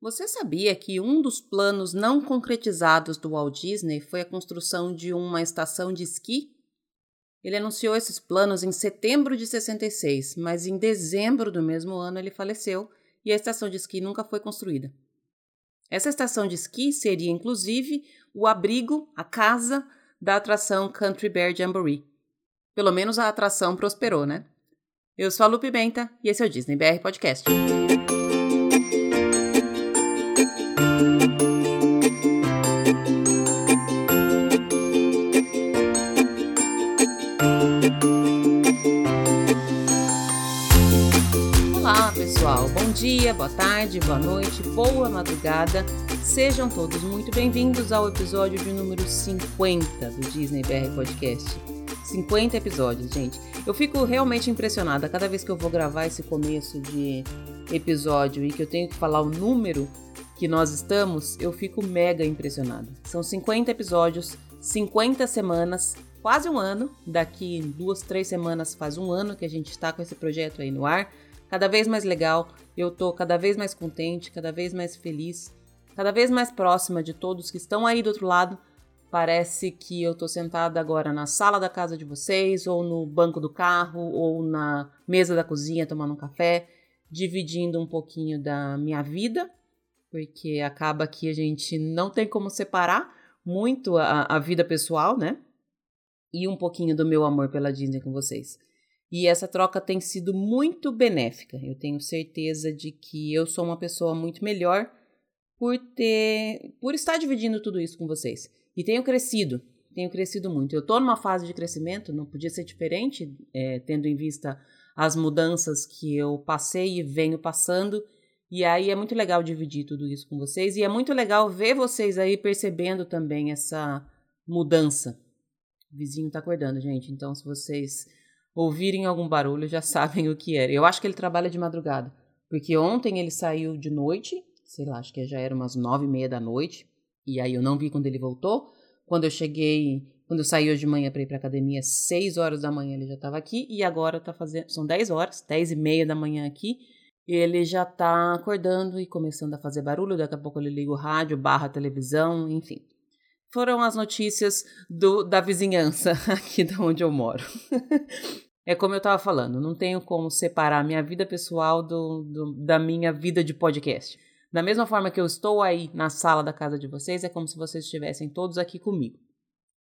Você sabia que um dos planos não concretizados do Walt Disney foi a construção de uma estação de esqui? Ele anunciou esses planos em setembro de 66, mas em dezembro do mesmo ano ele faleceu e a estação de esqui nunca foi construída. Essa estação de esqui seria, inclusive, o abrigo, a casa da atração Country Bear Jamboree. Pelo menos a atração prosperou, né? Eu sou a Lu Pimenta e esse é o Disney BR Podcast. Dia, boa tarde, boa noite, boa madrugada. Sejam todos muito bem-vindos ao episódio de número 50 do Disney BR Podcast. 50 episódios, gente. Eu fico realmente impressionada cada vez que eu vou gravar esse começo de episódio e que eu tenho que falar o número que nós estamos, eu fico mega impressionada. São 50 episódios, 50 semanas, quase um ano. Daqui duas, três semanas faz um ano que a gente está com esse projeto aí no ar cada vez mais legal, eu tô cada vez mais contente, cada vez mais feliz, cada vez mais próxima de todos que estão aí do outro lado. Parece que eu tô sentada agora na sala da casa de vocês, ou no banco do carro, ou na mesa da cozinha tomando um café, dividindo um pouquinho da minha vida, porque acaba que a gente não tem como separar muito a, a vida pessoal, né? E um pouquinho do meu amor pela Disney com vocês. E essa troca tem sido muito benéfica. Eu tenho certeza de que eu sou uma pessoa muito melhor por ter, por estar dividindo tudo isso com vocês. E tenho crescido, tenho crescido muito. Eu estou numa fase de crescimento, não podia ser diferente, é, tendo em vista as mudanças que eu passei e venho passando. E aí é muito legal dividir tudo isso com vocês e é muito legal ver vocês aí percebendo também essa mudança. O vizinho está acordando, gente. Então, se vocês ouvirem algum barulho já sabem o que era. Eu acho que ele trabalha de madrugada, porque ontem ele saiu de noite, sei lá, acho que já era umas nove e meia da noite, e aí eu não vi quando ele voltou. Quando eu cheguei, quando eu saí hoje de manhã para ir para academia, seis horas da manhã ele já estava aqui, e agora tá fazendo, são dez horas, dez e meia da manhã aqui, ele já tá acordando e começando a fazer barulho, daqui a pouco ele liga o rádio, barra a televisão, enfim. Foram as notícias do, da vizinhança aqui de onde eu moro. É como eu estava falando, não tenho como separar minha vida pessoal do, do, da minha vida de podcast. Da mesma forma que eu estou aí na sala da casa de vocês, é como se vocês estivessem todos aqui comigo.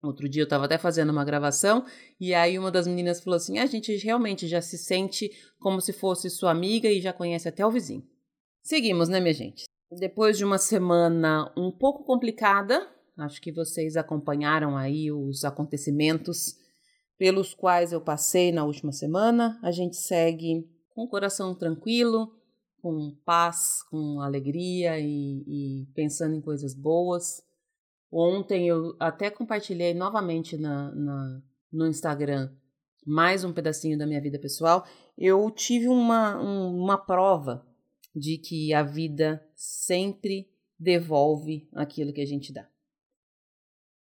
Outro dia eu estava até fazendo uma gravação e aí uma das meninas falou assim: a gente realmente já se sente como se fosse sua amiga e já conhece até o vizinho. Seguimos, né, minha gente? Depois de uma semana um pouco complicada, acho que vocês acompanharam aí os acontecimentos pelos quais eu passei na última semana. A gente segue com o coração tranquilo, com paz, com alegria e, e pensando em coisas boas. Ontem eu até compartilhei novamente na, na, no Instagram mais um pedacinho da minha vida pessoal. Eu tive uma, um, uma prova de que a vida sempre devolve aquilo que a gente dá.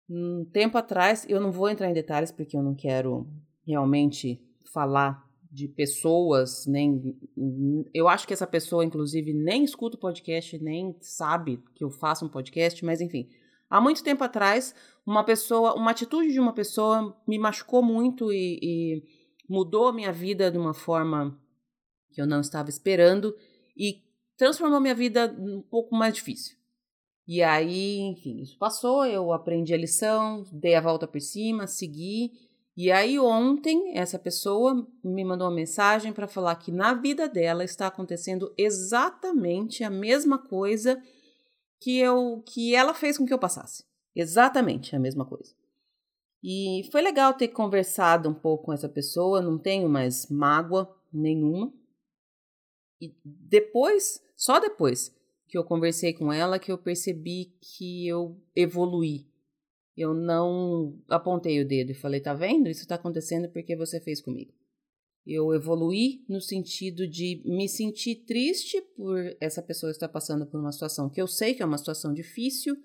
Um tempo atrás, eu não vou entrar em detalhes porque eu não quero realmente falar de pessoas, nem. Eu acho que essa pessoa, inclusive, nem escuta o podcast, nem sabe que eu faço um podcast, mas enfim. Há muito tempo atrás, uma pessoa, uma atitude de uma pessoa me machucou muito e, e mudou a minha vida de uma forma que eu não estava esperando e transformou minha vida um pouco mais difícil. E aí, enfim, isso passou, eu aprendi a lição, dei a volta por cima, segui. E aí, ontem, essa pessoa me mandou uma mensagem para falar que na vida dela está acontecendo exatamente a mesma coisa que eu que ela fez com que eu passasse. Exatamente a mesma coisa. E foi legal ter conversado um pouco com essa pessoa, não tenho mais mágoa nenhuma. E depois, só depois que eu conversei com ela que eu percebi que eu evoluí. Eu não apontei o dedo e falei, tá vendo? Isso está acontecendo porque você fez comigo. Eu evoluí no sentido de me sentir triste por essa pessoa estar passando por uma situação que eu sei que é uma situação difícil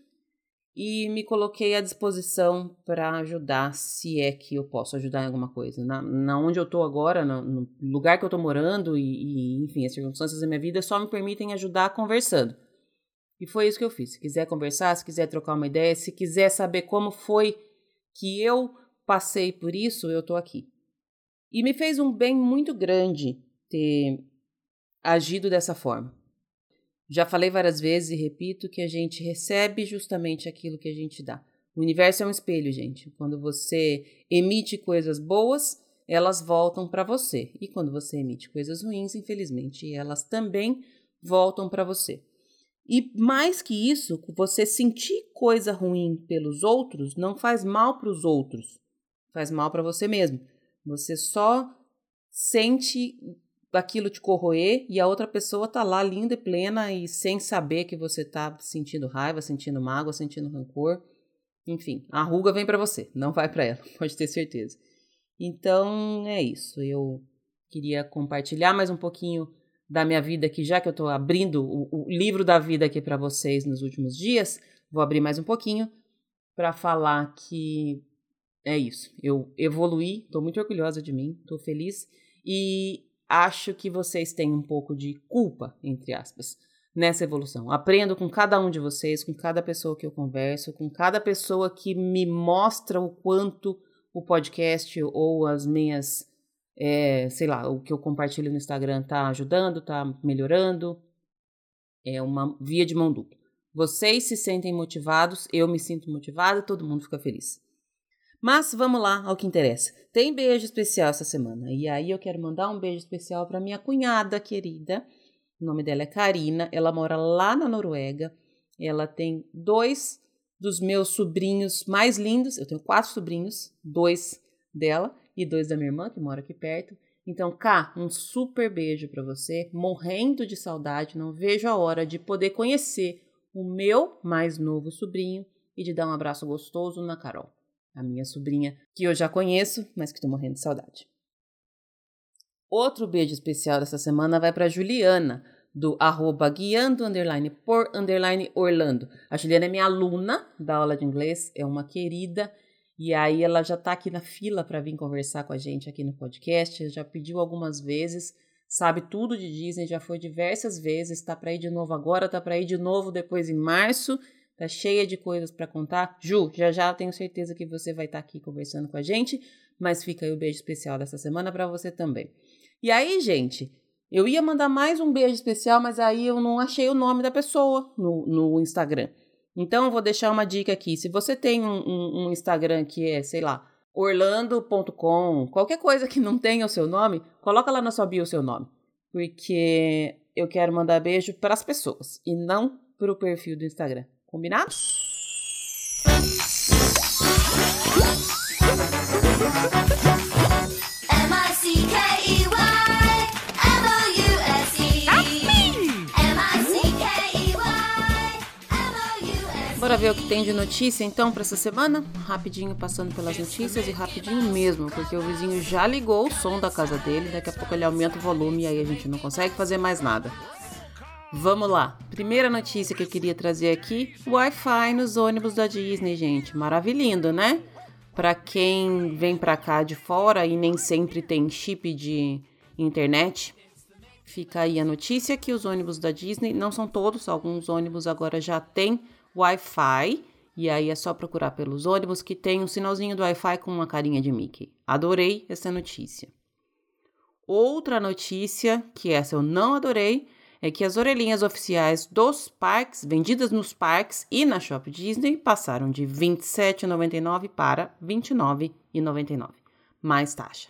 e me coloquei à disposição para ajudar, se é que eu posso ajudar em alguma coisa. Na, na onde eu estou agora, no, no, lugar que eu estou morando e, e, enfim, as circunstâncias da minha vida só me permitem ajudar conversando. E foi isso que eu fiz. Se quiser conversar, se quiser trocar uma ideia, se quiser saber como foi que eu passei por isso, eu tô aqui. E me fez um bem muito grande ter agido dessa forma. Já falei várias vezes e repito que a gente recebe justamente aquilo que a gente dá. O universo é um espelho, gente. Quando você emite coisas boas, elas voltam para você. E quando você emite coisas ruins, infelizmente, elas também voltam para você. E mais que isso, você sentir coisa ruim pelos outros não faz mal para os outros, faz mal para você mesmo. Você só sente aquilo te corroer e a outra pessoa tá lá linda e plena e sem saber que você tá sentindo raiva, sentindo mágoa, sentindo rancor. Enfim, a ruga vem para você, não vai para ela, pode ter certeza. Então é isso. Eu queria compartilhar mais um pouquinho da minha vida aqui, já que eu estou abrindo o, o, livro da vida aqui para vocês nos últimos dias. Vou abrir mais um pouquinho para falar que é isso. Eu evoluí, estou muito orgulhosa de mim, estou feliz e acho que vocês têm um pouco de culpa, entre aspas, nessa evolução. Aprendo com cada um de vocês, com cada pessoa que eu converso, com cada pessoa que me mostra o quanto o podcast ou as minhas, é, sei lá, o que eu compartilho no Instagram tá ajudando, tá melhorando. É uma via de mão dupla. Vocês se sentem motivados, eu me sinto motivada, todo mundo fica feliz. Mas vamos lá ao que interessa. Tem beijo especial essa semana. E aí eu quero mandar um beijo especial para minha cunhada querida. O nome dela é Karina. Ela mora lá na Noruega. Ela tem dois dos meus sobrinhos mais lindos. Eu tenho quatro sobrinhos, dois dela e dois da minha irmã, que mora aqui perto. Então, Cá, um super beijo para você. Morrendo de saudade. Não vejo a hora de poder conhecer o meu mais novo sobrinho e de dar um abraço gostoso na Carol a minha sobrinha, que eu já conheço, mas que estou morrendo de saudade. Outro beijo especial dessa semana vai para Juliana, do arroba guiando underline por underline Orlando. A Juliana é minha aluna da aula de inglês, é uma querida, e aí ela já está aqui na fila para vir conversar com a gente aqui no podcast, já pediu algumas vezes, sabe tudo de Disney, já foi diversas vezes, está para ir de novo agora, está para ir de novo depois em março, Tá cheia de coisas para contar. Ju, já já tenho certeza que você vai estar tá aqui conversando com a gente, mas fica aí o beijo especial dessa semana para você também. E aí, gente, eu ia mandar mais um beijo especial, mas aí eu não achei o nome da pessoa no, no Instagram. Então, eu vou deixar uma dica aqui. Se você tem um, um, um Instagram que é, sei lá, orlando.com, qualquer coisa que não tenha o seu nome, coloca lá na sua bio o seu nome. Porque eu quero mandar beijo para as pessoas e não para o perfil do Instagram. Combinado? Bora ver o que tem de notícia então para essa semana? Rapidinho passando pelas notícias e rapidinho mesmo, porque o vizinho já ligou o som da casa dele, daqui a pouco ele aumenta o volume e aí a gente não consegue fazer mais nada. Vamos lá. Primeira notícia que eu queria trazer aqui: Wi-Fi nos ônibus da Disney, gente. Maravilhindo, né? Para quem vem para cá de fora e nem sempre tem chip de internet, fica aí a notícia que os ônibus da Disney, não são todos, alguns ônibus agora já têm Wi-Fi. E aí é só procurar pelos ônibus que tem um sinalzinho do Wi-Fi com uma carinha de Mickey. Adorei essa notícia. Outra notícia, que essa eu não adorei, é que as orelhinhas oficiais dos parques, vendidas nos parques e na Shop Disney, passaram de R$ 27,99 para R$ 29,99, mais taxa.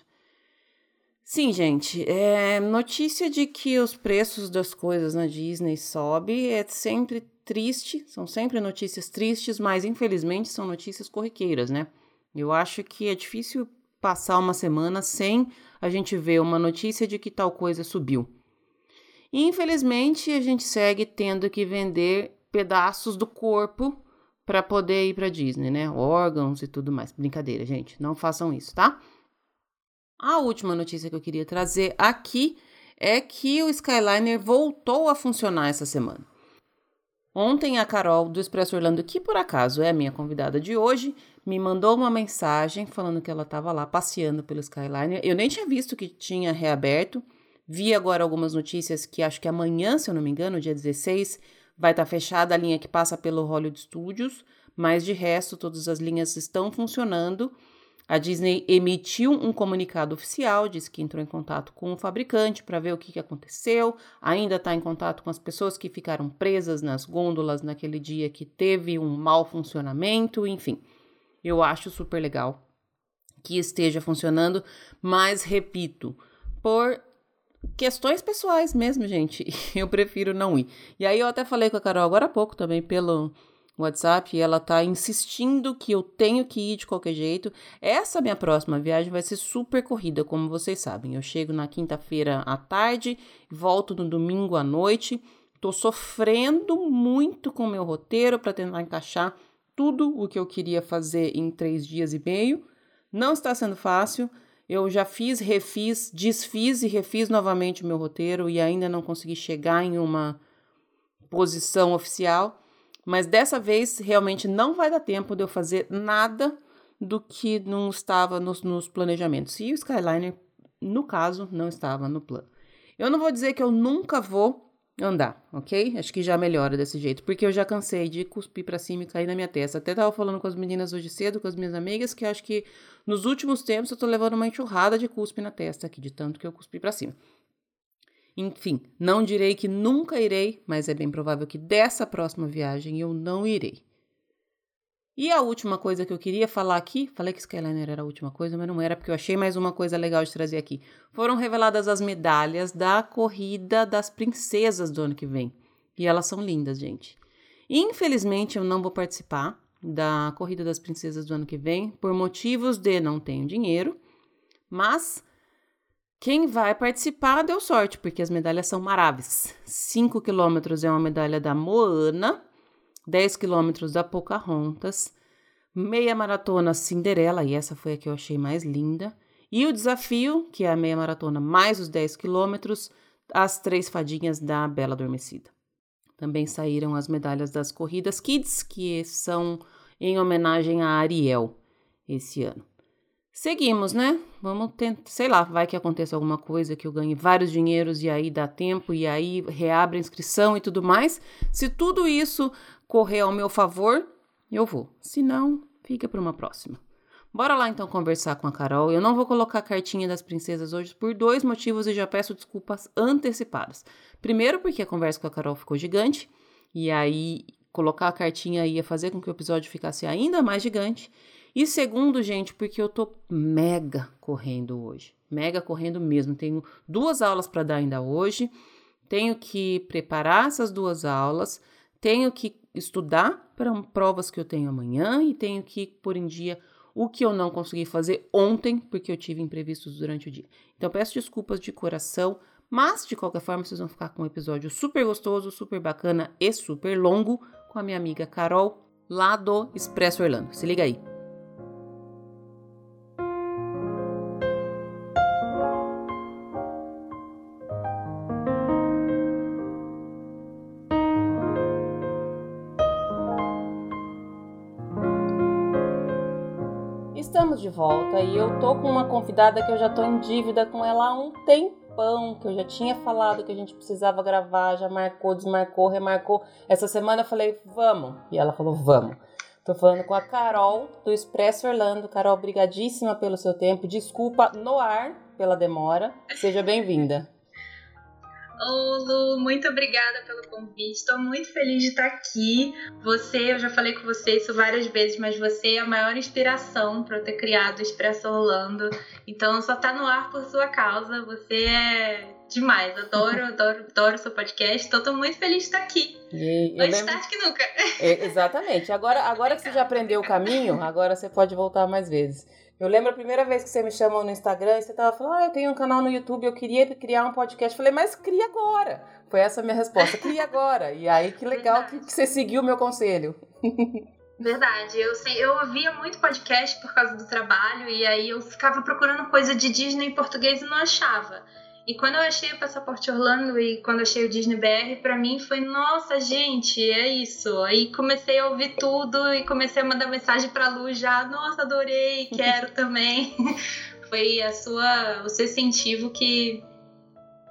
Sim, gente, é notícia de que os preços das coisas na Disney sobe é sempre triste, são sempre notícias tristes, mas infelizmente são notícias corriqueiras, né? Eu acho que é difícil passar uma semana sem a gente ver uma notícia de que tal coisa subiu. Infelizmente, a gente segue tendo que vender pedaços do corpo para poder ir para Disney, né? Órgãos e tudo mais. Brincadeira, gente, não façam isso, tá? A última notícia que eu queria trazer aqui é que o Skyliner voltou a funcionar essa semana. Ontem a Carol do Expresso Orlando, que por acaso é a minha convidada de hoje, me mandou uma mensagem falando que ela estava lá passeando pelo Skyliner. Eu nem tinha visto que tinha reaberto. Vi agora algumas notícias que acho que amanhã, se eu não me engano, dia 16, Vai estar tá fechada a linha que passa pelo Hollywood Studios, mas de resto todas as linhas estão funcionando. A Disney emitiu um comunicado oficial, disse que entrou em contato com o fabricante para ver o que, que aconteceu, ainda está em contato com as pessoas que ficaram presas nas gôndolas naquele dia que teve um mau funcionamento, enfim. Eu acho super legal que esteja funcionando, mas repito, por questões pessoais mesmo, gente, eu prefiro não ir. E aí eu até falei com a Carol agora há pouco também pelo WhatsApp e ela tá insistindo que eu tenho que ir de qualquer jeito. Essa minha próxima viagem vai ser super corrida, como vocês sabem. Eu chego na quinta-feira à tarde, volto no domingo à noite. Tô sofrendo muito com meu roteiro para tentar encaixar tudo o que eu queria fazer em três dias e meio. Não está sendo fácil. Eu já fiz, refiz, desfiz e refiz novamente o meu roteiro e ainda não consegui chegar em uma posição oficial. Mas dessa vez realmente não vai dar tempo de eu fazer nada do que não estava nos, nos planejamentos. E o Skyliner, no caso, não estava no plano. Eu não vou dizer que eu nunca vou andar, ok? Acho que já melhora desse jeito, porque eu já cansei de cuspir para cima e cair na minha testa. Até tava falando com as meninas hoje cedo, com as minhas amigas, que acho que nos últimos tempos eu tô levando uma enxurrada de cuspe na testa aqui, de tanto que eu cuspi para cima. Enfim, não direi que nunca irei, mas é bem provável que dessa próxima viagem eu não irei. E a última coisa que eu queria falar aqui, falei que Skyliner era a última coisa, mas não era, porque eu achei mais uma coisa legal de trazer aqui. Foram reveladas as medalhas da corrida das princesas do ano que vem. E elas são lindas, gente. Infelizmente, eu não vou participar da corrida das princesas do ano que vem, por motivos de não tenho dinheiro, mas quem vai participar deu sorte, porque as medalhas são maravilhosas. 5 quilômetros é uma medalha da Moana, 10 quilômetros da Pocahontas, meia maratona Cinderela, e essa foi a que eu achei mais linda, e o desafio, que é a meia maratona mais os 10 quilômetros, as três fadinhas da Bela Adormecida. Também saíram as medalhas das corridas Kids, que são em homenagem a Ariel esse ano. Seguimos, né? Vamos tentar, sei lá, vai que aconteça alguma coisa que eu ganhe vários dinheiros e aí dá tempo e aí reabre a inscrição e tudo mais. Se tudo isso correr ao meu favor, eu vou. Se não, fica para uma próxima. Bora lá então conversar com a Carol. Eu não vou colocar a cartinha das princesas hoje por dois motivos e já peço desculpas antecipadas. Primeiro, porque a conversa com a Carol ficou gigante e aí colocar a cartinha ia fazer com que o episódio ficasse ainda mais gigante. E segundo, gente, porque eu tô mega correndo hoje. Mega correndo mesmo. Tenho duas aulas para dar ainda hoje. Tenho que preparar essas duas aulas. Tenho que estudar para provas que eu tenho amanhã e tenho que pôr em dia o que eu não consegui fazer ontem, porque eu tive imprevistos durante o dia. Então peço desculpas de coração, mas de qualquer forma vocês vão ficar com um episódio super gostoso, super bacana e super longo com a minha amiga Carol, lá do Expresso Orlando. Se liga aí. De volta e eu tô com uma convidada que eu já tô em dívida com ela há um tempão, que eu já tinha falado que a gente precisava gravar, já marcou, desmarcou, remarcou. Essa semana eu falei, vamos. E ela falou, vamos. Tô falando com a Carol do Expresso Orlando. Carol, brigadíssima pelo seu tempo. Desculpa no ar pela demora. Seja bem-vinda. Ô Lu, muito obrigada pelo convite. Estou muito feliz de estar aqui. Você, eu já falei com você isso várias vezes, mas você é a maior inspiração para eu ter criado o Expresso Rolando. Então só tá no ar por sua causa. Você é demais. Adoro, adoro, adoro seu podcast. Então tô muito feliz de estar aqui. E, Mais lembro... tarde que nunca. É, exatamente. Agora, agora que você já aprendeu o caminho, agora você pode voltar mais vezes. Eu lembro a primeira vez que você me chamou no Instagram e você tava falando, ah, eu tenho um canal no YouTube, eu queria criar um podcast. Eu falei, mas cria agora. Foi essa a minha resposta, cria agora. E aí, que legal que, que, você seguiu o meu conselho. Verdade, eu, sei, eu ouvia muito podcast por causa do trabalho e aí eu ficava procurando coisa de Disney em português e não achava. E quando eu achei o Passaporte Orlando e quando eu achei o Disney BR, pra mim foi, nossa, gente, é isso. Aí comecei a ouvir tudo e comecei a mandar mensagem pra Lu já, nossa, adorei, quero também. foi a sua, o seu incentivo que,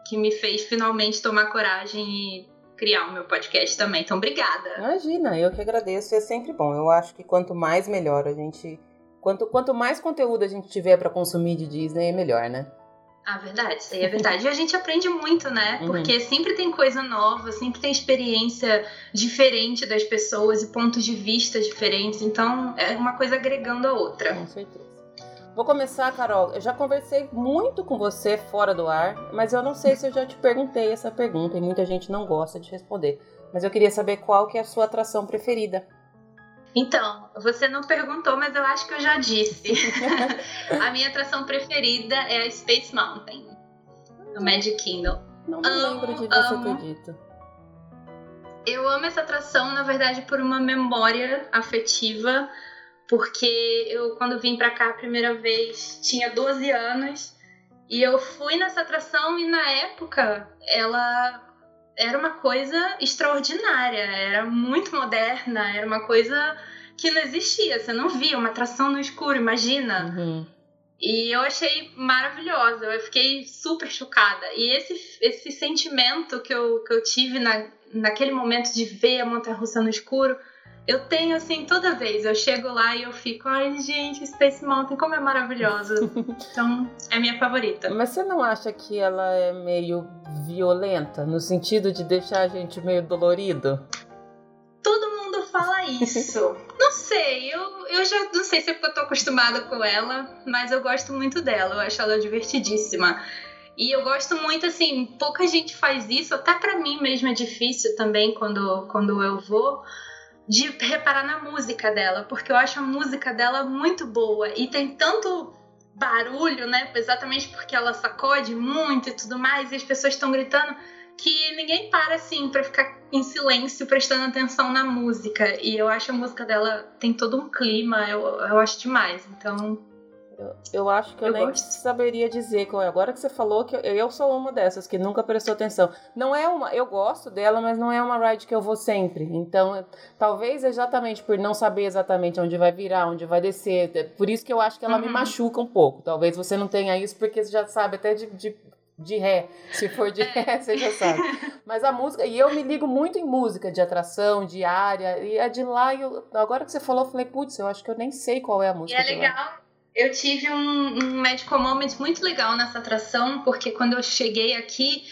que me fez finalmente tomar coragem e criar o meu podcast também. Então, obrigada. Imagina, eu que agradeço. É sempre bom. Eu acho que quanto mais melhor a gente. Quanto, quanto mais conteúdo a gente tiver para consumir de Disney, é melhor, né? Ah, verdade, isso aí é verdade. E a gente aprende muito, né? Uhum. Porque sempre tem coisa nova, sempre tem experiência diferente das pessoas e pontos de vista diferentes. Então, é uma coisa agregando a outra. Com certeza. Vou começar, Carol. Eu já conversei muito com você fora do ar, mas eu não sei se eu já te perguntei essa pergunta e muita gente não gosta de responder. Mas eu queria saber qual que é a sua atração preferida. Então, você não perguntou, mas eu acho que eu já disse. a minha atração preferida é a Space Mountain, do Magic Kingdom. Não me amo, lembro de você amo. acredito. Eu amo essa atração, na verdade, por uma memória afetiva, porque eu, quando vim pra cá a primeira vez, tinha 12 anos, e eu fui nessa atração e na época ela era uma coisa extraordinária, era muito moderna, era uma coisa que não existia, você não via uma atração no escuro, imagina. Uhum. E eu achei maravilhosa, eu fiquei super chocada. E esse, esse sentimento que eu, que eu tive na, naquele momento de ver a montanha russa no escuro eu tenho assim toda vez. Eu chego lá e eu fico, ai gente, Space Mountain, como é maravilhosa. então, é minha favorita. Mas você não acha que ela é meio violenta, no sentido de deixar a gente meio dolorido? Todo mundo fala isso. não sei, eu, eu já não sei se é porque eu tô acostumada com ela, mas eu gosto muito dela. Eu acho ela divertidíssima. E eu gosto muito, assim, pouca gente faz isso, até para mim mesmo é difícil também quando, quando eu vou de reparar na música dela, porque eu acho a música dela muito boa e tem tanto barulho, né? Exatamente porque ela sacode muito e tudo mais, e as pessoas estão gritando que ninguém para assim para ficar em silêncio prestando atenção na música. E eu acho a música dela tem todo um clima, eu, eu acho demais. Então, eu, eu acho que eu, eu nem gosto. saberia dizer qual é. Agora que você falou que eu, eu, sou uma dessas que nunca prestou atenção. Não é uma, eu gosto dela, mas não é uma ride que eu vou sempre. Então, talvez exatamente por não saber exatamente onde vai virar, onde vai descer, é por isso que eu acho que ela uhum. me machuca um pouco. Talvez você não tenha isso porque você já sabe até de, de de ré. Se for de ré, você já sabe. Mas a música, e eu me ligo muito em música de atração, de área, e é de lá, eu, agora que você falou, eu falei, putz, eu acho que eu nem sei qual é a música. E é legal. Eu tive um, um medical moment muito legal nessa atração, porque quando eu cheguei aqui,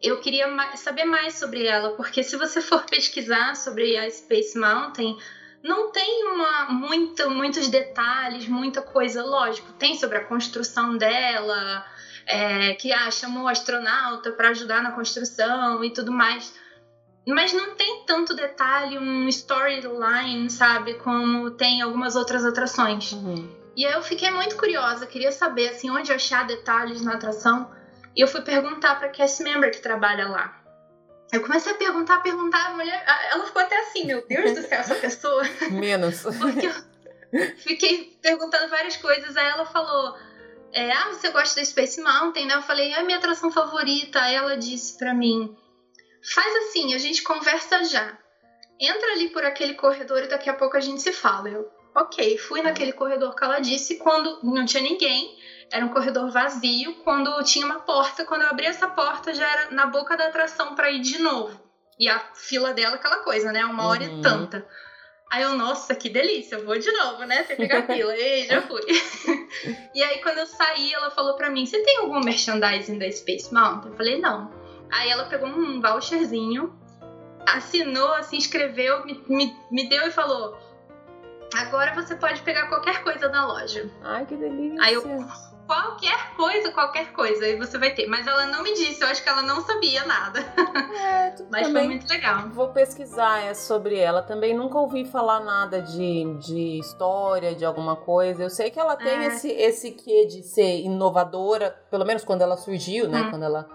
eu queria mais, saber mais sobre ela, porque se você for pesquisar sobre a Space Mountain, não tem uma, muito, muitos detalhes, muita coisa, lógico, tem sobre a construção dela, é, que ah, chamou astronauta para ajudar na construção e tudo mais. Mas não tem tanto detalhe, um storyline, sabe, como tem algumas outras atrações. Uhum. E aí eu fiquei muito curiosa, queria saber assim onde achar detalhes na atração. E eu fui perguntar para cast member que trabalha lá. Eu comecei a perguntar, perguntar, a mulher, ela ficou até assim, meu Deus do céu, essa pessoa. Menos. Porque eu fiquei perguntando várias coisas, aí ela falou: é, "Ah, você gosta da Space Mountain?" Né? Eu falei: "É a minha atração favorita". Aí ela disse para mim: "Faz assim, a gente conversa já. Entra ali por aquele corredor e daqui a pouco a gente se fala". Eu: Ok, fui naquele corredor que ela disse quando não tinha ninguém, era um corredor vazio, quando tinha uma porta, quando eu abri essa porta já era na boca da atração para ir de novo. E a fila dela, aquela coisa, né? Uma hora uhum. e tanta. Aí eu, nossa, que delícia, eu vou de novo, né? Sem pegar fila. Ei, já fui. e aí, quando eu saí, ela falou pra mim: Você tem algum merchandising da Space Mountain? Eu falei: Não. Aí ela pegou um voucherzinho, assinou, se inscreveu, me, me, me deu e falou: Agora você pode pegar qualquer coisa na loja. Ai, que delícia. Aí eu, qualquer coisa, qualquer coisa, aí você vai ter. Mas ela não me disse, eu acho que ela não sabia nada. É, Mas foi muito legal. Vou pesquisar é, sobre ela. Também nunca ouvi falar nada de, de história, de alguma coisa. Eu sei que ela tem é. esse, esse quê de ser inovadora, pelo menos quando ela surgiu, né? Hum. Quando, ela,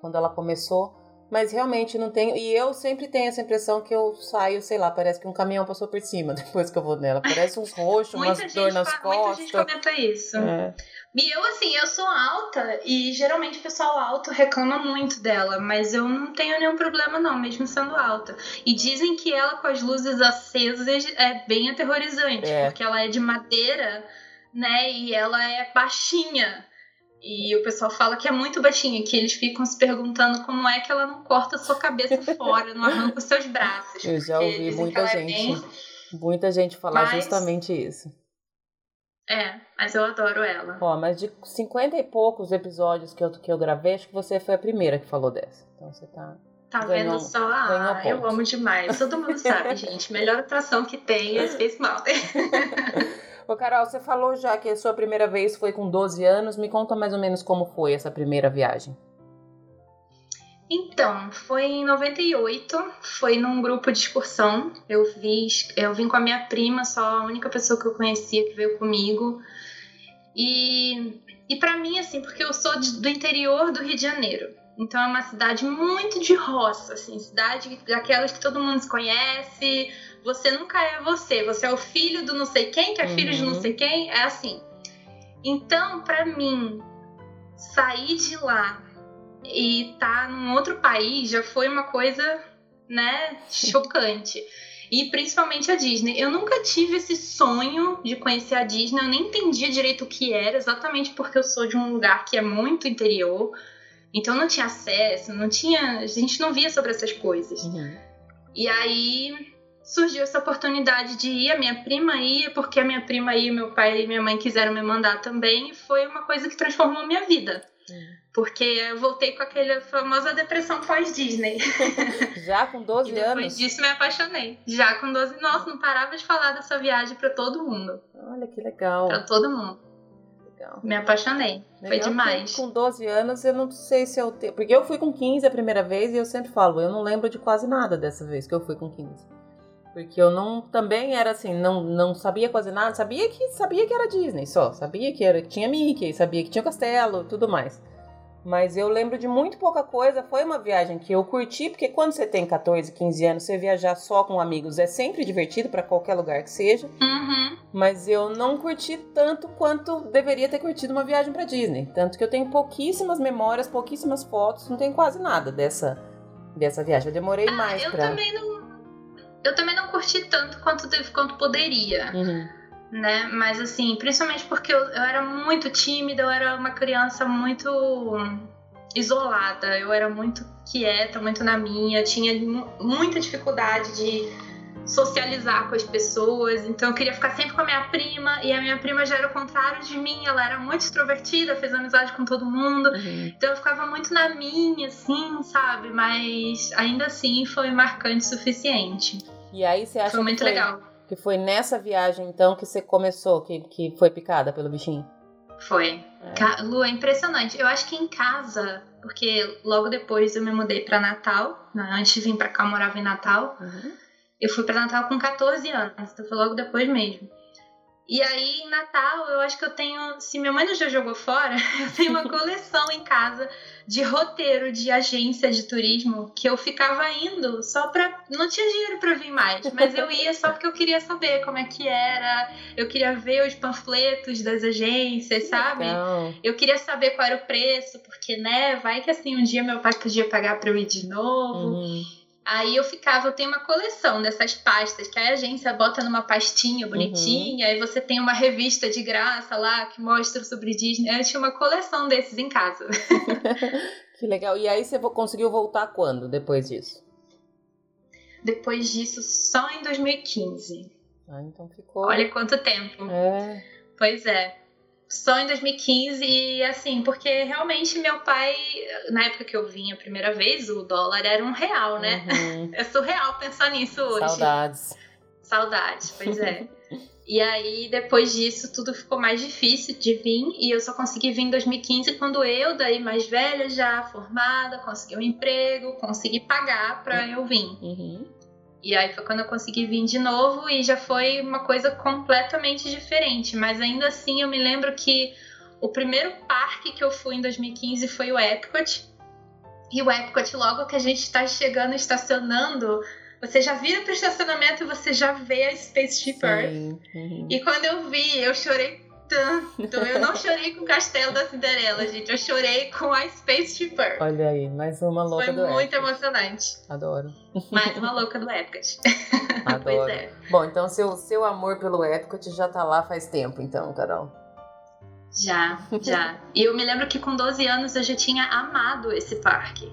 quando ela começou mas realmente não tenho. E eu sempre tenho essa impressão que eu saio, sei lá, parece que um caminhão passou por cima depois que eu vou nela. Parece uns roxos, umas dor nas costas. Muita gente comenta isso. É. E eu, assim, eu sou alta e geralmente o pessoal alto reclama muito dela, mas eu não tenho nenhum problema, não, mesmo sendo alta. E dizem que ela com as luzes acesas é bem aterrorizante, é. porque ela é de madeira, né? E ela é baixinha. E o pessoal fala que é muito baixinha, que eles ficam se perguntando como é que ela não corta sua cabeça fora, não arranca os seus braços. Eu já ouvi muita gente, é bem... muita gente falar mas... justamente isso. É, mas eu adoro ela. Ó, mas de cinquenta e poucos episódios que eu, que eu gravei, acho que você foi a primeira que falou dessa. Então você tá. Tá ganhou, vendo só? Ah, eu amo demais. Todo mundo sabe, gente. Melhor atração que tem é Space Mountain. Ô, Carol, você falou já que a sua primeira vez foi com 12 anos. Me conta mais ou menos como foi essa primeira viagem. Então, foi em 98, foi num grupo de excursão. Eu fiz, eu vim com a minha prima, só a única pessoa que eu conhecia que veio comigo. E, e para mim, assim, porque eu sou de, do interior do Rio de Janeiro. Então é uma cidade muito de roça, assim, cidade daquelas que todo mundo se conhece. Você nunca é você, você é o filho do não sei quem, que é uhum. filho de não uhum. sei quem, é assim. Então, para mim, sair de lá e tá num outro país já foi uma coisa, né, chocante. E principalmente a Disney. Eu nunca tive esse sonho de conhecer a Disney, eu nem entendia direito o que era, exatamente porque eu sou de um lugar que é muito interior. Então não tinha acesso, não tinha. A gente não via sobre essas coisas. Uhum. E aí surgiu essa oportunidade de ir, a minha prima ia, porque a minha prima ia, meu pai e minha mãe quiseram me mandar também, e foi uma coisa que transformou minha vida. Uhum. Porque eu voltei com aquela famosa depressão pós-Disney. Já com 12 e depois anos? Depois disso me apaixonei. Já com 12. Nossa, não parava de falar dessa viagem para todo mundo. Olha que legal. Para todo mundo. Legal. Me apaixonei. Legal Foi demais. Com 12 anos, eu não sei se eu tenho. Porque eu fui com 15 a primeira vez e eu sempre falo, eu não lembro de quase nada dessa vez que eu fui com 15. Porque eu não também era assim, não, não sabia quase nada, sabia que sabia que era Disney só, sabia que era que tinha Mickey, sabia que tinha castelo, tudo mais. Mas eu lembro de muito pouca coisa. Foi uma viagem que eu curti, porque quando você tem 14, 15 anos, você viajar só com amigos é sempre divertido para qualquer lugar que seja. Uhum. Mas eu não curti tanto quanto deveria ter curtido uma viagem para Disney. Tanto que eu tenho pouquíssimas memórias, pouquíssimas fotos, não tenho quase nada dessa, dessa viagem. Eu demorei ah, mais eu pra. Também não, eu também não curti tanto quanto, quanto poderia. Uhum né? Mas assim, principalmente porque eu, eu era muito tímida, eu era uma criança muito isolada, eu era muito quieta, muito na minha, tinha muita dificuldade de socializar com as pessoas, então eu queria ficar sempre com a minha prima, e a minha prima já era o contrário de mim, ela era muito extrovertida, fez amizade com todo mundo, uhum. então eu ficava muito na minha, assim, sabe? Mas ainda assim foi marcante o suficiente. E aí você acha foi muito que foi, legal. Que foi nessa viagem, então, que você começou, que, que foi picada pelo bichinho? Foi. É. Lu, é impressionante. Eu acho que em casa, porque logo depois eu me mudei para Natal, né? antes de vir para cá eu morava em Natal. Uhum. Eu fui para Natal com 14 anos, então foi logo depois mesmo. E aí, em Natal, eu acho que eu tenho. Se minha mãe não já jogou fora, eu tenho uma coleção em casa de roteiro de agência de turismo que eu ficava indo só pra. Não tinha dinheiro pra vir mais, mas eu ia só porque eu queria saber como é que era. Eu queria ver os panfletos das agências, sabe? Legal. Eu queria saber qual era o preço, porque, né, vai que assim um dia meu pai podia pagar pra eu ir de novo. Uhum. Aí eu ficava, eu tenho uma coleção dessas pastas que a agência bota numa pastinha bonitinha, uhum. aí você tem uma revista de graça lá que mostra sobre Disney. Eu tinha uma coleção desses em casa. que legal. E aí você conseguiu voltar quando depois disso? Depois disso, só em 2015. Ah, então ficou. Olha quanto tempo. É. Pois é só em 2015 e assim, porque realmente meu pai, na época que eu vim a primeira vez, o dólar era um real, né? Uhum. É surreal pensar nisso hoje. Saudades. Saudades, pois é. e aí, depois disso, tudo ficou mais difícil de vir e eu só consegui vir em 2015 quando eu, daí mais velha, já formada, consegui um emprego, consegui pagar pra eu vir. Uhum. E aí foi quando eu consegui vir de novo e já foi uma coisa completamente diferente. Mas ainda assim eu me lembro que o primeiro parque que eu fui em 2015 foi o Epcot. E o Epcot, logo que a gente está chegando, estacionando, você já vira pro estacionamento e você já vê a Spaceship Earth. Uhum. E quando eu vi, eu chorei tanto. Eu não chorei com o Castelo da Cinderela, gente. Eu chorei com a Space Earth. Olha aí, mais uma louca Foi do Foi muito Epcot. emocionante. Adoro. Mais uma louca do Epcot. Adoro. pois é. Bom, então seu, seu amor pelo Epcot já tá lá faz tempo, então, Carol. Já, já. E eu me lembro que com 12 anos eu já tinha amado esse parque.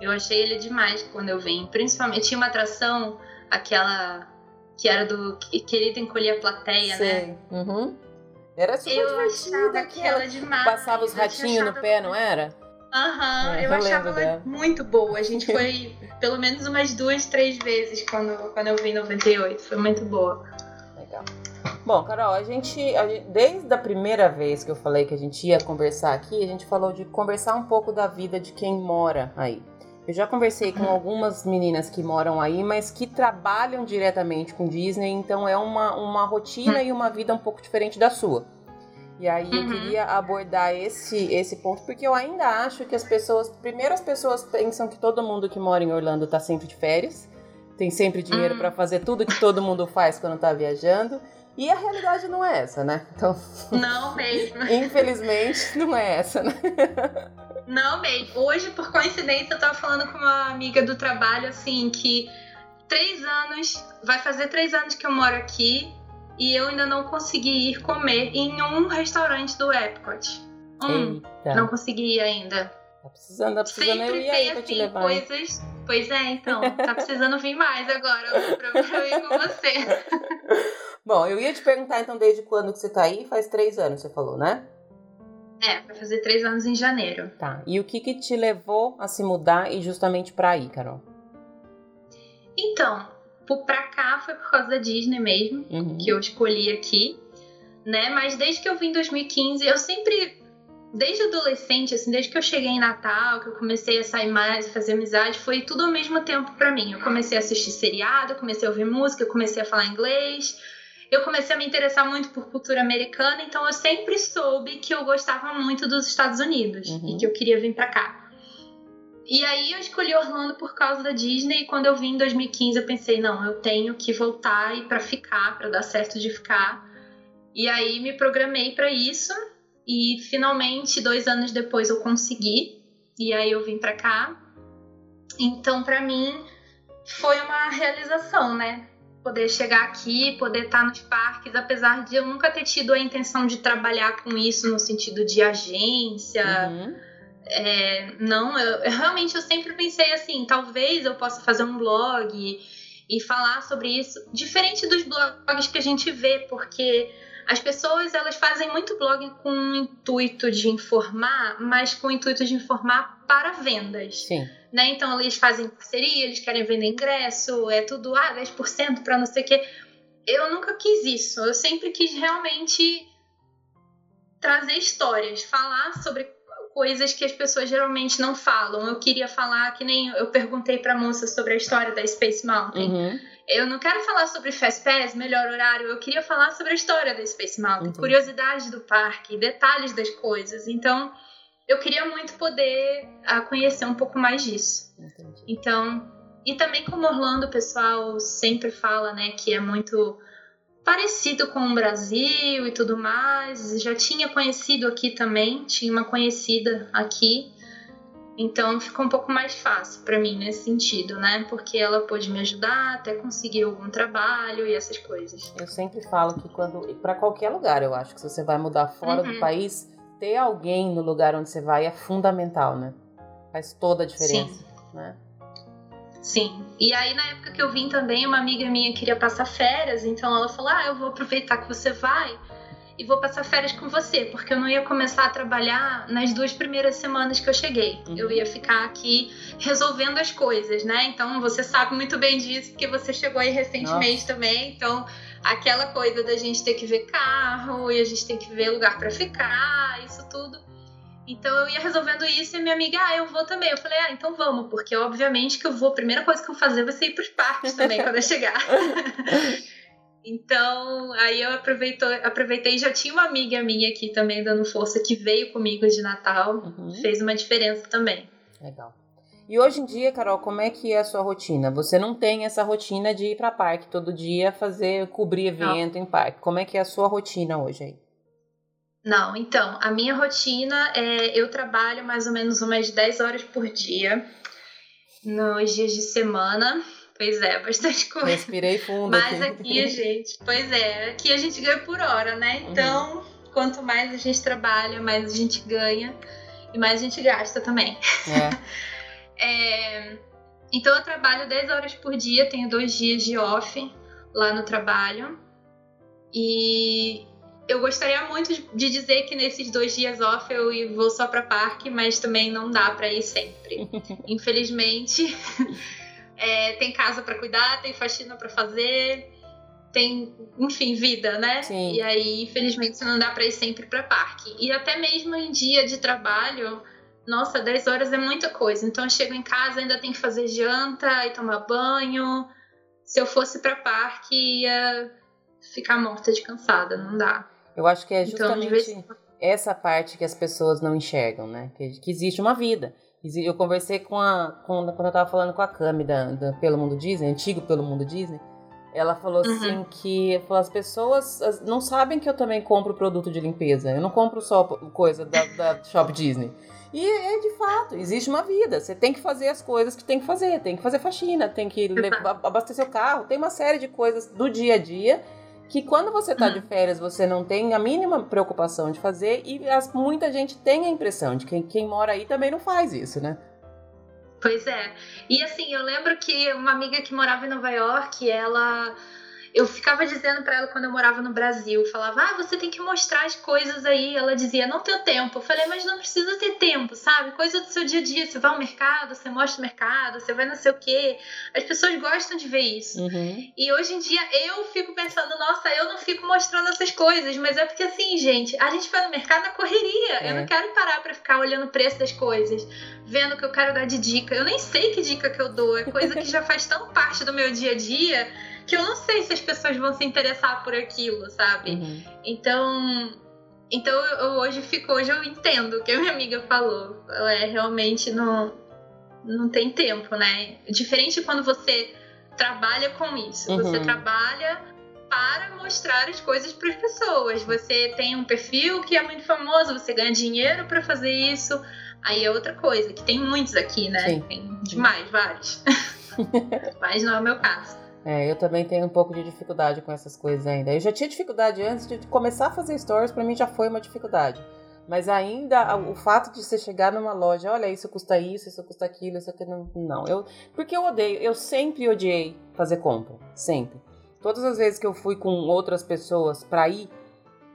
Eu achei ele demais quando eu vim. Principalmente tinha uma atração, aquela que era do Querido Encolher a Plateia, Sei. né? Uhum. Era super Eu divertida aquela. demais. Passava os ratinhos no pé, não era? Aham, É, eu eu achava ela dela. muito boa. A gente foi pelo menos umas duas, três vezes quando, quando eu vim em 98. Foi muito boa. Legal. Bom, Carol, a gente, a gente- desde a primeira vez que eu falei que a gente ia conversar aqui, a gente falou de conversar um pouco da vida de quem mora aí. Eu já conversei com algumas meninas que moram aí, mas que trabalham diretamente com Disney, então é uma, uma rotina e uma vida um pouco diferente da sua. E aí eu Uhum. queria abordar esse, esse ponto, porque eu ainda acho que as pessoas. Primeiro, as pessoas pensam que todo mundo que mora em Orlando tá sempre de férias, tem sempre dinheiro Hum. pra fazer tudo que todo mundo faz quando tá viajando. E a realidade não é essa, né? Então, Não mesmo. infelizmente, não é essa, né? Não mesmo. Hoje, por coincidência, eu tava falando com uma amiga do trabalho, assim, que três anos, vai fazer três anos que eu moro aqui e eu ainda não consegui ir comer em um restaurante do Epcot. Um, Eita. não consegui ir ainda. Tá precisando, tá precisando eu Sempre ir aí tem, pra te assim, levar. hein? coisas... Pois é, então, tá precisando vir mais agora pra, pra eu ir com você. Bom, eu ia te perguntar então desde quando que você tá aí? Faz três anos, você falou, né? É, vai fazer três anos em janeiro. Tá. E o que que te levou a se mudar e justamente pra aí, Carol? Então, pra cá foi por causa da Disney mesmo. Uhum. que eu escolhi aqui, né? Mas desde que eu vim em 2015, eu sempre, desde adolescente, assim, desde que eu cheguei em Natal, que eu comecei a sair mais, a fazer amizade, foi tudo ao mesmo tempo pra mim. Eu comecei a assistir seriado, eu comecei a ouvir música, eu comecei a falar inglês. Eu comecei a me interessar muito por cultura americana, então eu sempre soube que eu gostava muito dos Estados Unidos Uhum. e que eu queria vir pra cá. E aí eu escolhi Orlando por causa da Disney e quando eu vim em 2015 eu pensei, não, eu tenho que voltar e para ficar, para dar certo de ficar. E aí me programei para isso e finalmente dois anos depois eu consegui e aí eu vim para cá. Então para mim foi uma realização, né? Poder chegar aqui, poder estar nos parques, apesar de eu nunca ter tido a intenção de trabalhar com isso no sentido de agência. Uhum. É, não, eu, eu realmente eu sempre pensei assim, talvez eu possa fazer um blog e falar sobre isso, diferente dos blogs que a gente vê, porque as pessoas elas fazem muito blog com o intuito de informar, mas com o intuito de informar para vendas, Sim. né? Então eles fazem parceria, eles querem vender ingresso, é tudo ah, 10% para não sei o quê. Eu nunca quis isso, eu sempre quis realmente trazer histórias, falar sobre coisas que as pessoas geralmente não falam. Eu queria falar que nem eu perguntei pra moça sobre a história da Space Mountain. Uhum. Eu não quero falar sobre Fast Pass, melhor horário, eu queria falar sobre a história da Space Mountain, Entendi. curiosidades do parque, detalhes das coisas. Então, eu queria muito poder ah, conhecer um pouco mais disso. Entendi. Então, e também como Orlando, o pessoal sempre fala, né, que é muito parecido com o Brasil e tudo mais. Já tinha conhecido aqui também, tinha uma conhecida aqui. Então ficou um pouco mais fácil para mim nesse sentido, né? Porque ela pôde me ajudar até conseguir algum trabalho e essas coisas. Eu sempre falo que quando. Pra qualquer lugar, eu acho que se você vai mudar fora do Uhum. país, ter alguém no lugar onde você vai é fundamental, né? Faz toda a diferença, Sim. né? Sim. E aí, na época que eu vim também, uma amiga minha queria passar férias, então ela falou: Ah, eu vou aproveitar que você vai e vou passar férias com você, porque eu não ia começar a trabalhar nas duas primeiras semanas que eu cheguei. Uhum. Eu ia ficar aqui resolvendo as coisas, né? Então você sabe muito bem disso, porque você chegou aí recentemente também. Então, aquela coisa da gente ter que ver carro e a gente tem que ver lugar para ficar, isso tudo. Então eu ia resolvendo isso e a minha amiga, ah, eu vou também. Eu falei, ah, então vamos, porque obviamente que eu vou, a primeira coisa que eu vou fazer vai ser ir pros parques também quando eu chegar. então, aí eu aproveitei, já tinha uma amiga minha aqui também dando força que veio comigo de Natal, Uhum. fez uma diferença também. Legal. E hoje em dia, Carol, como é que é a sua rotina? Você não tem essa rotina de ir pra parque todo dia, fazer, cobrir evento em parque. Como é que é a sua rotina hoje aí? Não, então, a minha rotina é eu trabalho mais ou menos umas 10 horas por dia nos dias de semana. Pois é, bastante coisa. Respirei fundo Mas aqui. aqui a gente, pois é, aqui a gente ganha por hora, né? Então quanto mais a gente trabalha, mais a gente ganha e mais a gente gasta também. É. é, então eu trabalho 10 horas por dia, tenho dois dias de off lá no trabalho. E eu gostaria muito de dizer que nesses dois dias off eu vou só para parque, mas também não dá para ir sempre. Infelizmente, é, tem casa para cuidar, tem faxina para fazer, tem, enfim, vida, né? Sim. E aí, infelizmente, não dá para ir sempre para parque. E até mesmo em dia de trabalho, nossa, 10 horas é muita coisa. Então eu chego em casa, ainda tem que fazer janta e tomar banho. Se eu fosse para parque, ia ficar morta de cansada, não dá. Eu acho que é então, justamente então, essa parte que as pessoas não enxergam, né? Que, que existe uma vida. Eu conversei com a. Com, quando eu tava falando com a Cami da, da, Pelo Mundo Disney, antigo Pelo Mundo Disney. Ela falou uhum. assim que falou, as pessoas não sabem que eu também compro produto de limpeza. Eu não compro só coisa da, da Shop Disney. E é de fato, existe uma vida. Você tem que fazer as coisas que tem que fazer. Tem que fazer faxina, tem que levar, abastecer o carro. Tem uma série de coisas do dia a dia que quando você está de uhum. férias você não tem a mínima preocupação de fazer e as, muita gente tem a impressão de que quem mora aí também não faz isso, né? Pois é. E assim, eu lembro que uma amiga que morava em Nova York, ela eu ficava dizendo para ela quando eu morava no Brasil, falava, ah, você tem que mostrar as coisas aí. Ela dizia, não tenho tempo. Eu falei, mas não precisa ter tempo, sabe? Coisa do seu dia a dia. Você vai ao mercado, você mostra o mercado, você vai não sei o quê. As pessoas gostam de ver isso. Uhum. E hoje em dia eu fico pensando, nossa, eu não fico mostrando essas coisas, mas é porque assim, gente, a gente vai no mercado na correria. É. Eu não quero parar para ficar olhando o preço das coisas, vendo o que eu quero dar de dica. Eu nem sei que dica que eu dou. É coisa que já faz tão parte do meu dia a dia que eu não sei se as pessoas vão se interessar por aquilo, sabe? Uhum. Então, então eu hoje fico, hoje eu entendo o que a minha amiga falou. Ela é realmente não não tem tempo, né? Diferente quando você trabalha com isso. Uhum. Você trabalha para mostrar as coisas para as pessoas. Você tem um perfil que é muito famoso, você ganha dinheiro para fazer isso. Aí é outra coisa, que tem muitos aqui, né? Sim. Tem demais, vários. Mas não é o meu caso. É, eu também tenho um pouco de dificuldade com essas coisas ainda. Eu já tinha dificuldade antes de começar a fazer stories, para mim já foi uma dificuldade. Mas ainda o fato de você chegar numa loja, olha, isso custa isso, isso custa aquilo, isso aqui não. Não, eu. Porque eu odeio, eu sempre odiei fazer compra. Sempre. Todas as vezes que eu fui com outras pessoas pra ir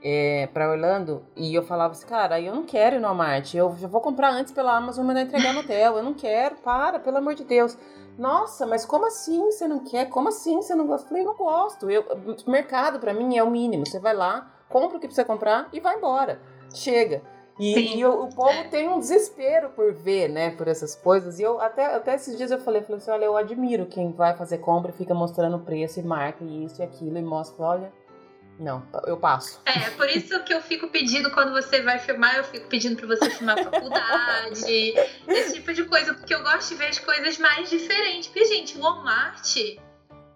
é, para Orlando e eu falava assim, cara, eu não quero ir no Walmart, eu já vou comprar antes pela Amazon e mandar entregar no hotel, eu não quero, para, pelo amor de Deus. Nossa, mas como assim você não quer? Como assim você não gosta? Eu falei, não gosto. Eu, mercado para mim é o mínimo. Você vai lá, compra o que precisa comprar e vai embora. Chega. E, e o, o, povo tem um desespero por ver, né, por essas coisas. E eu até, até esses dias eu falei, falei assim, olha, eu admiro quem vai fazer compra e fica mostrando o preço e marca isso e aquilo e mostra, olha, não, eu passo. É, por isso que eu fico pedindo quando você vai filmar, eu fico pedindo pra você filmar a faculdade, esse tipo de coisa, porque eu gosto de ver as coisas mais diferentes. Porque, gente, o Walmart.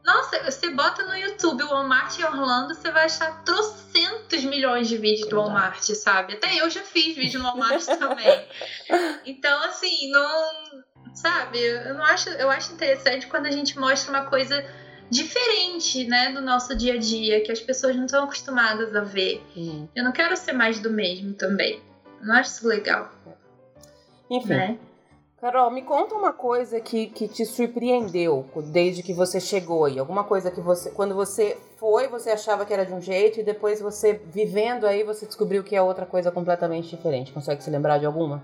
Nossa, você bota no YouTube o Walmart em Orlando, você vai achar trocentos milhões de vídeos do Walmart, sabe? Até eu já fiz vídeo no Walmart também. Então, assim, não. Sabe, eu não acho. Eu acho interessante quando a gente mostra uma coisa diferente, né, do nosso dia a dia, que as pessoas não estão acostumadas a ver. Eu não quero ser mais do mesmo também. não acho isso legal. Enfim. Né? Carol, me conta uma coisa que, que te surpreendeu desde que você chegou aí. Alguma coisa que você, quando você foi, você achava que era de um jeito e depois você vivendo aí, você descobriu que é outra coisa completamente diferente. Consegue se lembrar de alguma?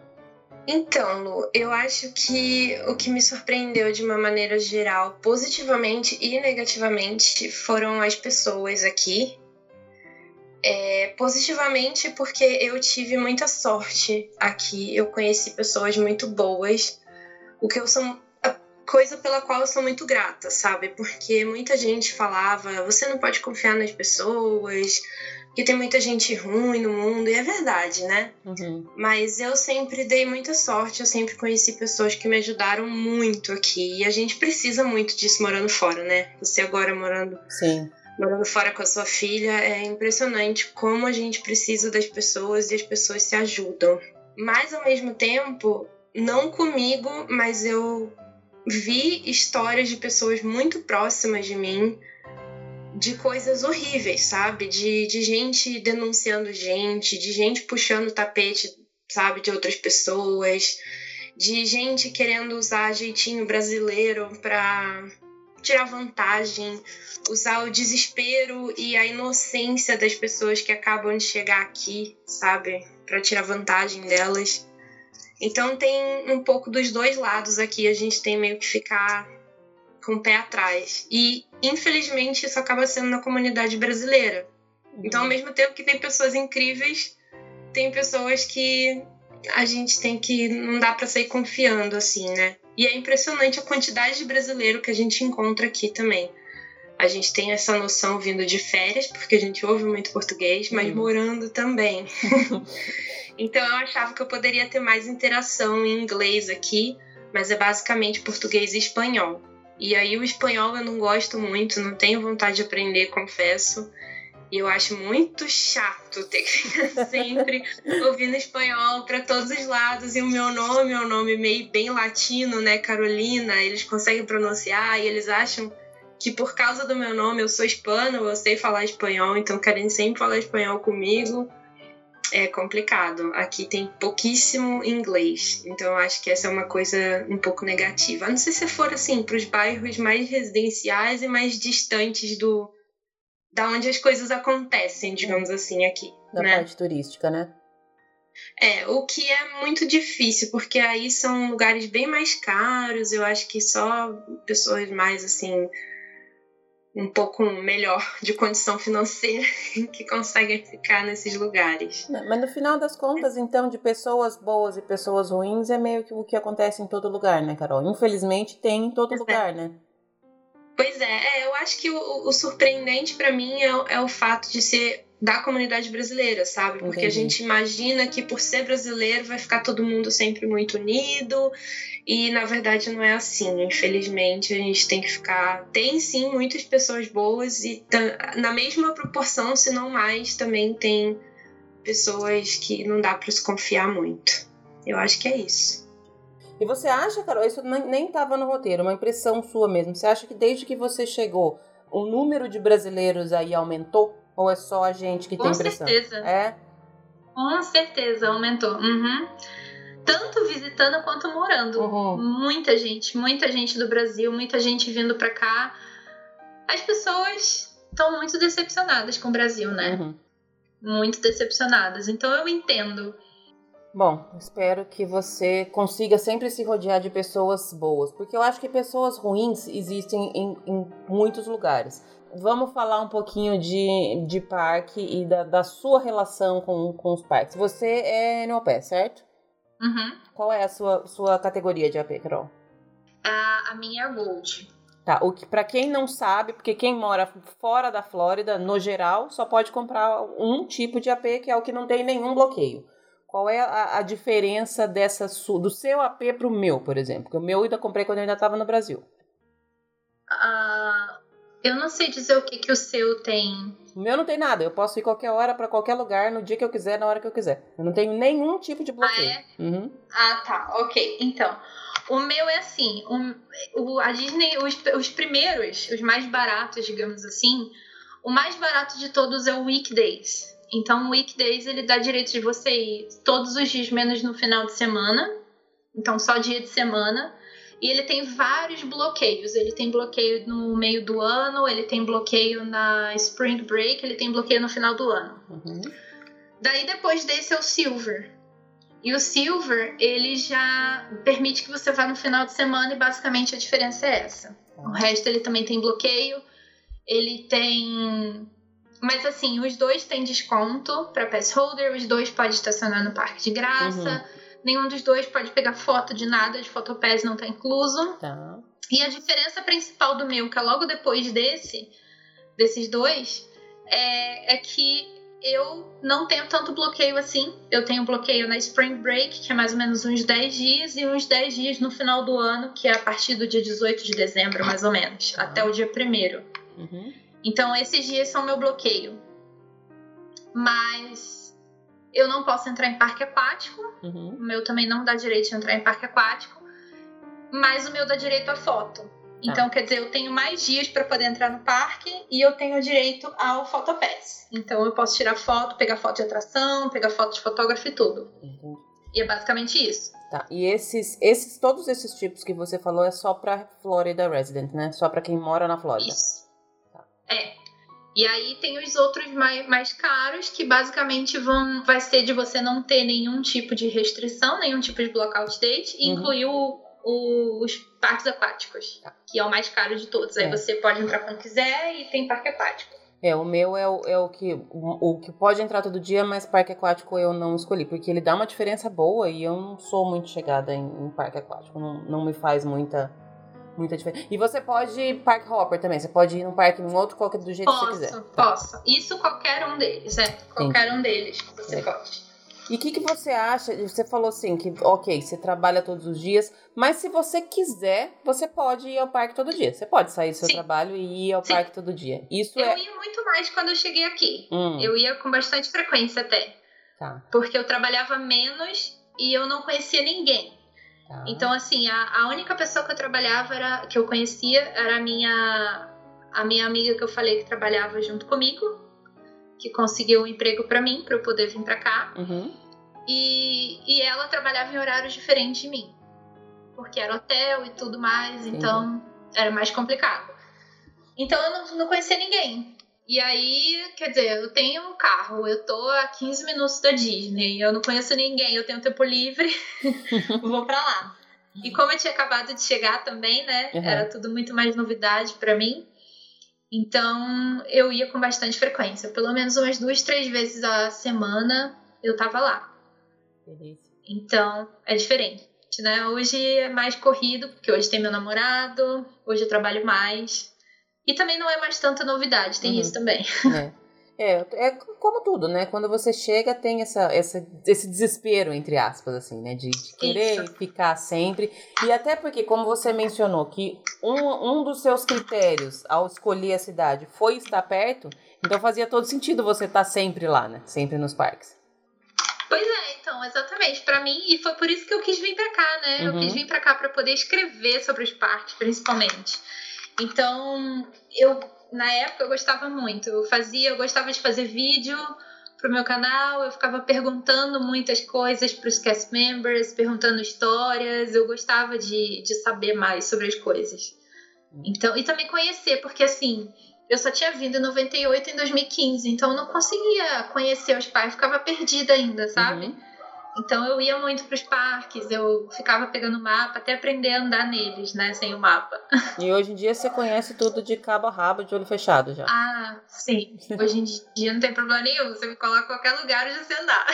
Então, Lu, eu acho que o que me surpreendeu de uma maneira geral, positivamente e negativamente, foram as pessoas aqui. É, positivamente, porque eu tive muita sorte aqui, eu conheci pessoas muito boas, o que eu sou. Coisa pela qual eu sou muito grata, sabe? Porque muita gente falava: você não pode confiar nas pessoas, que tem muita gente ruim no mundo, e é verdade, né? Uhum. Mas eu sempre dei muita sorte, eu sempre conheci pessoas que me ajudaram muito aqui. E a gente precisa muito disso morando fora, né? Você agora morando. Sim. Morando fora com a sua filha, é impressionante como a gente precisa das pessoas e as pessoas se ajudam. Mas ao mesmo tempo, não comigo, mas eu vi histórias de pessoas muito próximas de mim de coisas horríveis, sabe? De, de gente denunciando gente, de gente puxando o tapete, sabe, de outras pessoas, de gente querendo usar jeitinho brasileiro para tirar vantagem, usar o desespero e a inocência das pessoas que acabam de chegar aqui, sabe, para tirar vantagem delas. Então tem um pouco dos dois lados aqui, a gente tem meio que ficar com o pé atrás. E infelizmente isso acaba sendo na comunidade brasileira. Então, ao uhum. mesmo tempo que tem pessoas incríveis, tem pessoas que a gente tem que não dá para sair confiando assim, né? E é impressionante a quantidade de brasileiro que a gente encontra aqui também. A gente tem essa noção vindo de férias, porque a gente ouve muito português, mas uhum. morando também. então eu achava que eu poderia ter mais interação em inglês aqui, mas é basicamente português e espanhol. E aí o espanhol eu não gosto muito, não tenho vontade de aprender, confesso. E eu acho muito chato ter que ficar sempre ouvindo espanhol para todos os lados. E o meu nome é um nome meio bem latino, né? Carolina. Eles conseguem pronunciar e eles acham que por causa do meu nome eu sou hispana, eu sei falar espanhol, então querem sempre falar espanhol comigo. É complicado. Aqui tem pouquíssimo inglês, então eu acho que essa é uma coisa um pouco negativa. A não sei se for assim para os bairros mais residenciais e mais distantes do, da onde as coisas acontecem, digamos assim, aqui. Da né? parte turística, né? É, o que é muito difícil, porque aí são lugares bem mais caros, eu acho que só pessoas mais assim um pouco melhor de condição financeira que conseguem ficar nesses lugares. Mas no final das contas, então, de pessoas boas e pessoas ruins é meio que o que acontece em todo lugar, né, Carol? Infelizmente tem em todo pois é. lugar, é. né? Pois é, é, eu acho que o, o surpreendente para mim é, é, o fato de ser da comunidade brasileira, sabe? Porque Entendi. a gente imagina que por ser brasileiro vai ficar todo mundo sempre muito unido e na verdade não é assim. Infelizmente a gente tem que ficar. Tem sim muitas pessoas boas e na mesma proporção, se não mais, também tem pessoas que não dá para se confiar muito. Eu acho que é isso. E você acha, Carol, isso nem estava no roteiro, uma impressão sua mesmo. Você acha que desde que você chegou, o número de brasileiros aí aumentou? Ou é só a gente que Com tem impressão? Com certeza. É? Com certeza, aumentou. Uhum. Tanto visitando quanto morando. Uhum. Muita gente, muita gente do Brasil, muita gente vindo para cá. As pessoas estão muito decepcionadas com o Brasil, né? Uhum. Muito decepcionadas. Então eu entendo Bom, espero que você consiga sempre se rodear de pessoas boas, porque eu acho que pessoas ruins existem em, em muitos lugares. Vamos falar um pouquinho de, de parque e da, da sua relação com, com os parques. Você é NOP, certo? Uhum. Qual é a sua, sua categoria de AP, Carol? A, a minha é Gold. Tá, o que para quem não sabe, porque quem mora fora da Flórida, no geral, só pode comprar um tipo de AP, que é o que não tem nenhum bloqueio. Qual é a, a diferença dessa do seu AP para o meu, por exemplo? Porque o meu eu ainda comprei quando eu ainda estava no Brasil. Uh, eu não sei dizer o que, que o seu tem. O meu não tem nada. Eu posso ir qualquer hora para qualquer lugar, no dia que eu quiser, na hora que eu quiser. Eu não tenho nenhum tipo de bloqueio. Ah, é? Uhum. ah tá. Ok. Então, o meu é assim. Um, o, a Disney, os, os primeiros, os mais baratos, digamos assim, o mais barato de todos é o Weekdays. Então, o Weekdays ele dá direito de você ir todos os dias, menos no final de semana. Então, só dia de semana. E ele tem vários bloqueios. Ele tem bloqueio no meio do ano, ele tem bloqueio na Spring Break, ele tem bloqueio no final do ano. Uhum. Daí, depois desse é o Silver. E o Silver, ele já permite que você vá no final de semana e basicamente a diferença é essa. O resto ele também tem bloqueio. Ele tem mas assim, os dois têm desconto para pass holder, os dois podem estacionar no parque de graça. Uhum. Nenhum dos dois pode pegar foto de nada, de fotopass não tá incluso. Tá. E a diferença principal do meu, que é logo depois desse, desses dois, é, é que eu não tenho tanto bloqueio assim. Eu tenho bloqueio na Spring Break, que é mais ou menos uns 10 dias, e uns 10 dias no final do ano, que é a partir do dia 18 de dezembro, mais ou menos, uhum. até o dia 1 uhum. Então, esses dias são meu bloqueio. Mas eu não posso entrar em parque aquático. Uhum. O meu também não dá direito de entrar em parque aquático. Mas o meu dá direito a foto. Então, quer dizer, eu tenho mais dias para poder entrar no parque e eu tenho direito ao Photopass. Então, eu posso tirar foto, pegar foto de atração, pegar foto de fotógrafo e tudo. Entendi. E é basicamente isso. Tá. E esses, esses, todos esses tipos que você falou é só para Florida Resident, né? Só para quem mora na Flórida. Isso. Tá. É. E aí tem os outros mais, mais caros que basicamente vão vai ser de você não ter nenhum tipo de restrição, nenhum tipo de blockout date, e uhum. incluir o, o, os parques aquáticos, que é o mais caro de todos. Aí é. você pode entrar quando quiser e tem parque aquático. É, o meu é o, é o que o, o, que pode entrar todo dia, mas parque aquático eu não escolhi, porque ele dá uma diferença boa e eu não sou muito chegada em, em parque aquático, não, não me faz muita muita diferença. E você pode ir park hopper também, você pode ir num parque num outro, qualquer do jeito posso, que você quiser. Posso, posso. Isso qualquer um deles, é. Qualquer Sim. um deles você é. pode. E o que, que você acha? Você falou assim que, ok, você trabalha todos os dias, mas se você quiser, você pode ir ao parque todo dia. Você pode sair do seu Sim. trabalho e ir ao Sim. parque todo dia. Isso eu é... ia muito mais quando eu cheguei aqui. Hum. Eu ia com bastante frequência até. Tá. Porque eu trabalhava menos e eu não conhecia ninguém. Tá. Então, assim, a, a única pessoa que eu trabalhava, era, que eu conhecia, era a minha, a minha amiga que eu falei que trabalhava junto comigo, que conseguiu um emprego para mim, para eu poder vir para cá. Uhum. E, e ela trabalhava em horários diferentes de mim, porque era hotel e tudo mais, então era mais complicado. Então eu não, não conhecia ninguém. E aí, quer dizer, eu tenho um carro, eu tô a 15 minutos da Disney, eu não conheço ninguém, eu tenho tempo livre, vou para lá. E como eu tinha acabado de chegar também, né? Uhum. Era tudo muito mais novidade para mim. Então eu ia com bastante frequência, pelo menos umas duas, três vezes a semana eu tava lá. Beleza. Então é diferente, né? Hoje é mais corrido, porque hoje tem meu namorado, hoje eu trabalho mais. E também não é mais tanta novidade, tem uhum. isso também. É. é. É, como tudo, né? Quando você chega, tem essa, essa, esse desespero, entre aspas, assim, né? De, de querer isso. ficar sempre. E até porque, como você mencionou, que um, um dos seus critérios ao escolher a cidade foi estar perto, então fazia todo sentido você estar sempre lá, né? Sempre nos parques. Pois é, então, exatamente. para mim, e foi por isso que eu quis vir para cá, né? Uhum. Eu quis vir para cá para poder escrever sobre os parques, principalmente. Então, eu na época eu gostava muito. Eu fazia, eu gostava de fazer vídeo pro meu canal, eu ficava perguntando muitas coisas para os cast members, perguntando histórias, eu gostava de, de saber mais sobre as coisas. Então, e também conhecer, porque assim, eu só tinha vindo em 98 em 2015, então eu não conseguia conhecer os pais, ficava perdida ainda, sabe? Uhum. Então eu ia muito para os parques, eu ficava pegando mapa até aprender a andar neles, né, sem o mapa. E hoje em dia você conhece tudo de cabo a rabo, de olho fechado já. Ah, sim. Hoje em dia não tem problema nenhum, você me coloca em qualquer lugar e já sei andar.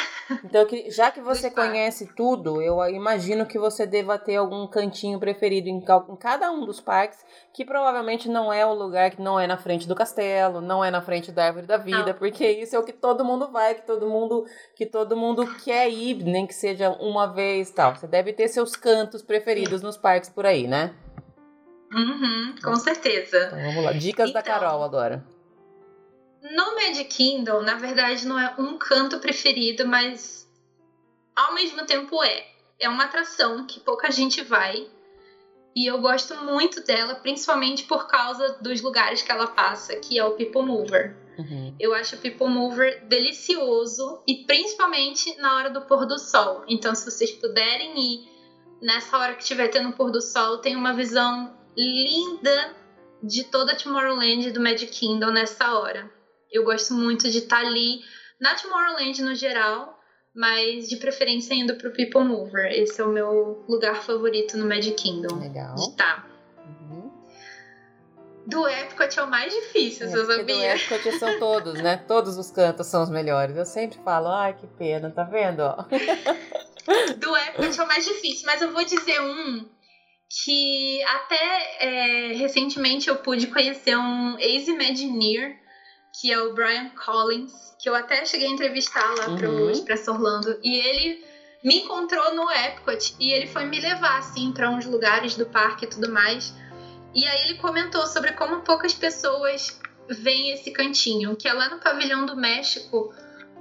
Então, já que você conhece tudo, eu imagino que você deva ter algum cantinho preferido em cada um dos parques, que provavelmente não é o lugar que não é na frente do castelo, não é na frente da árvore da vida, não. porque isso é o que todo mundo vai, que todo mundo que todo mundo quer ir nem que seja uma vez tal. Você deve ter seus cantos preferidos nos parques por aí, né? Uhum, com certeza. Então, vamos lá. Dicas então, da Carol agora. No Magic Kingdom, na verdade, não é um canto preferido, mas ao mesmo tempo é. É uma atração que pouca gente vai. E eu gosto muito dela, principalmente por causa dos lugares que ela passa, que é o People Mover. Uhum. Eu acho o People Mover delicioso e principalmente na hora do pôr do sol. Então, se vocês puderem ir nessa hora que estiver tendo o pôr do sol, tem uma visão linda de toda Tomorrowland do Magic Kingdom nessa hora. Eu gosto muito de estar tá ali na Tomorrowland no geral, mas de preferência indo pro People Mover. Esse é o meu lugar favorito no Magic Kingdom. Legal. De estar. Do Epcot é o mais difícil, é, você sabia? Do Epcot são todos, né? Todos os cantos são os melhores. Eu sempre falo, ai, que pena, tá vendo? do Epcot é o mais difícil, mas eu vou dizer um que até é, recentemente eu pude conhecer um ex-Imagineer, que é o Brian Collins, que eu até cheguei a entrevistar lá uhum. pro Expresso Orlando, e ele me encontrou no Epcot e ele foi me levar assim para uns lugares do parque e tudo mais. E aí ele comentou sobre como poucas pessoas veem esse cantinho, que é lá no pavilhão do México.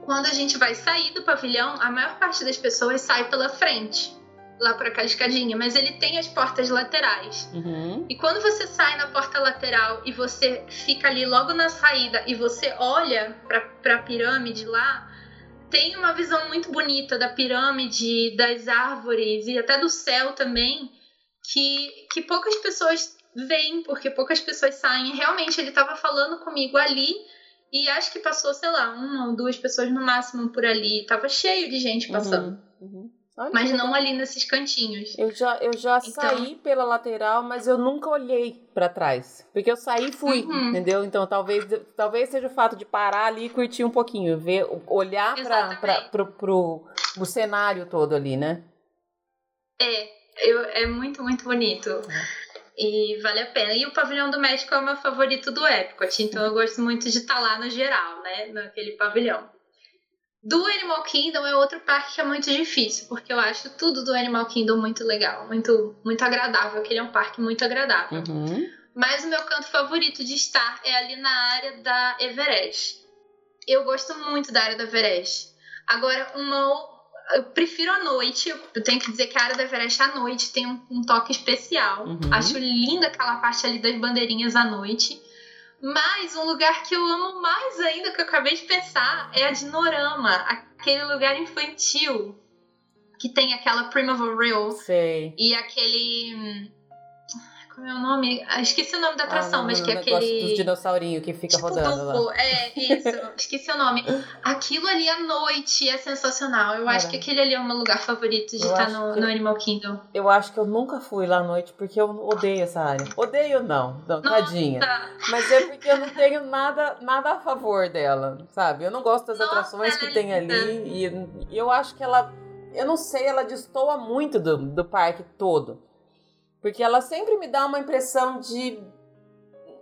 Quando a gente vai sair do pavilhão, a maior parte das pessoas sai pela frente. lá por aquela escadinha, mas ele tem as portas laterais. Uhum. E quando você sai na porta lateral e você fica ali logo na saída e você olha para a pirâmide lá, tem uma visão muito bonita da pirâmide, das árvores e até do céu também, que, que poucas pessoas veem, porque poucas pessoas saem. Realmente, ele estava falando comigo ali e acho que passou, sei lá, uma ou duas pessoas no máximo por ali. Tava cheio de gente passando. Uhum. Uhum. Mas não ali nesses cantinhos. Eu já, eu já Então- saí pela lateral, mas eu nunca olhei pra trás. Porque eu saí e fui, Uhum. entendeu? Então talvez, talvez seja o fato de parar ali e curtir um pouquinho, ver, olhar pra, pro, pro, pro cenário todo ali, né? É, eu, é muito, muito bonito. E vale a pena. E o pavilhão do México é o meu favorito do Epcot, então eu gosto muito de estar lá no geral, né? Naquele pavilhão. Do Animal Kingdom é outro parque que é muito difícil, porque eu acho tudo do Animal Kingdom muito legal, muito, muito agradável, que ele é um parque muito agradável. Uhum. Mas o meu canto favorito de estar é ali na área da Everest. Eu gosto muito da área da Everest. Agora, uma. Eu prefiro à noite. Eu tenho que dizer que a área da Everest à noite tem um, um toque especial. Uhum. Acho linda aquela parte ali das bandeirinhas à noite. Mas um lugar que eu amo mais ainda, que eu acabei de pensar, é a Dinorama aquele lugar infantil que tem aquela Primavera Rail Sei. e aquele. Como é o nome? Ah, esqueci o nome da atração, Ah, mas que é aquele. dos dinossaurinhos que fica tipo rodando Dumbo. lá. É, isso. esqueci o nome. Aquilo ali à noite é sensacional. Eu acho que aquele ali é o meu lugar favorito de Eu estar no, que- no Animal Kingdom. Eu acho que eu nunca fui lá à noite porque eu odeio essa área. Odeio não, não tadinha. Mas é porque eu não tenho nada, nada a favor dela, sabe? Eu não gosto das Nossa, atrações que é tem linda. ali. E eu acho que ela. Eu não sei, ela destoa muito do, do parque todo. Porque ela sempre me dá uma impressão de.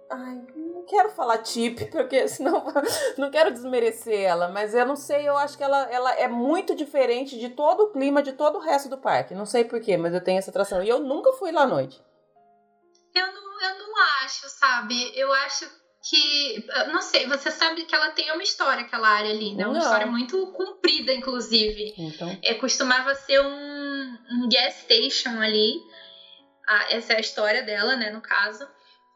Ai, não quero falar tip, porque senão não quero desmerecer ela, mas eu não sei, eu acho que ela, ela é muito diferente de todo o clima de todo o resto do parque. Não sei porquê, mas eu tenho essa atração. E eu nunca fui lá à noite. Eu não, eu não acho, sabe? Eu acho que. Não sei, você sabe que ela tem uma história, aquela área ali, né? Uma Não. história muito comprida, inclusive. Então. É, costumava ser um, um gas station ali. Ah, essa é a história dela, né, no caso.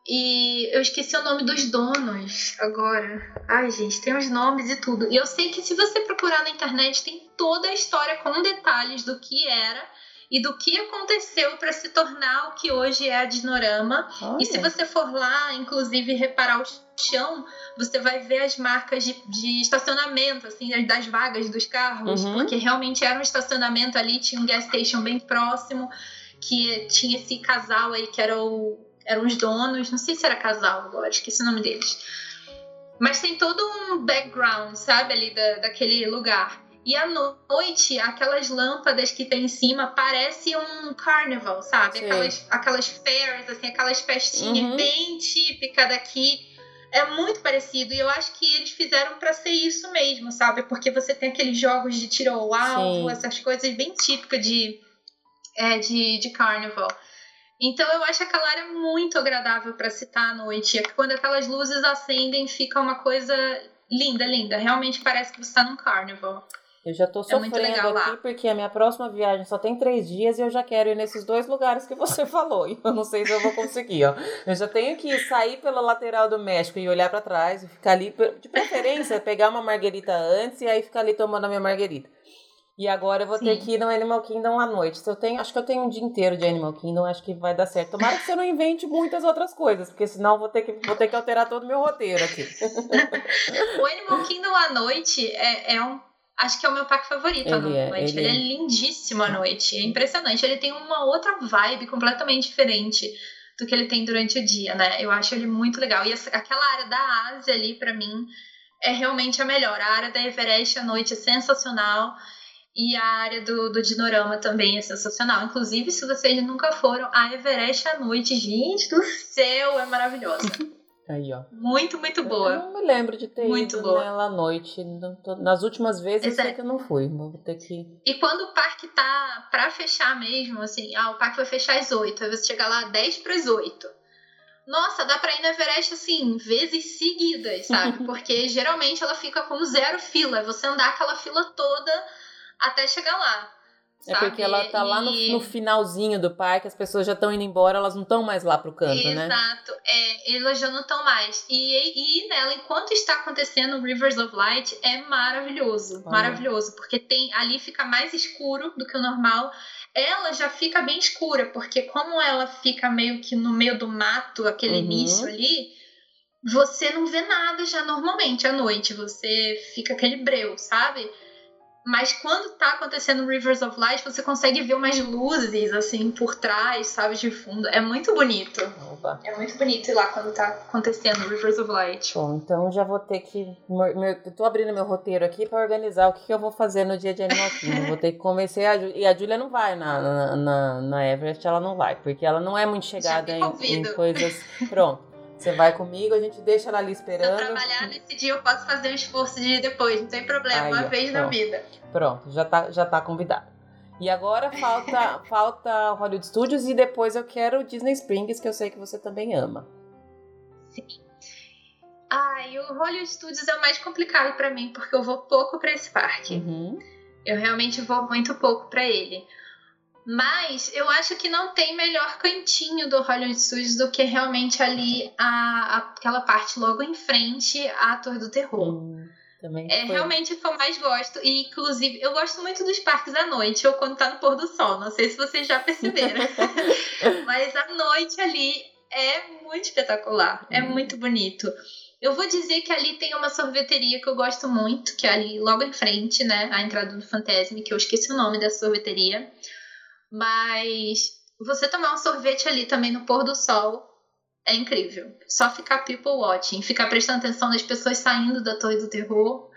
E eu esqueci o nome dos donos agora. Ai, gente, tem os nomes e tudo. E eu sei que se você procurar na internet, tem toda a história com detalhes do que era e do que aconteceu para se tornar o que hoje é a Dinorama. E se olha. você for lá, inclusive, reparar o chão, você vai ver as marcas de, de estacionamento, assim, das vagas dos carros, Uhum. porque realmente era um estacionamento ali, tinha um gas station bem próximo, que tinha esse casal aí que era o, eram os donos, não sei se era casal agora, esqueci o nome deles. Mas tem todo um background, sabe, ali da, daquele lugar. E à noite, aquelas lâmpadas que tem em cima parece um carnival, sabe? Aquelas, aquelas fairs, assim, aquelas festinhas Uhum. bem típica daqui. É muito parecido. E eu acho que eles fizeram pra ser isso mesmo, sabe? Porque você tem aqueles jogos de tiro ao alvo, essas coisas bem típicas de, é, de, de carnival. Então eu acho aquela área muito agradável pra se estar à noite. É que Quando aquelas luzes acendem, fica uma coisa linda, linda. Realmente parece que você tá num carnival. Eu já tô É sofrendo lá. aqui porque a minha próxima viagem só tem três dias e eu já quero ir nesses dois lugares que você falou. E eu não sei se eu vou conseguir, ó. Eu já tenho que sair pela lateral do México e olhar pra trás e ficar ali, de preferência, pegar uma marguerita antes e aí ficar ali tomando a minha marguerita. E agora eu vou ter Sim. que ir no Animal Kingdom à noite. Se eu tenho, acho que eu tenho um dia inteiro de Animal Kingdom, acho que vai dar certo. Tomara que você não invente muitas outras coisas, porque senão vou ter que, vou ter que alterar todo o meu roteiro aqui. O Animal Kingdom à noite é, é um. Acho que é o meu parque favorito à Ele é, noite. ele Ele, é. é. lindíssimo à noite. É impressionante. Ele tem uma outra vibe completamente diferente do que ele tem durante o dia, né? Eu acho ele muito legal. E essa- aquela área da Ásia ali, pra mim, é realmente a melhor. A área da Everest à noite é sensacional. E a área do, do Dinorama também é sensacional. Inclusive, se vocês nunca foram, a Everest à noite, gente do céu, é maravilhosa. Aí, ó. Muito, muito Eu boa. não me lembro de ter Muito ido boa. nela à noite. Nas últimas vezes eu sei Exato. que eu não fui. Vou ter que. E quando o parque tá pra fechar mesmo, assim, ah, o parque vai fechar às 8, aí você chega lá 10 pras 8. Nossa, dá pra ir na Everest assim, vezes seguidas, sabe? Porque geralmente ela fica com zero fila, é você andar aquela fila toda até chegar lá. É porque ela tá lá no, no, finalzinho do parque, as pessoas já estão indo embora, elas não estão mais lá pro canto, Exato. né? Exato, é, elas já não estão mais. E, e nela, enquanto está acontecendo o Rivers of Light, é maravilhoso. Maravilhoso, porque tem ali fica mais escuro do que o normal. Ela já fica bem escura, porque como ela fica meio que no meio do mato, aquele uhum. início ali, você não vê nada já normalmente à noite. Você fica aquele breu, sabe? Mas quando tá acontecendo Rivers of Light, você consegue ver umas luzes, assim, por trás, sabe, de fundo. É muito bonito. Opa. É muito bonito ir lá quando tá acontecendo Rivers of Light. Bom, então já vou ter que. Eu tô abrindo meu roteiro aqui para organizar o que, que, eu vou fazer no dia de Animal Kingdom. vou ter que convencer a Júlia. E a Júlia não vai na, na, na, na Everest, ela não vai, porque ela não é muito chegada em, em coisas. Pronto. Você vai comigo, a gente deixa ela ali esperando. Se eu trabalhar nesse dia, eu posso fazer um esforço de ir depois, não tem problema, Aí, uma vez pronto. na vida. Pronto, já tá, já tá convidado. E agora falta, falta Hollywood Studios e depois eu quero Disney Springs, que eu sei que você também ama. Sim. Ah, e o Hollywood Studios é o mais complicado para mim, porque eu vou pouco para esse parque. Uhum. Eu realmente vou muito pouco para ele. Mas eu acho que não tem melhor cantinho do Hollywood Studios do que realmente ali a, aquela parte logo em frente à Torre do Terror. Hum, também é foi. realmente o que eu mais gosto. E, inclusive, eu gosto muito dos parques à noite ou quando tá no pôr do sol. Não sei se vocês já perceberam. Mas a noite ali é muito espetacular. É hum. muito bonito. Eu vou dizer que ali tem uma sorveteria que eu gosto muito, que é ali logo em frente, né? A entrada do Fantasme, que eu esqueci o nome dessa sorveteria. Mas você tomar um sorvete ali também no pôr do sol é incrível. Só ficar people watching, ficar prestando atenção nas pessoas saindo da Torre do Terror.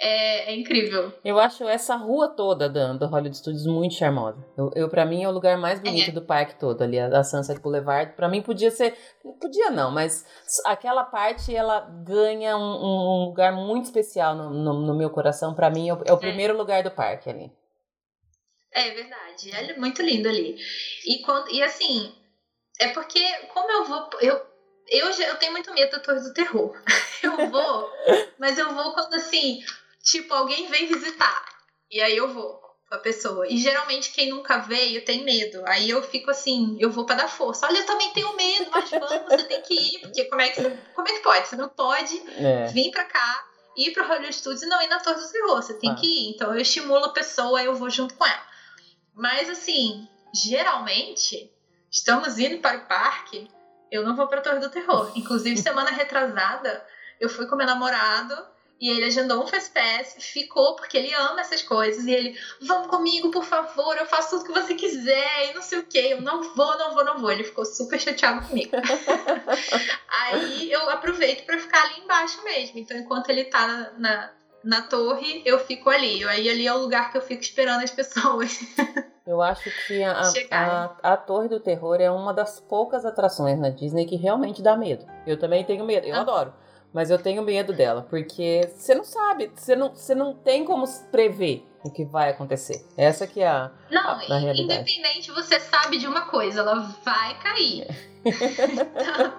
É, é incrível. Eu acho essa rua toda da, do Hollywood Studios muito charmosa. Eu, eu para mim é o lugar mais bonito é. do parque todo ali, a, a Sunset Boulevard. Para mim podia ser, podia não, mas aquela parte ela ganha um, um lugar muito especial no, no, no meu coração. Para mim é o, é o é. primeiro lugar do parque ali. É verdade. É muito lindo ali. E, quando, e assim, é porque, como eu vou. Eu, eu, eu tenho muito medo da Torre do Terror. Eu vou, mas eu vou quando assim, tipo, alguém vem visitar. E aí eu vou com a pessoa. E geralmente quem nunca veio tem medo. Aí eu fico assim, eu vou para dar força. Olha, eu também tenho medo, mas vamos, você tem que ir. Porque como é que, como é que pode? Você não pode é. vir para cá, ir pro Hollywood Studios e não ir na Torre do Terror. Você tem ah. que ir. Então eu estimulo a pessoa, eu vou junto com ela. Mas assim, geralmente, estamos indo para o parque, eu não vou para a Torre do Terror. Inclusive, semana retrasada, eu fui com meu namorado e ele agendou um Fast Pass, ficou porque ele ama essas coisas. E ele, vamos comigo, por favor, eu faço tudo que você quiser e não sei o que. Eu não vou, não vou, não vou. Ele ficou super chateado comigo. Aí eu aproveito para ficar ali embaixo mesmo. Então, enquanto ele tá na, na na torre, eu fico ali. Aí ali é o lugar que eu fico esperando as pessoas. Eu acho que a, a, a, Torre do Terror é uma das poucas atrações na Disney que realmente dá medo. Eu também tenho medo, eu ah. adoro. Mas eu tenho medo dela, porque você não sabe, você não, você não tem como prever o que vai acontecer. Essa que é a, não, a, a realidade. independente, você sabe de uma coisa, ela vai cair. então,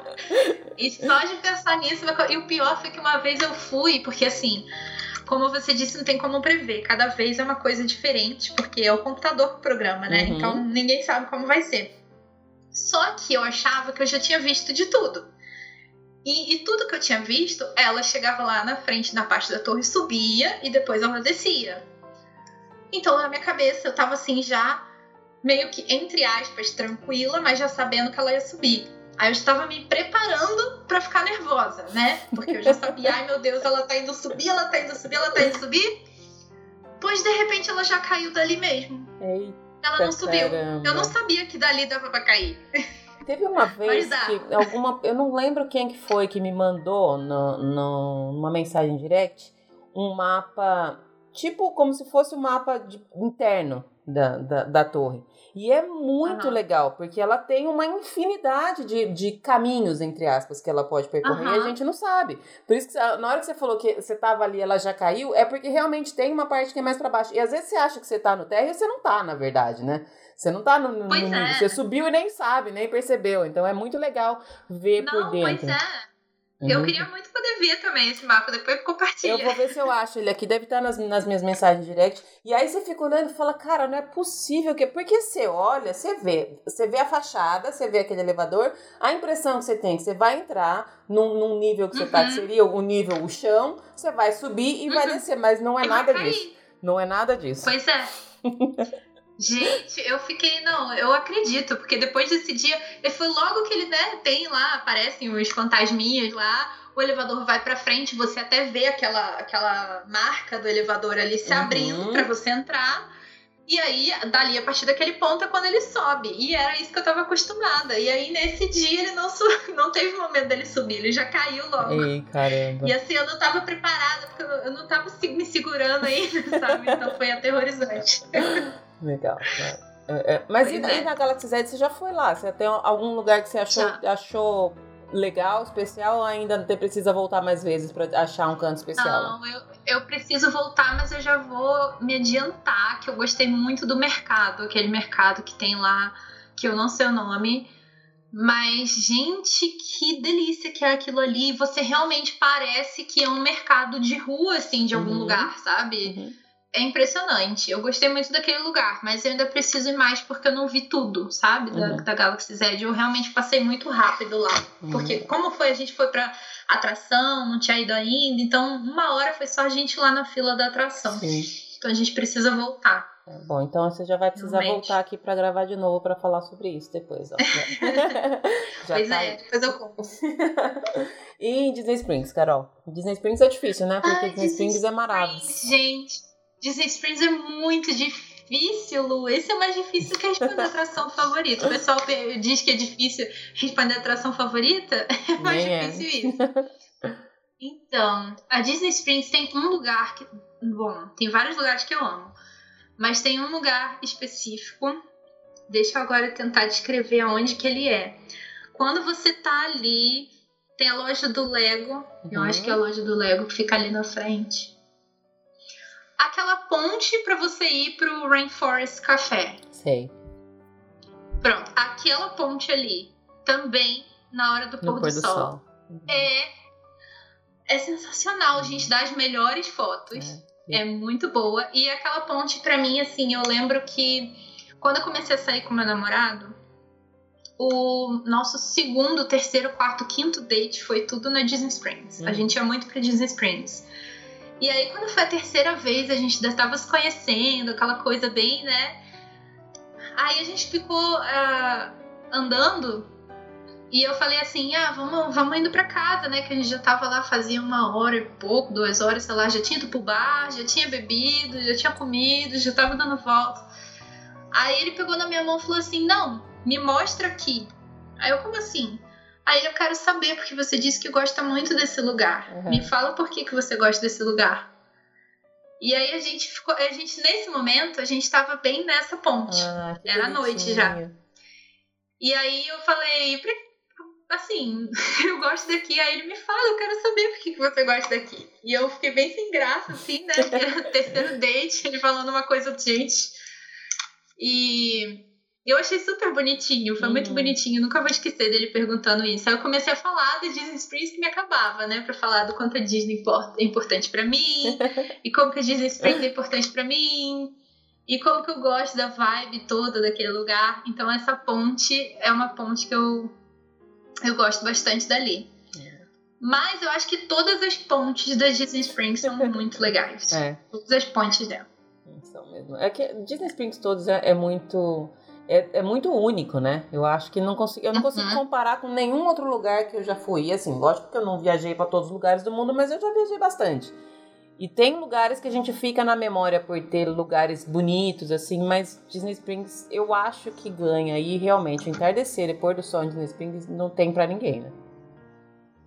e só de pensar nisso, e o pior foi que uma vez eu fui, porque assim, como você disse, não tem como prever. Cada vez é uma coisa diferente, porque é o computador que programa, né? Uhum. Então ninguém sabe como vai ser. Só que eu achava que eu já tinha visto de tudo. E, e, tudo que eu tinha visto, ela chegava lá na frente da parte da torre, subia e depois ela descia. Então na minha cabeça eu tava assim já meio que entre aspas tranquila, mas já sabendo que ela ia subir. Aí eu estava me preparando para ficar nervosa, né? Porque eu já sabia, ai meu Deus, ela tá indo subir, ela tá indo subir, ela tá indo subir. Pois de repente ela já caiu dali mesmo. Eita, ela não subiu. Caramba. Eu não sabia que dali dava pra cair. Teve uma vez que alguma. Eu não lembro quem que foi que me mandou no, no, numa mensagem direct um mapa, tipo como se fosse um mapa de, interno da, da, da torre. E é muito uhum. legal, porque ela tem uma infinidade de, de caminhos, entre aspas, que ela pode percorrer uhum. e a gente não sabe. Por isso que na hora que você falou que você tava ali ela já caiu, é porque realmente tem uma parte que é mais para baixo. E às vezes você acha que você tá no terra e você não tá, na verdade, né? Você não tá no, no, no é. Você subiu e nem sabe, nem percebeu. Então é muito legal ver não, por dentro. Pois é. Uhum. Eu queria muito poder ver também esse mapa, depois compartilha. Eu vou ver se eu acho ele aqui, deve estar nas, nas minhas mensagens direct. E aí você fica olhando e fala, cara, não é possível que. Porque você olha, você vê, você vê a fachada, você vê aquele elevador, a impressão que você tem que você vai entrar num, num nível que você uhum. tá, que uhum. seria o nível, o chão, você vai subir e uhum. vai descer, mas não é e nada disso. Não é nada disso. Pois é. Gente, eu fiquei, não, eu acredito, porque depois desse dia, foi logo que ele, né, tem lá, aparecem os fantasminhas lá, o elevador vai para frente, você até vê aquela, aquela marca do elevador ali se uhum. abrindo para você entrar. E aí, dali, a partir daquele ponto é quando ele sobe. E era isso que eu tava acostumada. E aí, nesse dia, ele não, não teve momento dele subir, ele já caiu logo. Ei, caramba. E assim, eu não tava preparada, porque eu não tava me segurando ainda, sabe? Então foi aterrorizante. Legal. É, é, mas e, é. e, na Galaxy Z você já foi lá? Você tem algum lugar que você achou, achou legal, especial, ou ainda você precisa voltar mais vezes para achar um canto especial? Não, eu, eu preciso voltar, mas eu já vou me adiantar que eu gostei muito do mercado, aquele mercado que tem lá, que eu não sei o nome. Mas, gente, que delícia que é aquilo ali. Você realmente parece que é um mercado de rua, assim, de algum uhum. lugar, sabe? Uhum é impressionante. Eu gostei muito daquele lugar, mas eu ainda preciso ir mais porque eu não vi tudo, sabe? Da, uhum. da Galaxy Z. Eu realmente passei muito rápido lá. Uhum. Porque, como foi, a gente foi pra atração, não tinha ido ainda, então uma hora foi só a gente lá na fila da atração. Sim. Então a gente precisa voltar. É, bom, então você já vai precisar Realmente. voltar aqui para gravar de novo para falar sobre isso depois. Ó. pois tá é, aí. depois eu conto. e Disney Springs, Carol? Disney Springs é difícil, né? Porque Ai, Disney, Disney Springs é maravilhoso. Gente, Disney Springs é muito difícil, Lu. Esse é mais difícil que a responder a atração favorita. O pessoal diz que é difícil responder a atração favorita. É mais Nem é. difícil é. isso. Então, a Disney Springs tem um lugar que. Bom, tem vários lugares que eu amo. Mas tem um lugar específico. Deixa eu agora tentar descrever aonde que ele é. Quando você tá ali, tem a loja do Lego. Uhum. Eu acho que é a loja do Lego que fica ali na frente aquela ponte para você ir pro Rainforest Café. Sei. Pronto, aquela ponte ali também na hora do pôr, do, pôr do, sol, sol. Uhum. é é sensacional, a gente dá as melhores fotos. É, é muito boa e aquela ponte para mim assim, eu lembro que quando eu comecei a sair com meu namorado, o nosso segundo, terceiro, quarto, quinto date foi tudo na Disney Springs. Uhum. A gente ia muito pra Disney Springs. E aí, quando foi a terceira vez, a gente ainda estava se conhecendo, aquela coisa bem, né? Aí a gente ficou uh, andando e eu falei assim: ah, vamos, vamos indo pra casa, né? Que a gente já tava lá fazia uma hora e pouco, duas horas, sei lá, já tinha ido pro bar, já tinha bebido, já tinha comido, já tava dando volta. Aí ele pegou na minha mão e falou assim: não, me mostra aqui. Aí eu, como assim? Aí eu quero saber, porque você disse que gosta muito desse lugar. Uhum. Me fala por que, que você gosta desse lugar. E aí a gente ficou. A gente, nesse momento, a gente estava bem nessa ponte. Ah, Era noite já. E aí eu falei, assim, eu gosto daqui. Aí ele me fala, eu quero saber por que, que você gosta daqui. E eu fiquei bem sem graça, assim, né? terceiro date, ele falando uma coisa gente. E eu achei super bonitinho, foi uhum. muito bonitinho, nunca vou esquecer dele perguntando isso. Aí eu comecei a falar da Disney Springs que me acabava, né, para falar do quanto a Disney é importante para mim, e como que a Disney Springs é importante para mim, e como que eu gosto da vibe toda daquele lugar. Então essa ponte é uma ponte que eu eu gosto bastante dali. É. Mas eu acho que todas as pontes da Disney Springs são muito legais. É. Todas as pontes dela. São mesmo. É que Disney Springs todos é, é muito é, é, muito único, né? Eu acho que não consigo, eu não consigo uhum. comparar com nenhum outro lugar que eu já fui. Assim, lógico que eu não viajei para todos os lugares do mundo, mas eu já viajei bastante. E tem lugares que a gente fica na memória por ter lugares bonitos, assim, mas Disney Springs eu acho que ganha. E realmente, entardecer e pôr do sol em Disney Springs não tem para ninguém, né?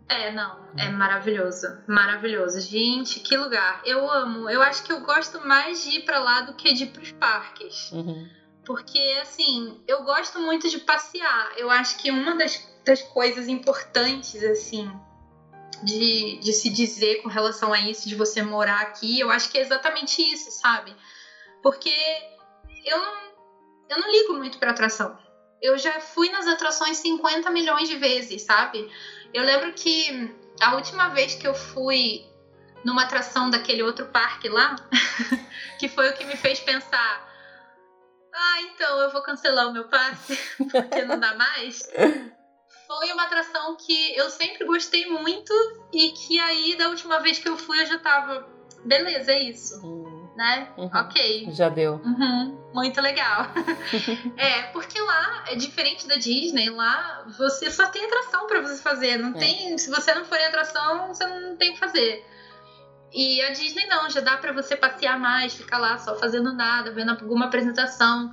É, não, é maravilhoso, maravilhoso. Gente, que lugar. Eu amo. Eu acho que eu gosto mais de ir para lá do que de ir pros parques. Uhum. Porque, assim, eu gosto muito de passear. Eu acho que uma das, das coisas importantes, assim, de, de se dizer com relação a isso, de você morar aqui, eu acho que é exatamente isso, sabe? Porque eu não, eu não ligo muito para atração. Eu já fui nas atrações 50 milhões de vezes, sabe? Eu lembro que a última vez que eu fui numa atração daquele outro parque lá, que foi o que me fez pensar: ah, então eu vou cancelar o meu passe, porque não dá mais. Foi uma atração que eu sempre gostei muito e que aí da última vez que eu fui eu já tava, beleza, é isso. Hum. Né? Uhum. Ok. Já deu. Uhum. Muito legal. é, porque lá é diferente da Disney, lá você só tem atração para você fazer. Não é. tem. Se você não for em atração, você não tem o que fazer. E a Disney não, já dá para você passear mais, ficar lá só fazendo nada, vendo alguma apresentação.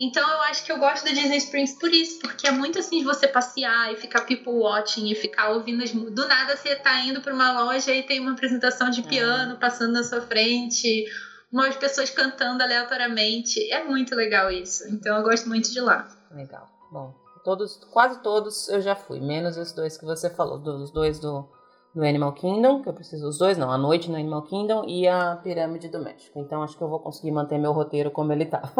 Então eu acho que eu gosto da Disney Springs por isso, porque é muito assim de você passear e ficar people watching e ficar ouvindo as Do nada você tá indo para uma loja e tem uma apresentação de piano é. passando na sua frente, umas pessoas cantando aleatoriamente. É muito legal isso. Então eu gosto muito de lá. Legal. Bom, todos, quase todos eu já fui, menos os dois que você falou, dos dois do no Animal Kingdom, que eu preciso dos dois, não, a noite no Animal Kingdom e a Pirâmide do México. Então acho que eu vou conseguir manter meu roteiro como ele tá.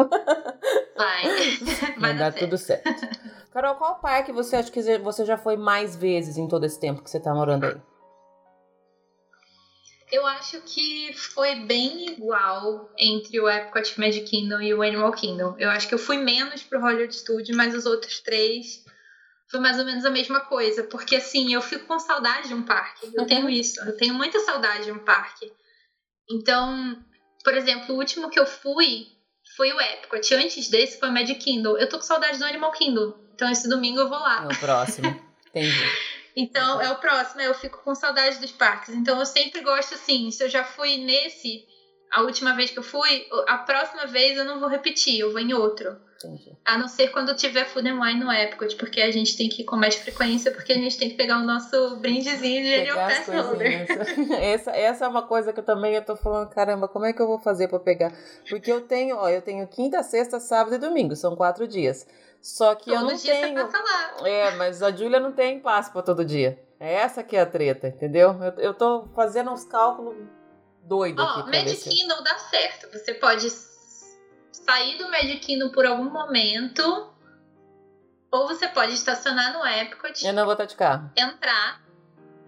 Vai, vai, vai dar, dar tudo certo. Carol, qual parque você acha que você já foi mais vezes em todo esse tempo que você tá morando aí? Eu acho que foi bem igual entre o Epcot Magic Kingdom e o Animal Kingdom. Eu acho que eu fui menos pro Hollywood Studio, mas os outros três foi mais ou menos a mesma coisa. Porque assim, eu fico com saudade de um parque. Eu tenho isso. Eu tenho muita saudade de um parque. Então, por exemplo, o último que eu fui foi o Epcot. Antes desse foi o Magic Kingdom. Eu tô com saudade do Animal Kingdom. Então esse domingo eu vou lá. É o próximo. Entendi. então é o próximo. Eu fico com saudade dos parques. Então eu sempre gosto assim. Se eu já fui nesse a última vez que eu fui, a próxima vez eu não vou repetir, eu vou em outro. Entendi. A não ser quando tiver Food and Wine no Epcot, porque a gente tem que ir com mais frequência, porque a gente tem que pegar o nosso brindezinho de Annual Pass Holder. essa, essa é uma coisa que eu também eu tô falando, caramba, como é que eu vou fazer para pegar? Porque eu tenho, ó, eu tenho quinta, sexta, sábado e domingo, são quatro dias. Só que todo eu não dia tenho. Você passa lá. É, mas a Júlia não tem passo para todo dia. É essa que é a treta, entendeu? Eu, eu tô fazendo uns cálculos doidos aqui. Ó, Magic Kingdom dá certo. Você pode sair do Kingdom por algum momento. Ou você pode estacionar no Epcot. Eu não vou estar de carro. Entrar.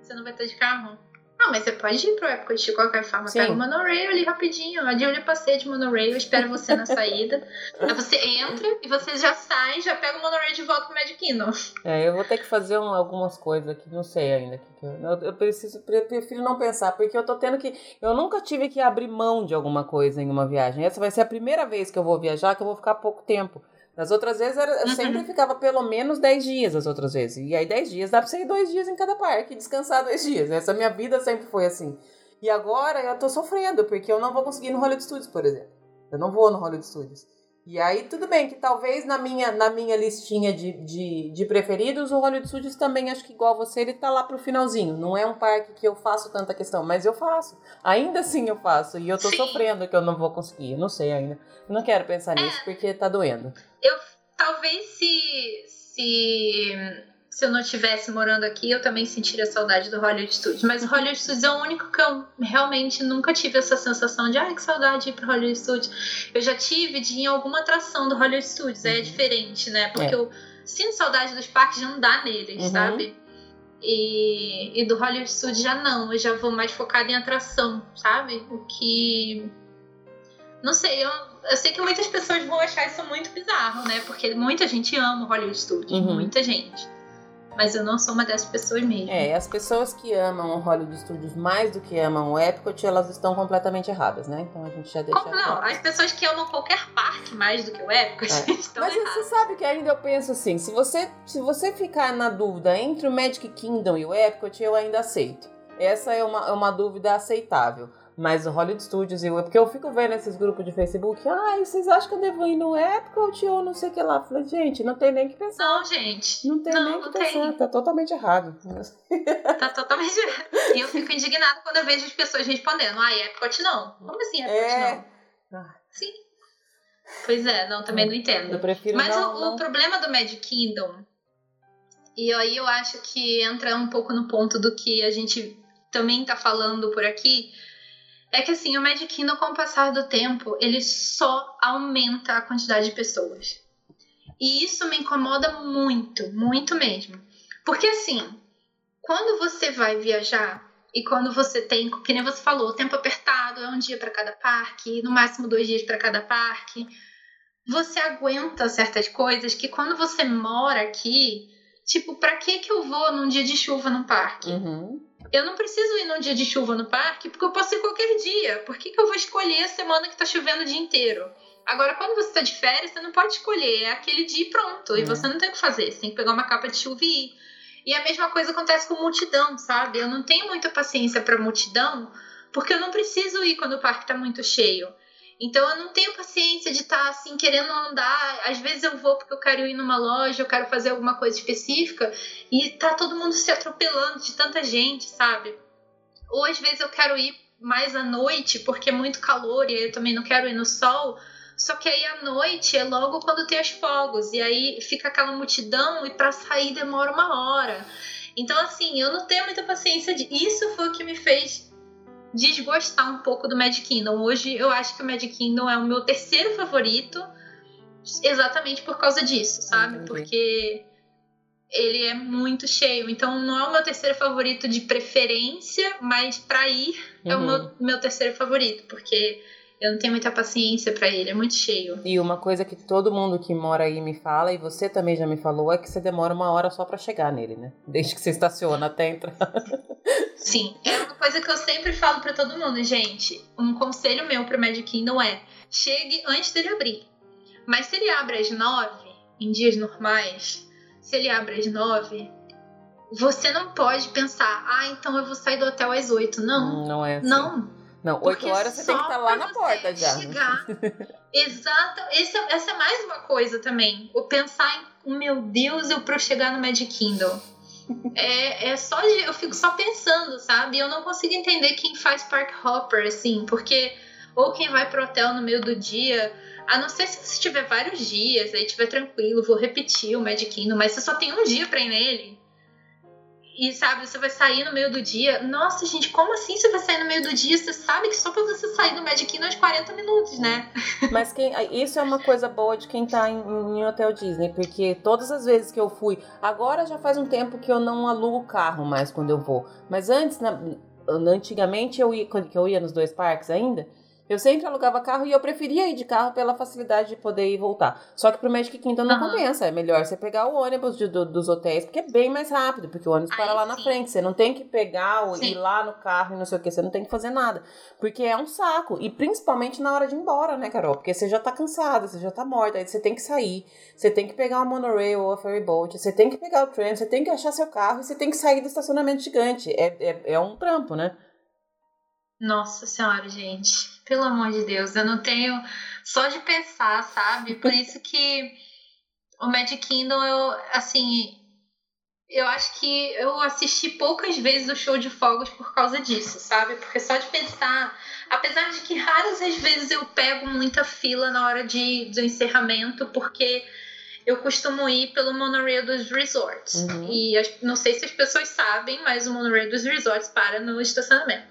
Você não vai estar de carro? Não, mas você pode ir pro Epcot de qualquer forma. Sim. Pega o monorail ali rapidinho. A Julia passeia de monorail, espera você na saída. Aí você entra e você já sai, já pega o monorail de volta pro Magic Kingdom. É, eu vou ter que fazer um, algumas coisas aqui, não sei ainda. Eu, eu preciso, prefiro não pensar, porque eu tô tendo que. Eu nunca tive que abrir mão de alguma coisa em uma viagem. Essa vai ser a primeira vez que eu vou viajar, que eu vou ficar pouco tempo. Nas outras vezes eu uhum. sempre ficava pelo menos 10 dias as outras vezes. E aí 10 dias dá pra você ir dois dias em cada parque e descansar dois dias. Essa minha vida sempre foi assim. E agora eu tô sofrendo, porque eu não vou conseguir ir no Hollywood Studios, por exemplo. Eu não vou no Hollywood Studios. E aí, tudo bem, que talvez na minha, na minha listinha de, de, de preferidos, o Hollywood Studios também, acho que igual você, ele tá lá pro finalzinho. Não é um parque que eu faço tanta questão, mas eu faço. Ainda assim eu faço. E eu tô Sim. sofrendo que eu não vou conseguir. Eu não sei ainda. Eu não quero pensar é, nisso, porque tá doendo. Eu, talvez se, se se eu não estivesse morando aqui, eu também sentiria saudade do Hollywood Studios. Mas o Hollywood Studios é o único que eu realmente nunca tive essa sensação de, ai, que saudade de ir pro Hollywood Studios. Eu já tive de ir em alguma atração do Hollywood Studios, é uhum. diferente, né? Porque é. eu sinto saudade dos parques de andar neles, uhum. sabe? E, e do Hollywood Studios já não, eu já vou mais focada em atração, sabe? O que. Não sei, eu, eu sei que muitas pessoas vão achar isso muito bizarro, né? Porque muita gente ama o Hollywood Studios, uhum. muita gente. Mas eu não sou uma dessas pessoas mesmo. É, as pessoas que amam o Hollywood Studios mais do que amam o Epcot, elas estão completamente erradas, né? Então a gente já deixa. Como, não, as pessoas que amam qualquer parque mais do que o Epcot é. estão Mas erradas. você sabe que ainda eu penso assim, se você, se você ficar na dúvida entre o Magic Kingdom e o Epcot, eu ainda aceito. Essa é uma, é uma dúvida aceitável. Mas o Hollywood Studios e o. Porque eu fico vendo esses grupos de Facebook. Ah, vocês acham que eu devo ir no Epcot ou não sei o que lá? falei, gente, não tem nem que pensar. Não, gente. Não tem não, nem que pensar. Tem. Tá totalmente errado. Tá totalmente errado. E eu fico indignada quando eu vejo as pessoas respondendo. Ah, Epcot não. Como assim Epcot é... não? Ah. Sim. Pois é, não, também não entendo. Eu prefiro Mas não, o, não... o problema do Magic Kingdom. E aí eu acho que entra um pouco no ponto do que a gente também tá falando por aqui é que assim, o Magic Kingdom, com o passar do tempo, ele só aumenta a quantidade de pessoas. E isso me incomoda muito, muito mesmo. Porque assim, quando você vai viajar e quando você tem, que nem você falou, tempo apertado, é um dia para cada parque, no máximo dois dias para cada parque, você aguenta certas coisas que quando você mora aqui, tipo, pra que que eu vou num dia de chuva no parque? Uhum. Eu não preciso ir num dia de chuva no parque porque eu posso ir qualquer dia. Por que, que eu vou escolher a semana que tá chovendo o dia inteiro? Agora, quando você tá de férias, você não pode escolher. É aquele dia e pronto. E Uhum. você não tem o que fazer. Você tem que pegar uma capa de chuva e ir. E a mesma coisa acontece com multidão, sabe? Eu não tenho muita paciência pra multidão porque eu não preciso ir quando o parque tá muito cheio. Então eu não tenho paciência de estar assim querendo andar. Às vezes eu vou porque eu quero ir numa loja, eu quero fazer alguma coisa específica e tá todo mundo se atropelando de tanta gente, sabe? Ou às vezes eu quero ir mais à noite porque é muito calor e eu também não quero ir no sol. Só que aí à noite é logo quando tem os fogos e aí fica aquela multidão e para sair demora uma hora. Então assim, eu não tenho muita paciência de isso foi o que me fez desgostar um pouco do Mad Kingdom. Hoje eu acho que o Mad Kingdom é o meu terceiro favorito, exatamente por causa disso, sabe? Entendi. Porque ele é muito cheio. Então não é o meu terceiro favorito de preferência, mas pra ir é o Uhum. meu, meu terceiro favorito, porque eu não tenho muita paciência pra ele, é muito cheio. E uma coisa que todo mundo que mora aí me fala, e você também já me falou, é que você demora uma hora só pra chegar nele, né? Desde que você estaciona até entrar. Sim, é uma coisa que eu sempre falo pra todo mundo, gente. Um conselho meu pro Magic Kingdom é: chegue antes dele abrir. Mas se ele abre às nove, em dias normais, se ele abre às nove, você não pode pensar, ah, então eu vou sair do hotel às oito. Não, Não é assim. não. Não, oito horas você tem que estar lá pra na porta já. Chegar. Exato. Esse é- essa é mais uma coisa também. O pensar em, meu Deus, eu eu chegar no Magic Kingdom. É, é só de, eu fico só pensando, sabe? Eu não consigo entender quem faz park hopper assim, porque ou quem vai pro hotel no meio do dia, a não ser se você tiver vários dias, aí tiver tranquilo, vou repetir o Magic Kingdom, mas você só tem um dia pra ir nele. E sabe, você vai sair no meio do dia. Nossa, gente, como assim você vai sair no meio do dia? Você sabe que só pra você sair do Magic Kingdom é de 40 minutos, né? Mas quem, isso é uma coisa boa de quem tá em, em hotel Disney, porque todas as vezes que eu fui, agora já faz um tempo que eu não alugo carro mais quando eu vou. Mas antes, na- antigamente eu ia, quando eu ia nos dois parques ainda, eu sempre alugava carro e eu preferia ir de carro pela facilidade de poder ir e voltar. Só que pro Magic Kingdom não Aham. compensa, é melhor você pegar o ônibus de- do- dos hotéis, porque é bem mais rápido, porque o ônibus para Aí lá na sim. frente, você não tem que pegar, o, Sim. ir lá no carro e não sei o que, você não tem que fazer nada. Porque é um saco. E principalmente na hora de ir embora, né, Carol? Porque você já tá cansada, você já tá morta. Aí você tem que sair, você tem que pegar o monorail ou a ferry boat, você tem que pegar o trem, você tem que achar seu carro e você tem que sair do estacionamento gigante. É, é, é um trampo, né? Nossa senhora, gente. Pelo amor de Deus, eu não tenho. Só de pensar, sabe? Por isso que o Magic Kingdom, eu, assim. Eu acho que eu assisti poucas vezes o show de fogos por causa disso, sabe? Porque só de pensar. Apesar de que raras as vezes eu pego muita fila na hora de, do encerramento, porque eu costumo ir pelo monorail dos resorts. Uhum. E não sei se as pessoas sabem, mas o monorail dos resorts para no estacionamento.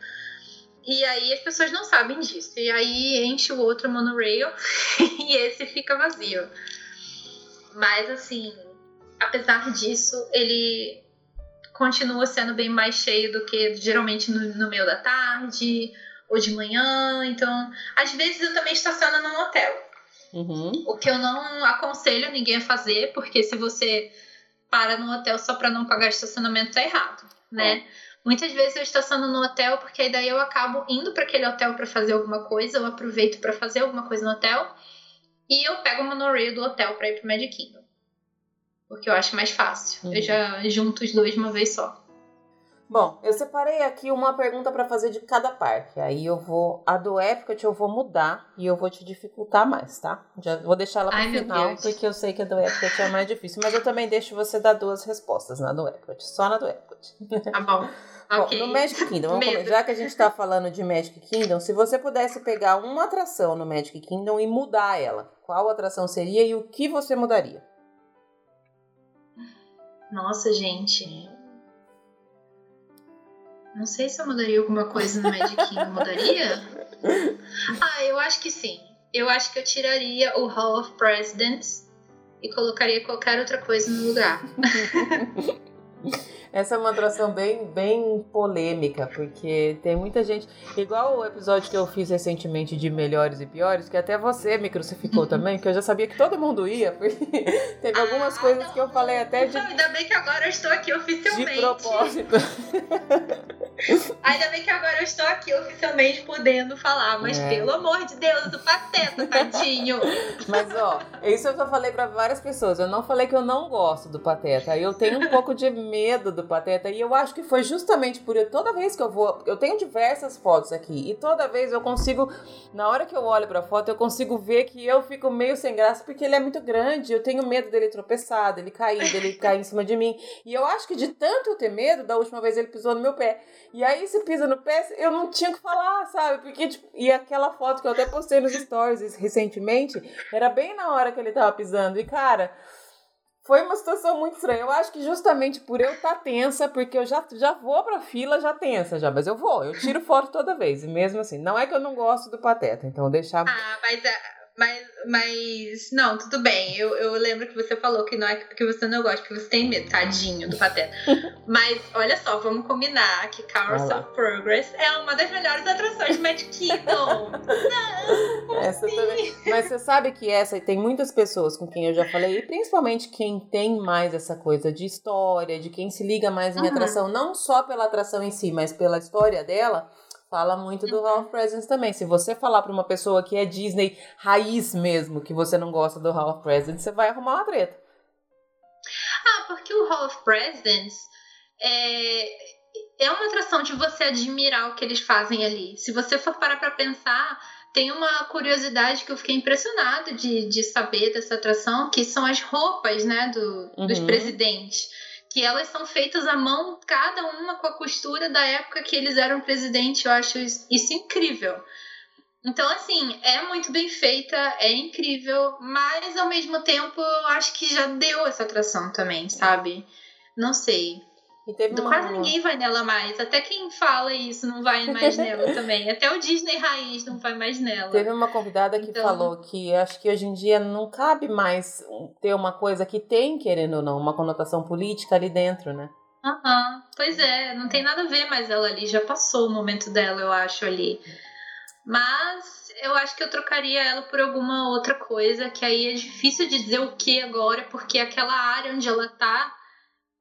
E aí as pessoas não sabem disso. E aí enche o outro monorail e esse fica vazio. Mas assim, apesar disso, ele continua sendo bem mais cheio do que geralmente no, no meio da tarde ou de manhã. Então, às vezes eu também estaciono num hotel. Uhum. O que eu não aconselho ninguém a fazer, porque se você para no hotel só para não pagar estacionamento, tá errado, né? Muitas vezes eu estaciono no hotel porque aí daí eu acabo indo para aquele hotel para fazer alguma coisa, eu aproveito para fazer alguma coisa no hotel e eu pego o monorail do hotel para ir pro Magic Kingdom. Porque eu acho mais fácil. Uhum. Eu já junto os dois uma vez só. Bom, eu separei aqui uma pergunta pra fazer de cada parque. Aí eu vou. A do Epcot eu vou mudar e eu vou te dificultar mais, tá? Já vou deixar ela pro Ai, final, porque eu sei que a do Epcot é mais difícil. Mas eu também deixo você dar duas respostas na do Epcot. Só na do Epcot. Tá bom. ok. Bom, no Magic Kingdom, comer- já que a gente tá falando de Magic Kingdom, se você pudesse pegar uma atração no Magic Kingdom e mudar ela, qual atração seria e o que você mudaria? Nossa, gente. Não sei se eu mudaria alguma coisa no Magic Kingdom. Mudaria? Ah, eu acho que sim. Eu acho que eu tiraria o Hall of Presidents e colocaria qualquer outra coisa no lugar. Essa é uma atração bem, bem polêmica, porque tem muita gente. Igual o episódio que eu fiz recentemente de melhores e piores, que até você me crucificou também, que eu já sabia que todo mundo ia, porque teve algumas ah, coisas não, que eu falei até de. Não, ainda bem que agora eu estou aqui oficialmente. De propósito. Ainda bem que agora eu estou aqui oficialmente podendo falar, mas é. pelo amor de Deus, do pateta, tadinho. Mas ó, isso eu já falei para várias pessoas. Eu não falei que eu não gosto do pateta. Eu tenho um pouco de medo do pateta e eu acho que foi justamente por eu, toda vez que eu vou, eu tenho diversas fotos aqui e toda vez eu consigo, na hora que eu olho para a foto, eu consigo ver que eu fico meio sem graça porque ele é muito grande. Eu tenho medo dele tropeçar, dele cair, dele cair em cima de mim. E eu acho que de tanto eu ter medo, da última vez ele pisou no meu pé. E aí, se pisa no pé, eu não tinha que falar, sabe? Porque, tipo, e aquela foto que eu até postei nos stories recentemente, era bem na hora que ele tava pisando. E, cara, foi uma situação muito estranha. Eu acho que justamente por eu estar tá tensa, porque eu já, já vou pra fila já tensa já, mas eu vou, eu tiro foto toda vez. E mesmo assim, não é que eu não gosto do Pateta, então deixar. Ah, mas é, mas, mas, não, tudo bem. Eu, eu lembro que você falou que não é porque você não gosta, porque você tem medo, tadinho do Pateta. mas, olha só, vamos combinar que Cars of Progress é uma das melhores atrações de Magic Kingdom. não, essa assim? também. Mas você sabe que essa, tem muitas pessoas com quem eu já falei, e principalmente quem tem mais essa coisa de história, de quem se liga mais em uhum. atração, não só pela atração em si, mas pela história dela fala muito do Hall of Presidents também. Se você falar para uma pessoa que é Disney raiz mesmo, que você não gosta do Hall of Presidents, você vai arrumar uma treta. Ah, porque o Hall of Presidents é, é uma atração de você admirar o que eles fazem ali. Se você for parar para pensar, tem uma curiosidade que eu fiquei impressionada de, de saber dessa atração, que são as roupas, né, do, uhum. dos presidentes que elas são feitas à mão, cada uma com a costura da época que eles eram presidente. Eu acho isso incrível. Então, assim, é muito bem feita, é incrível, mas ao mesmo tempo eu acho que já deu essa atração também, sabe? Não sei. Uma... Quase ninguém vai nela mais. Até quem fala isso não vai mais nela também. Até o Disney Raiz não vai mais nela. Teve uma convidada que então... falou que acho que hoje em dia não cabe mais ter uma coisa que tem, querendo ou não, uma conotação política ali dentro, né? Aham, uhum. pois é, não tem nada a ver mais ela ali. Já passou o momento dela, eu acho, ali. Mas eu acho que eu trocaria ela por alguma outra coisa, que aí é difícil de dizer o que agora, porque aquela área onde ela tá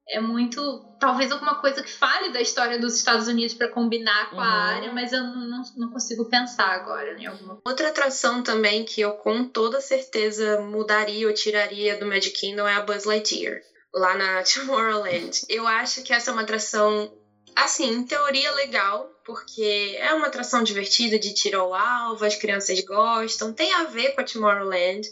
é muito. Talvez alguma coisa que fale da história dos Estados Unidos para combinar com uhum. a área, mas eu não, não consigo pensar agora em alguma Outra atração também que eu com toda certeza mudaria ou tiraria do Magic Kingdom é a Buzz Lightyear, lá na Tomorrowland. Eu acho que essa é uma atração, assim, em teoria legal, porque é uma atração divertida de tiro ao alvo, as crianças gostam, tem a ver com a Tomorrowland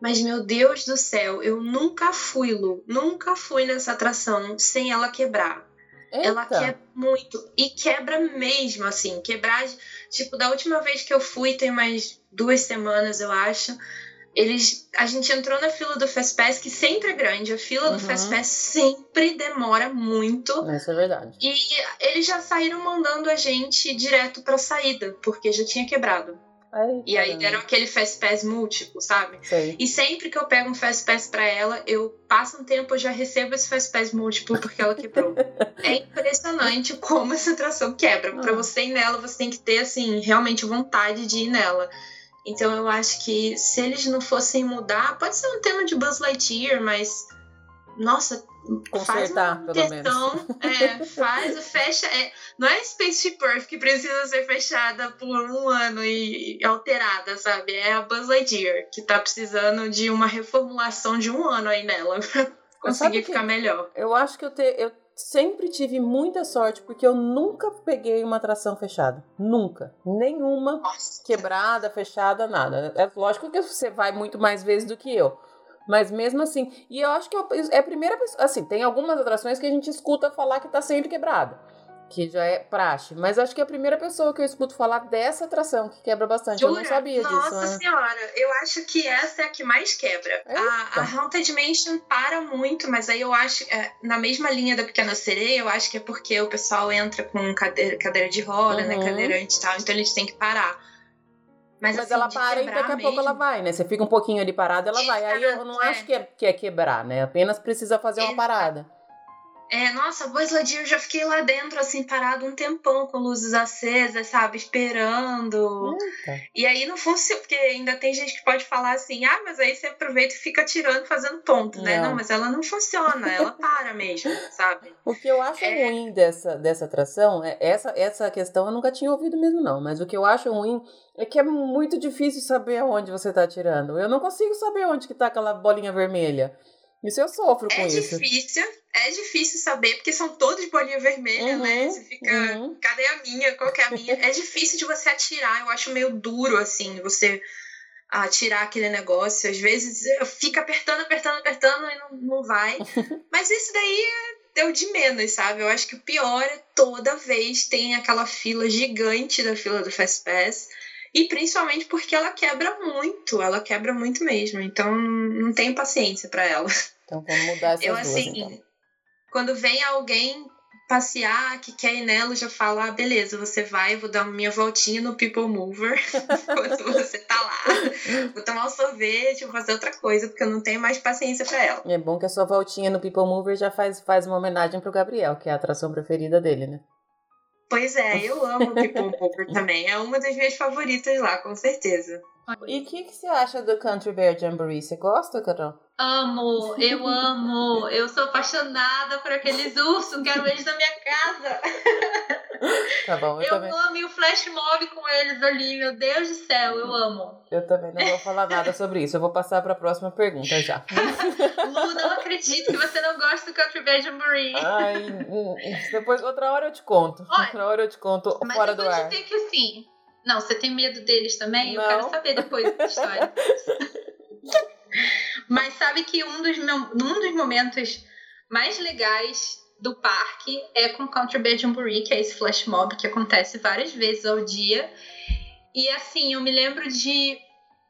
mas, meu Deus do céu, eu nunca fui, Lu. Nunca fui nessa atração sem ela quebrar. Eita. Ela quebra muito. E quebra mesmo, assim. Quebrar. Tipo, da última vez que eu fui, tem mais duas semanas, eu acho. Eles, a gente entrou na fila do Fastpass, que sempre é grande. A fila uhum. do Fastpass sempre demora muito. Isso é verdade. E eles já saíram mandando a gente direto pra saída, porque já tinha quebrado. Ai, e aí deram aquele Fast Pass múltiplo, sabe? Sei. E sempre que eu pego um Fast Pass pra ela, eu passo um tempo, eu já recebo esse Fast Pass múltiplo porque ela quebrou. é impressionante como essa atração quebra. Ah. Pra você ir nela, você tem que ter, assim, realmente vontade de ir nela. Então eu acho que se eles não fossem mudar, pode ser um tema de Buzz Lightyear, mas nossa, Consertar, faz pelo menos. É, faz, fecha. É, não é Spaceship Earth que precisa ser fechada por um ano e alterada, sabe? É a Buzz Lightyear que tá precisando de uma reformulação de um ano aí nela pra conseguir ficar melhor. Eu acho que eu, te, eu sempre tive muita sorte porque eu nunca peguei uma atração fechada. Nunca. Nenhuma Nossa. quebrada, fechada, nada. É lógico que você vai muito mais vezes do que eu. Mas mesmo assim, e eu acho que é a primeira pessoa. Assim, tem algumas atrações que a gente escuta falar que tá sempre quebrada. Que já é praxe. Mas acho que é a primeira pessoa que eu escuto falar dessa atração que quebra bastante. Jura? Eu não sabia Nossa disso. Nossa né? senhora, eu acho que essa é a que mais quebra. A, a Haunted Mansion para muito, mas aí eu acho, é, na mesma linha da Pequena Sereia, eu acho que é porque o pessoal entra com cadeira, cadeira de roda, né, uhum. né? Cadeirante e tal, então eles têm que parar. Mas, Mas assim, ela para e daqui a mesmo. pouco ela vai, né? Você fica um pouquinho ali parada, ela Exato, vai. Aí eu não é. acho que é, que é quebrar, né? Apenas precisa fazer Exato. uma parada. É, nossa, Lightyear, eu já fiquei lá dentro, assim, parado um tempão com luzes acesas, sabe? Esperando. Eita. E aí não funciona, porque ainda tem gente que pode falar assim, ah, mas aí você aproveita e fica tirando, fazendo ponto, né? Não, não mas ela não funciona, ela para mesmo, sabe? O que eu acho é... ruim dessa, dessa atração, é essa, essa questão eu nunca tinha ouvido mesmo, não, mas o que eu acho ruim é que é muito difícil saber aonde você tá tirando. Eu não consigo saber onde que tá aquela bolinha vermelha. Isso eu sofro com é isso. É difícil, é difícil saber, porque são todos bolinha vermelha, uhum, né? Você fica, uhum. cadê a minha? Qual que é a minha? é difícil de você atirar, eu acho meio duro, assim, você atirar aquele negócio. Às vezes fica apertando, apertando, apertando e não, não vai. Mas isso daí é o de menos, sabe? Eu acho que o pior é toda vez tem aquela fila gigante da fila do Fast Pass. E principalmente porque ela quebra muito, ela quebra muito mesmo. Então não tenho paciência para ela. Então vamos mudar essas Eu, duas, assim, então. Quando vem alguém passear, que quer ir nela, já fala, ah, beleza, você vai, vou dar minha voltinha no People Mover enquanto você tá lá. Vou tomar um sorvete, vou fazer outra coisa, porque eu não tenho mais paciência para ela. É bom que a sua voltinha no People Mover já faz, faz uma homenagem pro Gabriel, que é a atração preferida dele, né? Pois é, eu amo People Mover também. É uma das minhas favoritas lá, com certeza. E o que, que você acha do Country Bear Jamboree? Você gosta, Carol? Amo, eu amo. Eu sou apaixonada por aqueles ursos, quero eles na minha casa. Tá bom, eu, eu também. amo e o flash mob com eles ali, meu Deus do céu, eu amo. Eu também não vou falar nada sobre isso. Eu vou passar para a próxima pergunta já. Lu, não acredito que você não gosta do Country Bear Jamboree. Ai, hum, depois outra hora eu te conto. Olha, outra hora eu te conto fora do ar. Mas eu vou dizer que assim, não, você tem medo deles também? Não. Eu quero saber depois da história. Mas sabe que um dos, meu, um dos momentos mais legais do parque é com Country Bear Jamboree, que é esse flash mob que acontece várias vezes ao dia. E assim, eu me lembro de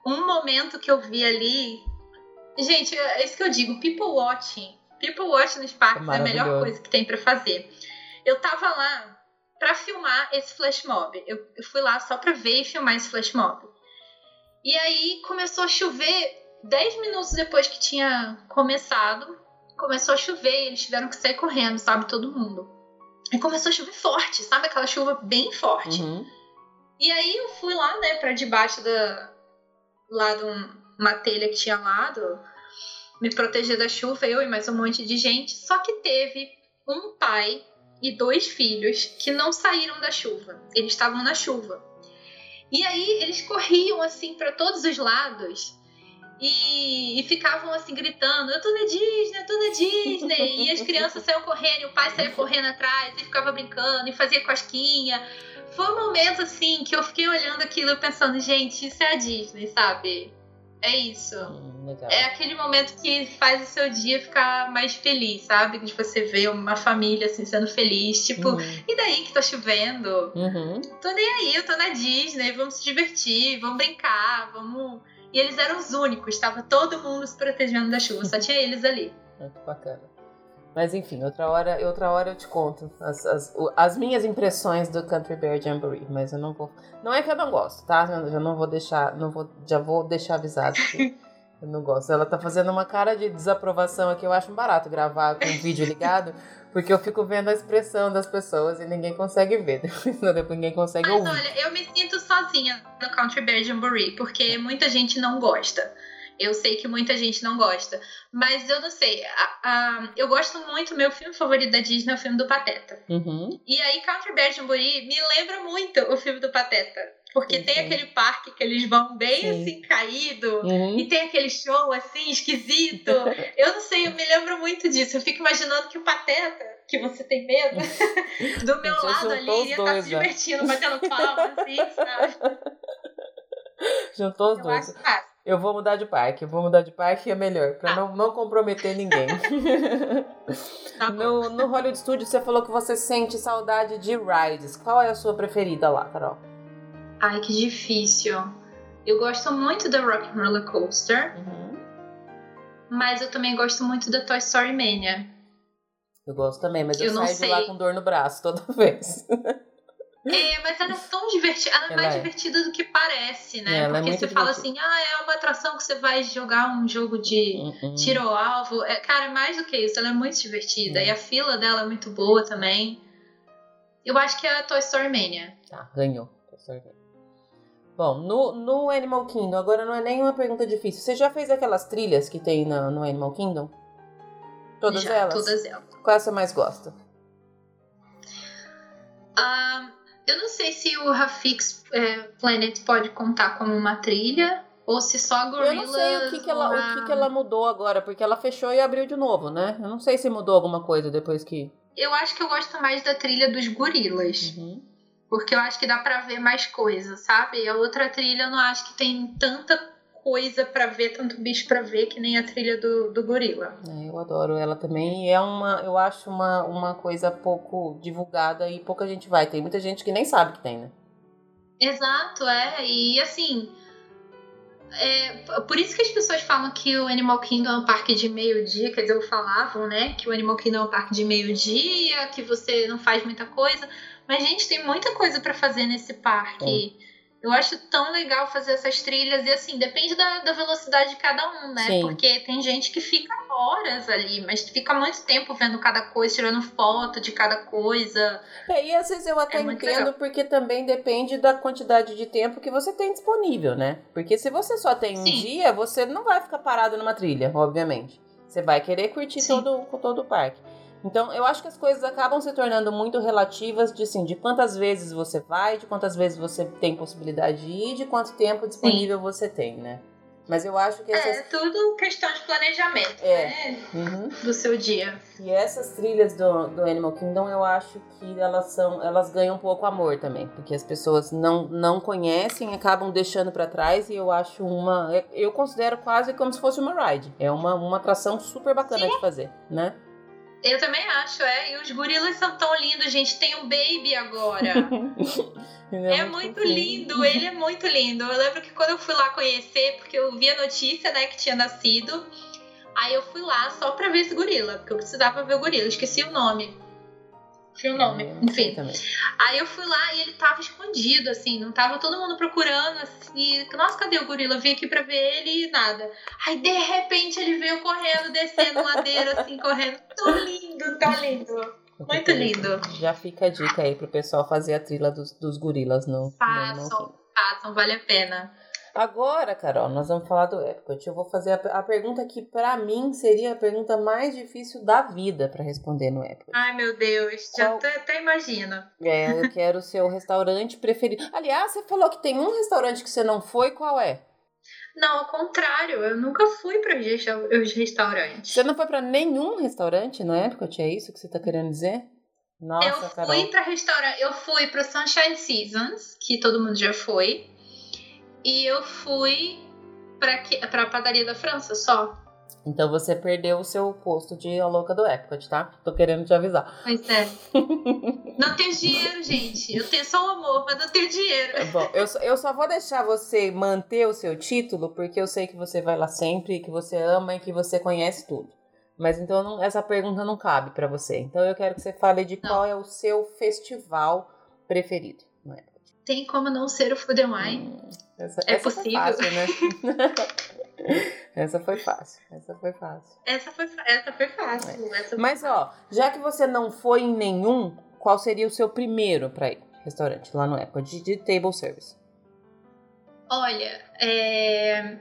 um momento que eu vi ali. Gente, é isso que eu digo, people watching. People watching nos parques é a melhor coisa que tem para fazer. Eu tava lá para filmar esse flash mob. Eu, eu fui lá só para ver e filmar esse flash mob. E aí começou a chover 10 minutos depois que tinha começado. Começou a chover e eles tiveram que sair correndo, sabe? Todo mundo. E começou a chover forte, sabe? Aquela chuva bem forte. Uhum. E aí eu fui lá, né, pra debaixo da. lá de uma telha que tinha lá, do, me proteger da chuva, eu e mais um monte de gente. Só que teve um pai e dois filhos que não saíram da chuva. Eles estavam na chuva. E aí eles corriam assim para todos os lados e, e, ficavam assim gritando: Eu tô na Disney, eu tô na Disney. e as crianças saíam correndo, e o pai saía correndo atrás e ficava brincando e fazia cosquinha. Foi um momento assim que eu fiquei olhando aquilo e pensando: Gente, isso é a Disney, sabe? É isso. Hum, é aquele momento que faz o seu dia ficar mais feliz, sabe? De você ver uma família assim sendo feliz. Tipo, uhum. e daí que tá chovendo? Uhum. Tô nem aí, eu tô na Disney, vamos se divertir, vamos brincar, vamos. E eles eram os únicos, estava todo mundo se protegendo da chuva, só tinha eles ali. Muito bacana. Mas enfim, outra hora, outra hora eu te conto as, as, as minhas impressões do Country Bear Jamboree, mas eu não vou. Não é que eu não gosto, tá? Eu já não vou deixar, não vou, já vou deixar avisado que eu não gosto. Ela tá fazendo uma cara de desaprovação aqui, eu acho barato gravar com o vídeo ligado, porque eu fico vendo a expressão das pessoas e ninguém consegue ver, depois ninguém consegue mas, ouvir. Mas olha, eu me sinto sozinha no Country Bear Jamboree, porque muita gente não gosta. Eu sei que muita gente não gosta. Mas eu não sei. A, a, eu gosto muito, meu filme favorito da Disney é o filme do Pateta. Uhum. E aí, Country Bear Jamboree me lembra muito o filme do Pateta. Porque sim, tem sim. aquele parque que eles vão bem sim. assim, caído. Uhum. E tem aquele show assim, esquisito. eu não sei, eu me lembro muito disso. Eu fico imaginando que o Pateta, que você tem medo, do meu lado ali, iria estar tá se divertindo, batendo palma, assim, sabe? Juntou os eu dois. Eu vou mudar de parque, eu vou mudar de parque é melhor, pra ah. não, não comprometer ninguém. tá no, no Hollywood Studios, você falou que você sente saudade de rides. Qual é a sua preferida lá, Carol? Ai, que difícil. Eu gosto muito da Rock Roller Coaster. Uhum. Mas eu também gosto muito da Toy Story Mania. Eu gosto também, mas eu, eu saio de lá com dor no braço toda vez. É, mas ela é tão divertida. Ela é ela mais é. divertida do que parece, né? Ela é Porque é você fala assim, ah, é uma atração que você vai jogar um jogo de uh -uh. tiro ao alvo. É, cara, é mais do que isso. Ela é muito divertida. E a fila dela é muito boa também. Eu acho que é a Toy Story Mania. Tá, ganhou. Toy Story Mania. Bom, no, no Animal Kingdom, agora não é nenhuma pergunta difícil. Você já fez aquelas trilhas que tem no, no Animal Kingdom? Todas já, elas? Todas elas. Qual você mais gosta? Uh, eu não sei se o Rafix é, Planet pode contar como uma trilha ou se só a Gorilla. Eu não sei o que, que, ela, o que, que ela mudou agora, porque ela fechou e abriu de novo, né? Eu não sei se mudou alguma coisa depois que. Eu acho que eu gosto mais da trilha dos gorilas. Uhum. Porque eu acho que dá pra ver mais coisas, sabe? A outra trilha eu não acho que tem tanta coisa para ver, tanto bicho para ver, que nem a trilha do, do gorila. É, eu adoro ela também. E é uma, eu acho uma, uma coisa pouco divulgada e pouca gente vai. Tem muita gente que nem sabe que tem, né? Exato, é. E assim. É, por isso que as pessoas falam que o Animal Kingdom é um parque de meio-dia, quer dizer, falavam, né? Que o Animal Kingdom é um parque de meio-dia, que você não faz muita coisa. Mas, gente, tem muita coisa para fazer nesse parque. É. Eu acho tão legal fazer essas trilhas e assim, depende da, da velocidade de cada um, né? Sim. Porque tem gente que fica horas ali, mas fica muito tempo vendo cada coisa, tirando foto de cada coisa. É, e às vezes eu até é entendo porque também depende da quantidade de tempo que você tem disponível, né? Porque se você só tem um Sim. dia, você não vai ficar parado numa trilha, obviamente. Você vai querer curtir todo, todo o parque. Então, eu acho que as coisas acabam se tornando muito relativas de, assim, de quantas vezes você vai, de quantas vezes você tem possibilidade de ir, de quanto tempo disponível Sim. você tem, né? Mas eu acho que essas... É, tudo questão de planejamento, é. né? Uhum. Do seu dia. E essas trilhas do, do Animal Kingdom, eu acho que elas são, elas ganham um pouco amor também, porque as pessoas não, não conhecem, acabam deixando para trás e eu acho uma, eu considero quase como se fosse uma ride. É uma, uma atração super bacana Sim. de fazer, né? Eu também acho, é. E os gorilas são tão lindos, gente. Tem um baby agora. é, é, muito, muito lindo, ele é muito lindo. Eu lembro que quando eu fui lá conhecer, porque eu vi a notícia, né, que tinha nascido. Aí eu fui lá só pra ver esse gorila, porque eu precisava ver o gorila, esqueci o nome. Tinha o um nome, é, enfim. Aí eu fui lá e ele tava escondido, assim, não tava todo mundo procurando, assim. Nossa, cadê o gorila? vim aqui pra ver ele e nada. Aí de repente ele veio correndo, descendo ladeira, assim, correndo. Tão lindo, tá lindo. Muito lindo. Já fica a dica aí pro pessoal fazer a trilha dos, dos gorilas no. Façam, no... façam, vale a pena. Agora, Carol, nós vamos falar do Epcot. Eu vou fazer a, a pergunta que, para mim, seria a pergunta mais difícil da vida para responder no Epcot. Ai, meu Deus, Qual... já até, até imagino. É, eu quero o seu restaurante preferido. Aliás, você falou que tem um restaurante que você não foi, qual é? Não, ao contrário, eu nunca fui para os restaurantes. Você não foi para nenhum restaurante no Epcot? É isso que você tá querendo dizer? Nossa, eu fui para restaurante, eu fui para Sunshine Seasons, que todo mundo já foi. E eu fui pra, pra padaria da França só. Então você perdeu o seu posto de a louca do Epcot, tá? Tô querendo te avisar. Pois é. não tenho dinheiro, gente. Eu tenho só o amor, mas não tenho dinheiro. Tá bom, eu, eu só vou deixar você manter o seu título, porque eu sei que você vai lá sempre, que você ama e que você conhece tudo. Mas então não, essa pergunta não cabe para você. Então eu quero que você fale de não. qual é o seu festival preferido. Não é? Tem como não ser o Food and Wine? Hum, essa, é essa possível. Foi fácil, né? essa foi fácil. Essa foi fácil. Essa foi, essa foi fácil. É. Essa foi Mas, fácil. ó, já que você não foi em nenhum, qual seria o seu primeiro para ir? Restaurante lá no Eco, de, de table service. Olha, é...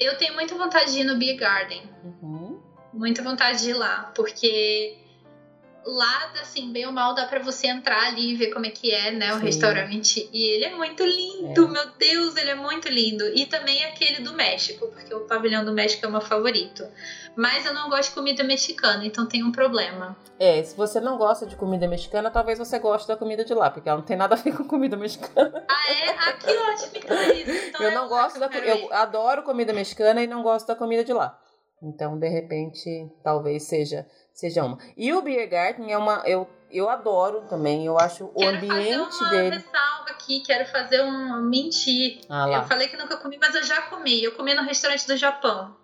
eu tenho muita vontade de ir no Beer Garden. Uhum. Muita vontade de ir lá, porque lá, assim, bem ou mal, dá para você entrar ali e ver como é que é, né, o Sim. restaurante. E ele é muito lindo, é. meu Deus, ele é muito lindo. E também aquele do México, porque o pavilhão do México é o meu favorito. Mas eu não gosto de comida mexicana, então tem um problema. É, se você não gosta de comida mexicana, talvez você goste da comida de lá, porque ela não tem nada a ver com comida mexicana. Ah, é? Ah, que ótimo, então é isso. Então eu não gosto da Eu adoro comida mexicana e não gosto da comida de lá. Então, de repente, talvez seja seja uma. E o Beer Garden é uma. Eu, eu adoro também, eu acho quero o ambiente fazer uma dele. ressalva aqui, quero fazer um mentir. Ah, eu falei que nunca comi, mas eu já comi. Eu comi no restaurante do Japão.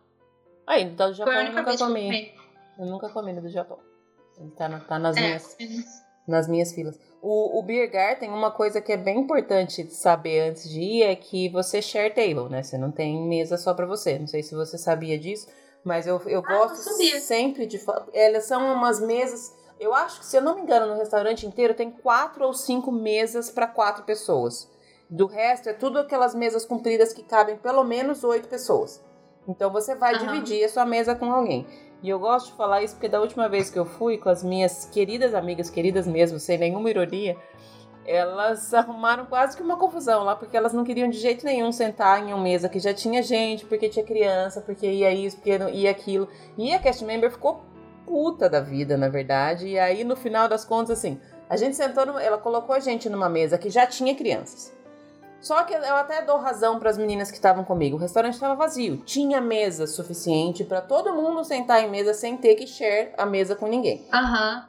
Aí, do Japão eu nunca comi. Eu nunca comi no do Japão. Ele tá, na, tá nas, é, minhas, nas minhas filas. O, o Beer Garden, uma coisa que é bem importante saber antes de ir é que você share table, né? Você não tem mesa só para você. Não sei se você sabia disso, mas eu, eu Ah, gosto sempre de. Elas são umas mesas. Eu acho que, se eu não me engano, no restaurante inteiro tem quatro ou cinco mesas para quatro pessoas. Do resto, é tudo aquelas mesas compridas que cabem pelo menos oito pessoas. Então você vai Aham. dividir a sua mesa com alguém. E eu gosto de falar isso porque da última vez que eu fui com as minhas queridas amigas, queridas mesmo, sem nenhuma ironia, elas arrumaram quase que uma confusão lá, porque elas não queriam de jeito nenhum sentar em uma mesa que já tinha gente, porque tinha criança, porque ia isso, porque ia aquilo. E a cast member ficou puta da vida, na verdade. E aí, no final das contas, assim, a gente sentou, no- ela colocou a gente numa mesa que já tinha crianças. Só que eu até dou razão para as meninas que estavam comigo. O restaurante estava vazio. Tinha mesa suficiente para todo mundo sentar em mesa sem ter que share a mesa com ninguém. Aham.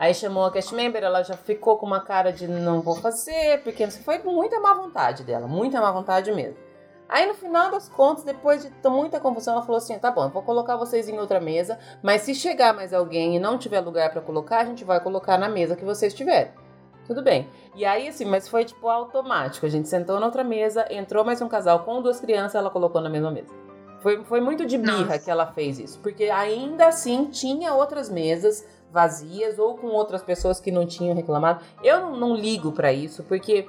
Aí chamou a cast member, ela já ficou com uma cara de não vou fazer, porque foi muita má vontade dela, muita má vontade mesmo. Aí no final das contas, depois de muita confusão, ela falou assim: tá bom, eu vou colocar vocês em outra mesa, mas se chegar mais alguém e não tiver lugar pra colocar, a gente vai colocar na mesa que vocês tiverem. Tudo bem. E aí, assim, mas foi tipo automático. A gente sentou na outra mesa, entrou mais um casal com duas crianças, ela colocou na mesma mesa. Foi, foi muito de birra Nossa. que ela fez isso, porque ainda assim tinha outras mesas vazias ou com outras pessoas que não tinham reclamado. Eu não, não ligo pra isso, porque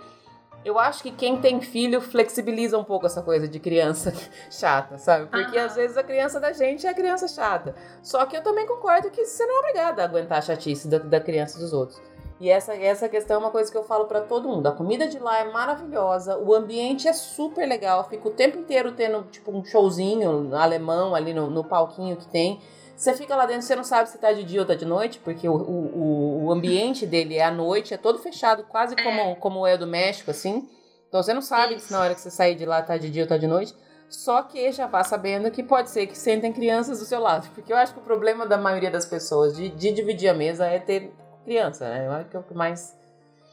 eu acho que quem tem filho flexibiliza um pouco essa coisa de criança chata, sabe? Porque Aham. às vezes a criança da gente é a criança chata. Só que eu também concordo que você não é obrigada a aguentar a chatice da, da criança dos outros. E essa, essa questão é uma coisa que eu falo pra todo mundo. A comida de lá é maravilhosa, o ambiente é super legal, fica o tempo inteiro tendo tipo um showzinho alemão ali no, no palquinho que tem. Você fica lá dentro, você não sabe se tá de dia ou tá de noite, porque o, o, o- ambiente dele é à noite, é todo fechado, quase É. como, como é o do México, assim. Então você não sabe Isso. se na hora que você sair de lá tá de dia ou tá de noite. Só que já vá sabendo que pode ser que sentem crianças do seu lado. Porque eu acho que o problema da maioria das pessoas de, de dividir a mesa é ter criança, né? Eu acho que é o que mais.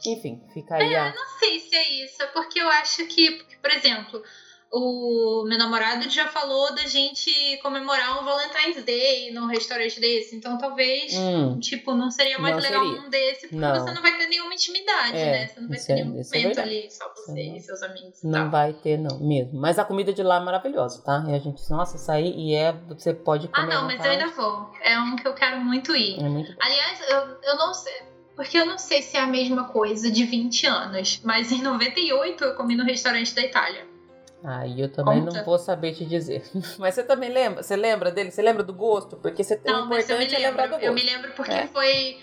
Enfim, fica aí a. Não sei se é isso, é porque eu acho que, por exemplo, o meu namorado já falou da gente comemorar um Valentine's Day num restaurante desse. Então talvez, Hum, tipo, não seria mais Não legal seria. um desse, porque Não. você não vai ter nenhuma intimidade, É, né? Você não vai ter é- nenhum é momento verdade. ali, só você Não. e seus amigos não tal. vai ter, não, mesmo. Mas a comida de lá é maravilhosa, tá? E a gente, nossa, sair e é. Você pode Ah, comer. não, à mas eu ainda vou. É um que eu quero muito ir. É muito. Aliás, eu, eu não sei. Porque eu não sei se é a mesma coisa de 20 anos. Mas em 98 eu comi no restaurante da Itália. Aí eu também Conta. não vou saber te dizer. Mas você também lembra? Você lembra dele? Você lembra do gosto? Porque você, Não, o mas eu me importante é lembrar do lembro. Eu gosto. me lembro porque É. foi.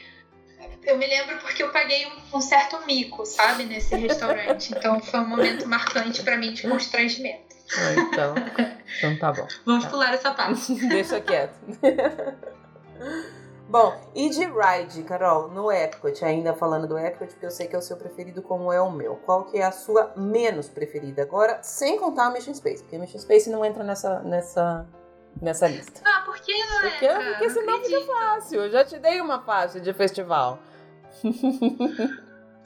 Eu me lembro porque eu paguei um, um certo mico, sabe, nesse restaurante. Então foi um momento marcante pra mim de constrangimento. Ah, Então, então tá bom. Vamos Tá. pular essa parte. Deixa quieto. Bom, e de ride, Carol, no Epcot, ainda falando do Epcot, porque eu sei que é o seu preferido como é o meu. Qual que é a sua menos preferida? Agora, sem contar a Mission Space, porque a Mission Space não entra nessa, nessa, nessa lista. Ah, por que não? Porque, cara? porque Não senão fica fácil. Eu já te dei uma faixa de festival.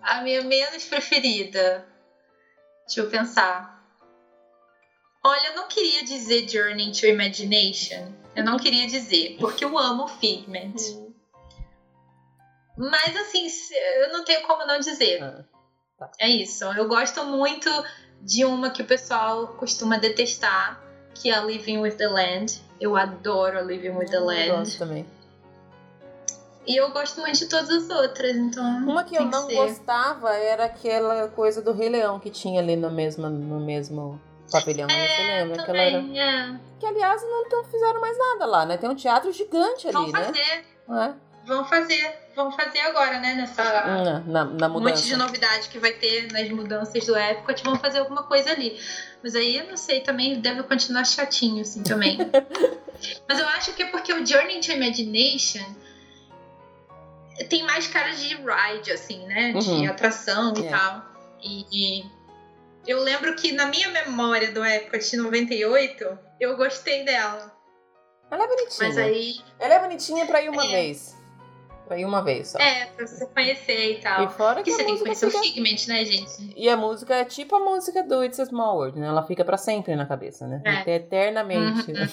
A minha menos preferida. Deixa eu pensar. Olha, eu não queria dizer Journey to Imagination. Eu não queria dizer, porque eu amo Figment. Mas assim, eu não tenho como não dizer. Ah, É isso. Eu gosto muito de uma que o pessoal costuma detestar, que é a Living with the Land. Eu adoro a Living with the eu Land. gosto também. E eu gosto muito de todas as outras, então. Uma que eu não gostava era aquela coisa do Rei Leão que tinha ali no mesmo, no mesmo pavilhão. você lembra? Aquela era... Também, é. Que aliás não fizeram mais nada lá, né? Tem um teatro gigante Vão ali, né? fazer, é? vão fazer, vão fazer agora, né? Nessa Na, na, na um monte de mudança. novidade que vai ter nas mudanças do Epcot, vão fazer alguma coisa ali. Mas aí eu não sei, também deve continuar chatinho assim também. Mas eu acho que é porque o Journey to Imagination tem mais cara de ride, assim, né? De Uhum. atração e É. tal. E, e eu lembro que na minha memória do Epcot de 98, eu gostei dela. Ela é bonitinha. Mas aí Ela é bonitinha pra ir uma É. vez. Pra ir uma vez só. É, pra você conhecer e tal. E fora que Porque a você tem que conhecer música o fica... Figment, né, gente? E a música é tipo a música do It's a Small World, né? Ela fica pra sempre na cabeça, né? É. Até eternamente. né?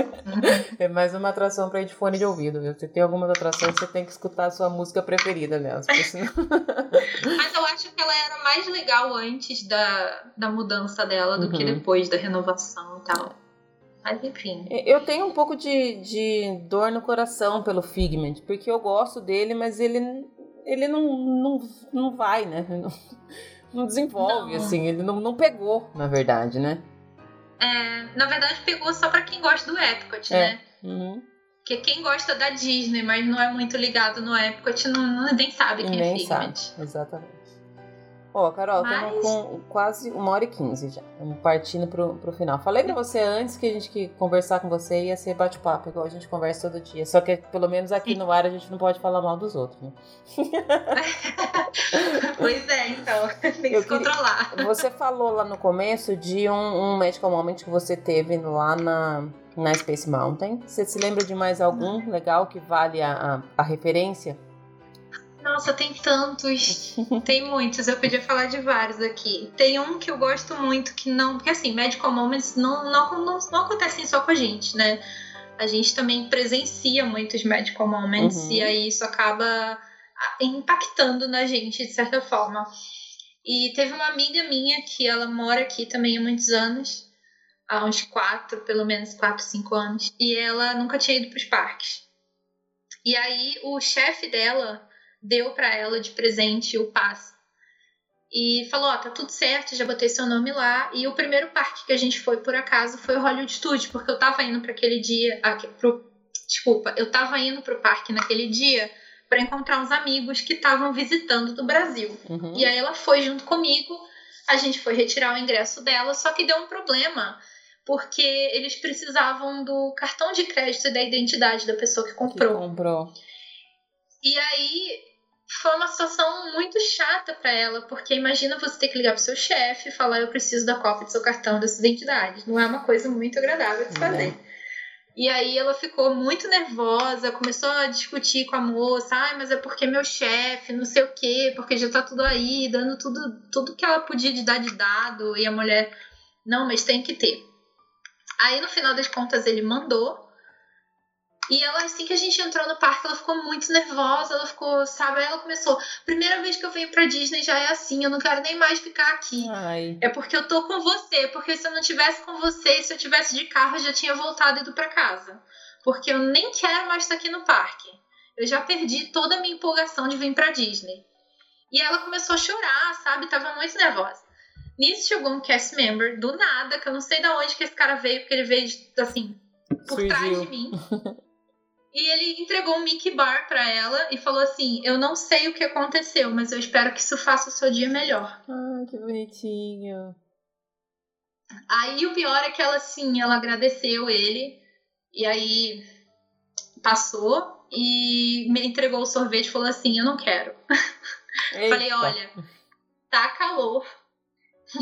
é mais uma atração pra ir de fone de ouvido, viu? Se tem algumas atrações, você tem que escutar a sua música preferida nelas. senão- Mas eu acho que ela era mais legal antes da, da mudança dela do que Uhum. depois da renovação e tal. Mas enfim. Eu tenho um pouco de, de dor no coração pelo Figment, porque eu gosto dele, mas ele, ele não, não, não vai, né? Não, não desenvolve, Não. assim, ele não, não pegou, na verdade, né? É, na verdade, pegou só pra quem gosta do Epcot, É. né? Uhum. Porque quem gosta da Disney, mas não é muito ligado no Epcot, não, não- nem sabe quem Nem é Figment. sabe, exatamente. Ó, Carol, estamos Mas- com quase uma hora e quinze já. Estamos partindo pro, pro final. Falei pra você antes que a gente que conversar com você ia ser bate-papo, igual a gente conversa todo dia. Só que pelo menos aqui no ar a gente não pode falar mal dos outros, né? pois é, então. Tem que Eu se queria- controlar. Você falou lá no começo de um, um medical moment que você teve lá na, na Space Mountain. Você se lembra de mais algum legal que vale a, a, a referência? Nossa, tem tantos. tem muitos. Eu podia falar de vários aqui. Tem um que eu gosto muito que não. Porque assim, medical moments não, não, não, não acontecem só com a gente, né? A gente também presencia muitos medical moments Uhum. e aí isso acaba impactando na gente de certa forma. E teve uma amiga minha que ela mora aqui também há muitos anos, há uns quatro, pelo menos quatro, cinco anos, e ela nunca tinha ido para os parques. E aí o chefe dela deu para ela de presente o passe. E falou, ó, tá tudo certo, já botei seu nome lá. E o primeiro parque que a gente foi, por acaso, foi o Hollywood Studios, porque eu tava indo para aquele dia, ah, que- pro, desculpa, eu tava indo pro parque naquele dia para encontrar uns amigos que estavam visitando do Brasil. Uhum. E aí ela foi junto comigo, a gente foi retirar o ingresso dela, só que deu um problema, porque eles precisavam do cartão de crédito e da identidade da pessoa que Que comprou. comprou. E aí foi uma situação muito chata pra ela, porque imagina você ter que ligar pro seu chefe e falar eu preciso da cópia do seu cartão dessa identidade. Não é uma coisa muito agradável de fazer. E aí ela ficou muito nervosa, começou a discutir com a moça, ai, mas é porque meu chefe, não sei o quê, porque já tá tudo aí, dando tudo, tudo que ela podia de dar de dado, e a mulher, não, mas tem que ter. Aí no final das contas ele mandou. E ela, assim que a gente entrou no parque, ela ficou muito nervosa, ela ficou, sabe? Aí ela começou, primeira vez que eu venho pra Disney já é assim, eu não quero nem mais ficar aqui. Ai. É porque eu tô com você, porque se eu não tivesse com você, se eu tivesse de carro, eu já tinha voltado e ido pra casa. Porque eu nem quero mais estar aqui no parque. Eu já perdi toda a minha empolgação de vir pra Disney. E ela começou a chorar, sabe? Tava muito nervosa. Nisso chegou um cast member, do nada, que eu não sei de onde que esse cara veio, porque ele veio, assim, por trás Surgiu. de mim. E ele entregou um Mickey Bar pra ela e falou assim: Eu não sei o que aconteceu, mas eu espero que isso faça o seu dia melhor. Ai, que bonitinho. Aí o pior é que ela, assim, ela agradeceu ele. E aí passou e me entregou o sorvete e falou assim: Eu não quero. Falei. Olha, tá calor.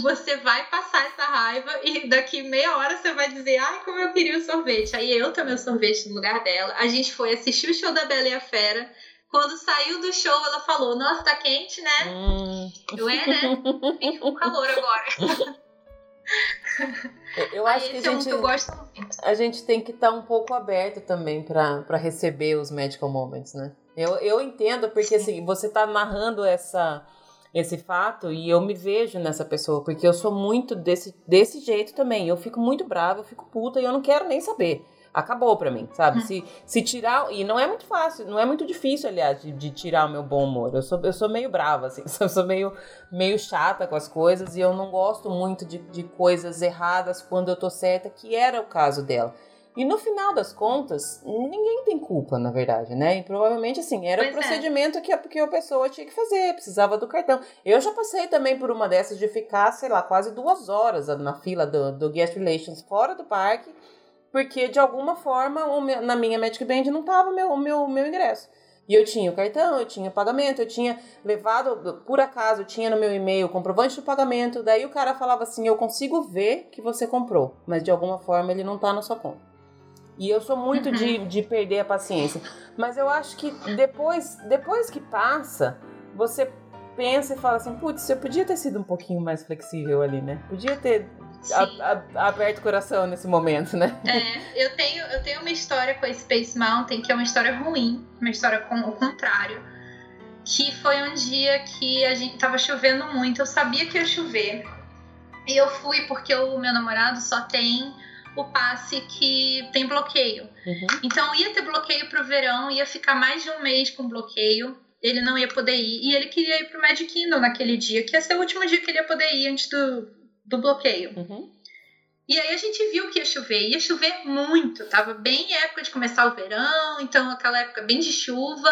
Você vai passar essa raiva e daqui meia hora você vai dizer: Ai, como eu queria o sorvete. Aí eu tomei o sorvete no lugar dela. A gente foi assistir o show da Bela e a Fera. Quando saiu do show, ela falou: Nossa, tá quente, né? Hum, Eu é, né? Fico com calor agora. eu Aí acho que a esse é um gente, que eu gosto muito. a gente tem que estar um pouco aberto também pra pra receber os medical moments, né? Eu, eu entendo, porque assim, você tá narrando essa, esse fato e eu me vejo nessa pessoa, porque eu sou muito desse, desse jeito também. Eu fico muito brava, eu fico puta e eu não quero nem saber. Acabou pra mim, sabe? Hum. Se, se tirar. E não é muito fácil, não é muito difícil, aliás, de, de tirar o meu bom humor. Eu sou, eu sou meio brava, assim, eu sou meio, meio chata com as coisas e eu não gosto muito de, de coisas erradas quando eu tô certa, que era o caso dela. E no final das contas, ninguém tem culpa, na verdade, né? E provavelmente, assim, era Pois o é. procedimento que, a, que a pessoa tinha que fazer, precisava do cartão. Eu já passei também por uma dessas de ficar, sei lá, quase duas horas na fila do, do Guest Relations fora do parque, porque de alguma forma meu- na minha Magic Band não tava o meu, meu, meu ingresso. E eu tinha o cartão, eu tinha o pagamento, eu tinha levado, por acaso, eu tinha no meu e-mail o comprovante do pagamento. Daí o cara falava assim: Eu consigo ver que você comprou, mas de alguma forma ele não tá na sua conta. E eu sou muito uhum. de, de perder a paciência. Mas eu acho que depois, depois que passa, você pensa e fala assim, putz, eu podia ter sido um pouquinho mais flexível ali, né? Podia ter a, a, aberto o coração nesse momento, né? É, eu tenho, eu tenho uma história com a Space Mountain que é uma história ruim, uma história com o contrário. Que foi um dia que a gente tava chovendo muito, eu sabia que ia chover. E eu fui porque o meu namorado só tem o passe que tem bloqueio. Uhum. Então ia ter bloqueio pro verão, ia ficar mais de um mês com bloqueio. Ele não ia poder ir. E ele queria ir pro Magic Kingdom naquele dia, que ia ser o último dia que ele ia poder ir antes do, do bloqueio. Uhum. E aí a gente viu que ia chover. Ia chover muito. Tava bem época de começar o verão, então aquela época bem de chuva.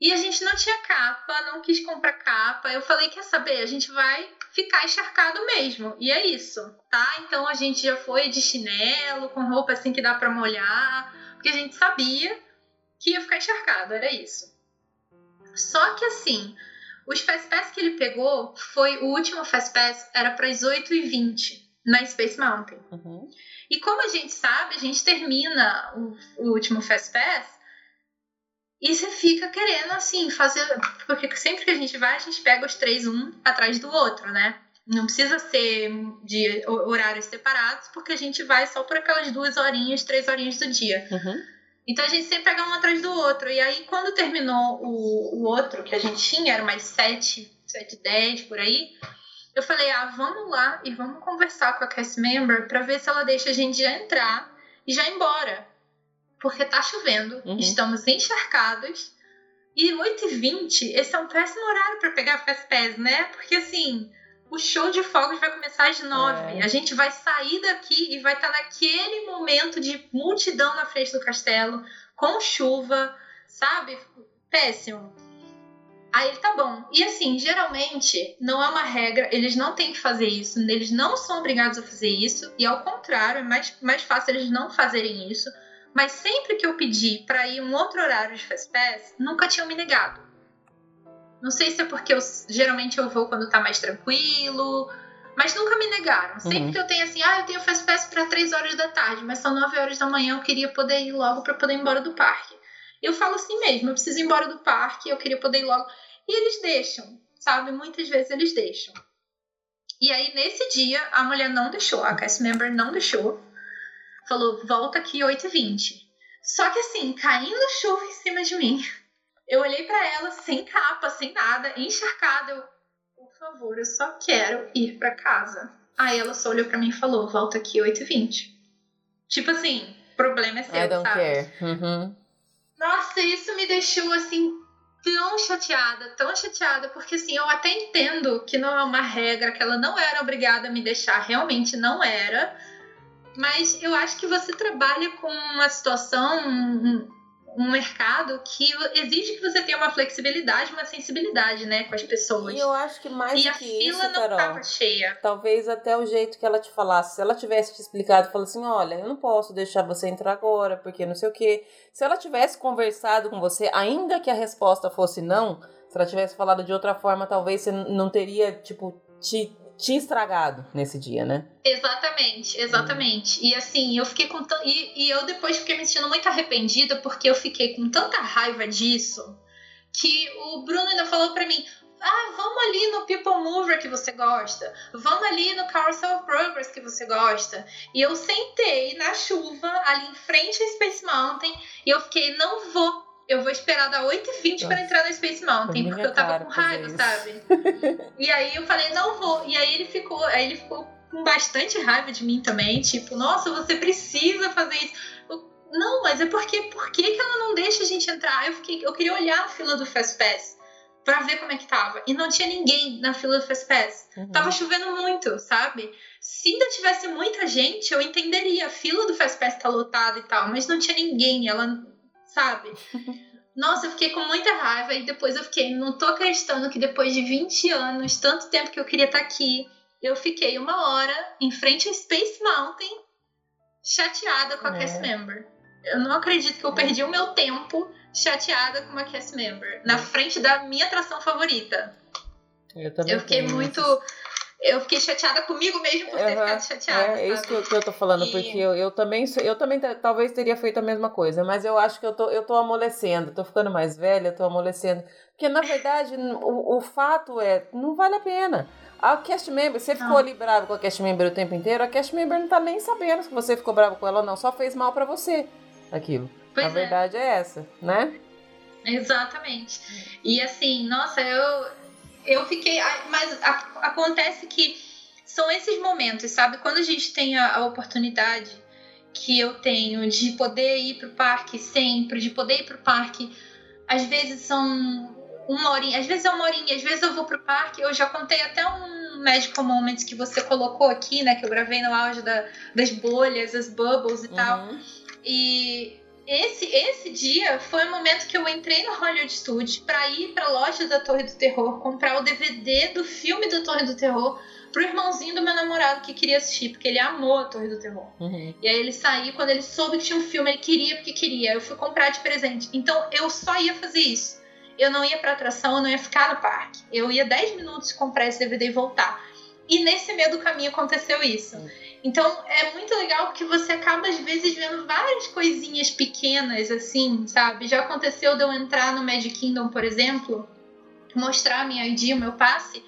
E a gente não tinha capa, não quis comprar capa. Eu falei, quer saber? A gente vai ficar encharcado mesmo. E é isso, tá? Então a gente já foi de chinelo, com roupa assim que dá para molhar, porque a gente sabia que ia ficar encharcado, era isso. Só que assim, os Fast Pass que ele pegou foi o último Fast Pass, era para as 8h20 na Space Mountain. Uhum. E como a gente sabe, a gente termina o, o último Fast Pass e você fica querendo, assim, fazer. Porque sempre que a gente vai, a gente pega os três um atrás do outro, né? Não precisa ser de horários separados, porque a gente vai só por aquelas duas horinhas, três horinhas do dia. Uhum. Então a gente sempre pega um atrás do outro. E aí, quando terminou o, o outro que a gente tinha, era mais sete, sete, dez por aí, eu falei, ah, vamos lá e vamos conversar com a cast member para ver se ela deixa a gente já entrar e já ir embora porque tá chovendo, uhum. estamos encharcados. E 8h20, esse é um péssimo horário para pegar Fast Pass, né? Porque assim, o show de fogos vai começar às 9. É. A gente vai sair daqui e vai estar tá naquele momento de multidão na frente do castelo, com chuva, sabe? Péssimo. Aí tá bom. E assim, geralmente não é uma regra, eles não têm que fazer isso, eles não são obrigados a fazer isso, e ao contrário, é mais, mais fácil eles não fazerem isso mas sempre que eu pedi para ir um outro horário de Fastpass, nunca tinham me negado. Não sei se é porque eu, geralmente eu vou quando tá mais tranquilo, mas nunca me negaram. Sempre uhum. que eu tenho assim, ah, eu tenho Fastpass para 3 horas da tarde, mas são 9 horas da manhã, eu queria poder ir logo para poder ir embora do parque. Eu falo assim mesmo, eu preciso ir embora do parque, eu queria poder ir logo. E eles deixam, sabe? Muitas vezes eles deixam. E aí, nesse dia, a mulher não deixou, a cast member não deixou falou: volta aqui 8h20. Só que assim, caindo chuva em cima de mim. Eu olhei para ela sem capa, sem nada, encharcada. Eu, por favor, eu só quero ir para casa. Aí ela só olhou para mim e falou: volta aqui 8h20. Tipo assim, problema é seu, I don't sabe? Care. Uhum. Nossa, isso me deixou assim tão chateada, tão chateada, porque assim, eu até entendo que não é uma regra, que ela não era obrigada a me deixar, realmente não era. Mas eu acho que você trabalha com uma situação, um, um mercado que exige que você tenha uma flexibilidade, uma sensibilidade, né, com as pessoas. E eu acho que mais e que a fila isso, não cheia. Talvez até o jeito que ela te falasse, se ela tivesse te explicado, falou assim, olha, eu não posso deixar você entrar agora, porque não sei o quê. Se ela tivesse conversado com você, ainda que a resposta fosse não, se ela tivesse falado de outra forma, talvez você não teria, tipo, te tinha estragado nesse dia, né? Exatamente, exatamente. E assim, eu fiquei com. E, e eu depois fiquei me sentindo muito arrependida porque eu fiquei com tanta raiva disso que o Bruno ainda falou para mim: ah, vamos ali no People Mover que você gosta, vamos ali no Carousel of Progress que você gosta. E eu sentei na chuva ali em frente à Space Mountain e eu fiquei, não vou eu vou esperar dar 8h20 para entrar na Space Mountain, porque eu tava com raiva, sabe? e aí eu falei, não vou. E aí ele ficou, aí ele ficou com bastante raiva de mim também, tipo, nossa, você precisa fazer isso. Eu, não, mas é porque por que, que ela não deixa a gente entrar? Eu fiquei, eu queria olhar a fila do Fast Pass para ver como é que tava. E não tinha ninguém na fila do Fast Pass. Uhum. Tava chovendo muito, sabe? Se ainda tivesse muita gente, eu entenderia. A fila do Fast Pass tá lotada e tal, mas não tinha ninguém. Ela sabe? Nossa, eu fiquei com muita raiva e depois eu fiquei, não tô acreditando que depois de 20 anos, tanto tempo que eu queria estar tá aqui, eu fiquei uma hora em frente a Space Mountain chateada com a é. cast member. Eu não acredito que eu perdi o meu tempo chateada com uma cast member na frente da minha atração favorita. Eu também. Eu fiquei muito eu fiquei chateada comigo mesmo por ter uhum. ficado chateada. É, é isso que eu, que eu tô falando, e... porque eu, eu também eu também talvez teria feito a mesma coisa, mas eu acho que eu tô, eu tô amolecendo, tô ficando mais velha, tô amolecendo. Porque na verdade o, o fato é, não vale a pena. A cast member, você ficou ah. ali bravo com a cast member o tempo inteiro, a cast member não tá nem sabendo se você ficou bravo com ela ou não, só fez mal para você aquilo. Pois a é. verdade é essa, né? Exatamente. E assim, nossa, eu eu fiquei. Mas acontece que são esses momentos, sabe? Quando a gente tem a, a oportunidade que eu tenho de poder ir pro parque sempre, de poder ir pro parque, às vezes são uma horinha, às vezes é uma horinha, às vezes eu vou pro parque, eu já contei até um Magical Moments que você colocou aqui, né? Que eu gravei no auge da, das bolhas, as bubbles e uhum. tal. E esse, esse dia foi o momento que eu entrei no Hollywood Studios para ir para a loja da Torre do Terror, comprar o DVD do filme da Torre do Terror pro irmãozinho do meu namorado que queria assistir, porque ele amou a Torre do Terror. Uhum. E aí ele saiu, quando ele soube que tinha um filme, ele queria porque queria. Eu fui comprar de presente. Então eu só ia fazer isso. Eu não ia pra atração, eu não ia ficar no parque. Eu ia 10 minutos comprar esse DVD e voltar. E nesse meio do caminho aconteceu isso. Uhum. Então é muito legal porque você acaba às vezes vendo várias coisinhas pequenas assim, sabe? Já aconteceu de eu entrar no Magic Kingdom, por exemplo, mostrar a minha ID, o meu passe,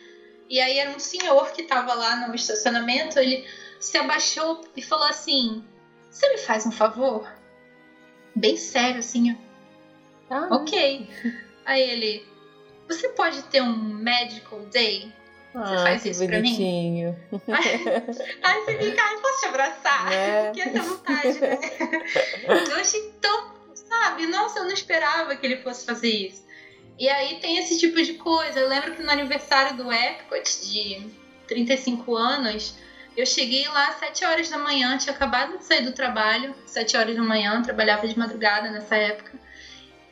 e aí era um senhor que tava lá no estacionamento, ele se abaixou e falou assim: "Você me faz um favor?" Bem sério assim. Ah, ok. Aí ele: "Você pode ter um medical day?" Você ah, faz isso bonitinho. pra mim? Aí você fica, ai, posso te abraçar? Né? Que essa vontade, né? eu achei tão, sabe? Nossa, eu não esperava que ele fosse fazer isso. E aí tem esse tipo de coisa. Eu lembro que no aniversário do Epcot, de 35 anos, eu cheguei lá às 7 horas da manhã, tinha acabado de sair do trabalho, 7 horas da manhã, trabalhava de madrugada nessa época.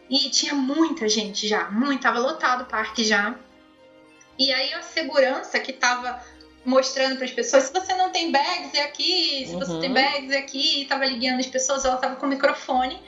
E tinha muita gente já, muito, tava lotado o parque já. E aí a segurança que tava mostrando para as pessoas, se você não tem bags é aqui, se uhum. você tem uhum. bags é aqui, e tava ligando as pessoas, ela tava com o microfone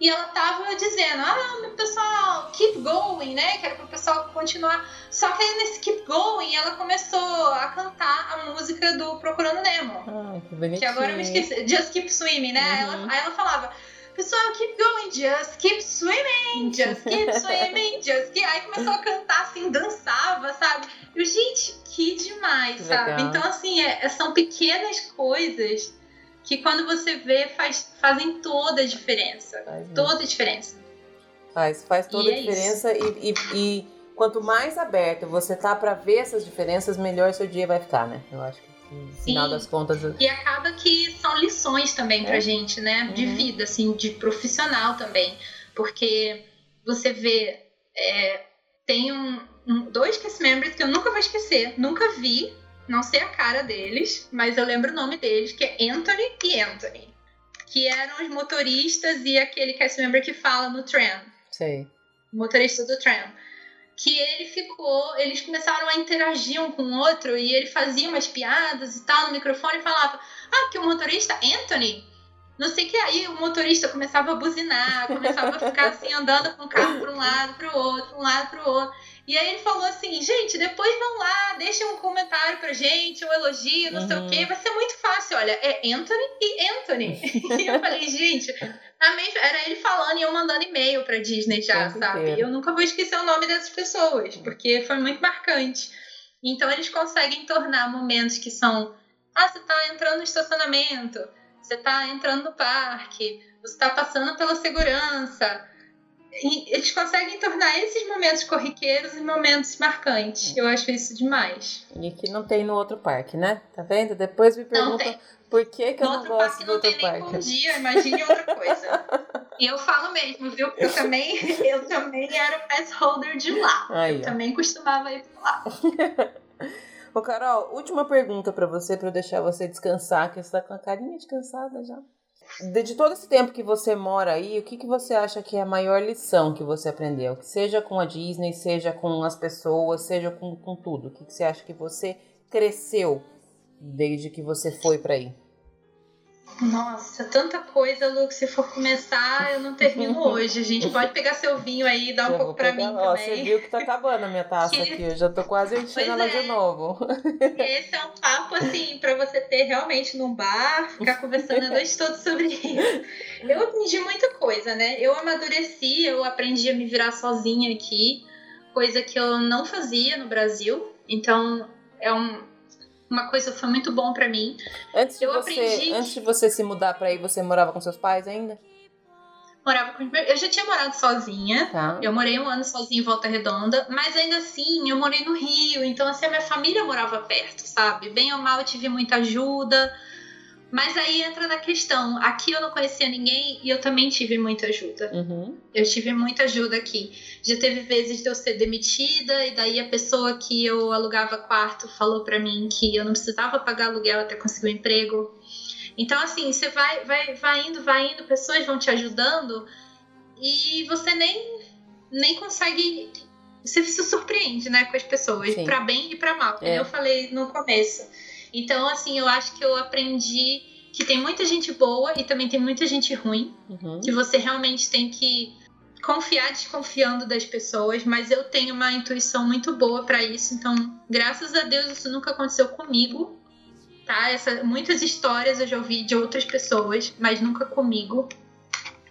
e ela tava dizendo: "Ah, pessoal, keep going", né? Que era pro pessoal continuar. Só que aí nesse keep going, ela começou a cantar a música do Procurando Nemo. Ah, que. Que agora eu me esqueci, Just Keep Swimming, né? Uhum. Ela, aí ela falava: Pessoal, keep going, just keep swimming, just keep swimming, just keep. Aí começou a cantar assim, dançava, sabe? Eu, gente, que demais, que sabe? Então, assim, é, é, são pequenas coisas que quando você vê faz, fazem toda a diferença. Faz toda a diferença. Faz, faz toda e a é diferença e, e, e, quanto mais aberto você tá para ver essas diferenças, melhor seu dia vai ficar, né? Eu acho que no final das contas. E acaba que são lições também pra é. gente, né? De uhum. vida, assim, de profissional também. Porque você vê. É, tem um, um, dois cast members que eu nunca vou esquecer. Nunca vi, não sei a cara deles, mas eu lembro o nome deles, que é Anthony e Anthony. Que eram os motoristas e aquele cast member que fala no tram. Sei. Motorista do tram que ele ficou, eles começaram a interagir um com o outro e ele fazia umas piadas e tal no microfone e falava: Ah, que o motorista Anthony, não sei que aí, o motorista começava a buzinar, começava a ficar assim andando com o carro para um lado, para o outro, um lado para o outro. E aí ele falou assim, gente, depois vão lá, deixem um comentário pra gente, um elogio, não uhum. sei o quê. Uhum. Vai ser muito fácil, olha, é Anthony e Anthony. e eu falei, gente, a mesma, era ele falando e eu mandando e-mail pra Disney já, sabe? Eu nunca vou esquecer o nome dessas pessoas, porque foi muito marcante. Então eles conseguem tornar momentos que são. Ah, você tá entrando no estacionamento, você tá entrando no parque, você tá passando pela segurança eles conseguem tornar esses momentos corriqueiros em momentos marcantes. Eu acho isso demais. E que não tem no outro parque, né? Tá vendo? Depois me perguntam por que, que eu não gosto do outro parque. Não tem nem bom dia, imagine outra coisa. e eu falo mesmo, viu? Porque eu também, eu também era pass holder de lá. Aí, eu também costumava ir pra lá. Ô, Carol, última pergunta para você, para eu deixar você descansar, que você tá com a carinha de cansada já de, de, todo esse tempo que você mora aí, o que, que você acha que é a maior lição que você aprendeu? Seja com a Disney, seja com as pessoas, seja com, com tudo. O que, que você acha que você cresceu desde que você foi para aí? Nossa, tanta coisa, Lu, que se for começar, eu não termino hoje. A gente pode pegar seu vinho aí e dar um pouco pra mim ó, também. Você viu que tá acabando a minha taça que... aqui, eu já tô quase enchendo ela é. de novo. Esse é um papo, assim, pra você ter realmente num bar, ficar conversando a noite toda sobre isso. Eu aprendi muita coisa, né? Eu amadureci, eu aprendi a me virar sozinha aqui, coisa que eu não fazia no Brasil. Então, é um, uma coisa foi muito bom para mim. Antes de, eu você, aprendi... antes de você se mudar para aí, você morava com seus pais ainda? Morava com Eu já tinha morado sozinha. Tá. Eu morei um ano sozinha em Volta Redonda, mas ainda assim eu morei no Rio, então assim a minha família morava perto, sabe? Bem ou mal eu tive muita ajuda. Mas aí entra na questão. Aqui eu não conhecia ninguém e eu também tive muita ajuda. Uhum. Eu tive muita ajuda aqui. Já teve vezes de eu ser demitida e daí a pessoa que eu alugava quarto falou para mim que eu não precisava pagar aluguel até conseguir um emprego. Então assim, você vai, vai, vai indo, vai indo, pessoas vão te ajudando e você nem nem consegue você se surpreende, né, com as pessoas, para bem e para mal, é. eu falei no começo. Então, assim, eu acho que eu aprendi que tem muita gente boa e também tem muita gente ruim. Uhum. Que você realmente tem que confiar desconfiando das pessoas, mas eu tenho uma intuição muito boa para isso. Então, graças a Deus, isso nunca aconteceu comigo. Tá? Essa, muitas histórias eu já ouvi de outras pessoas, mas nunca comigo.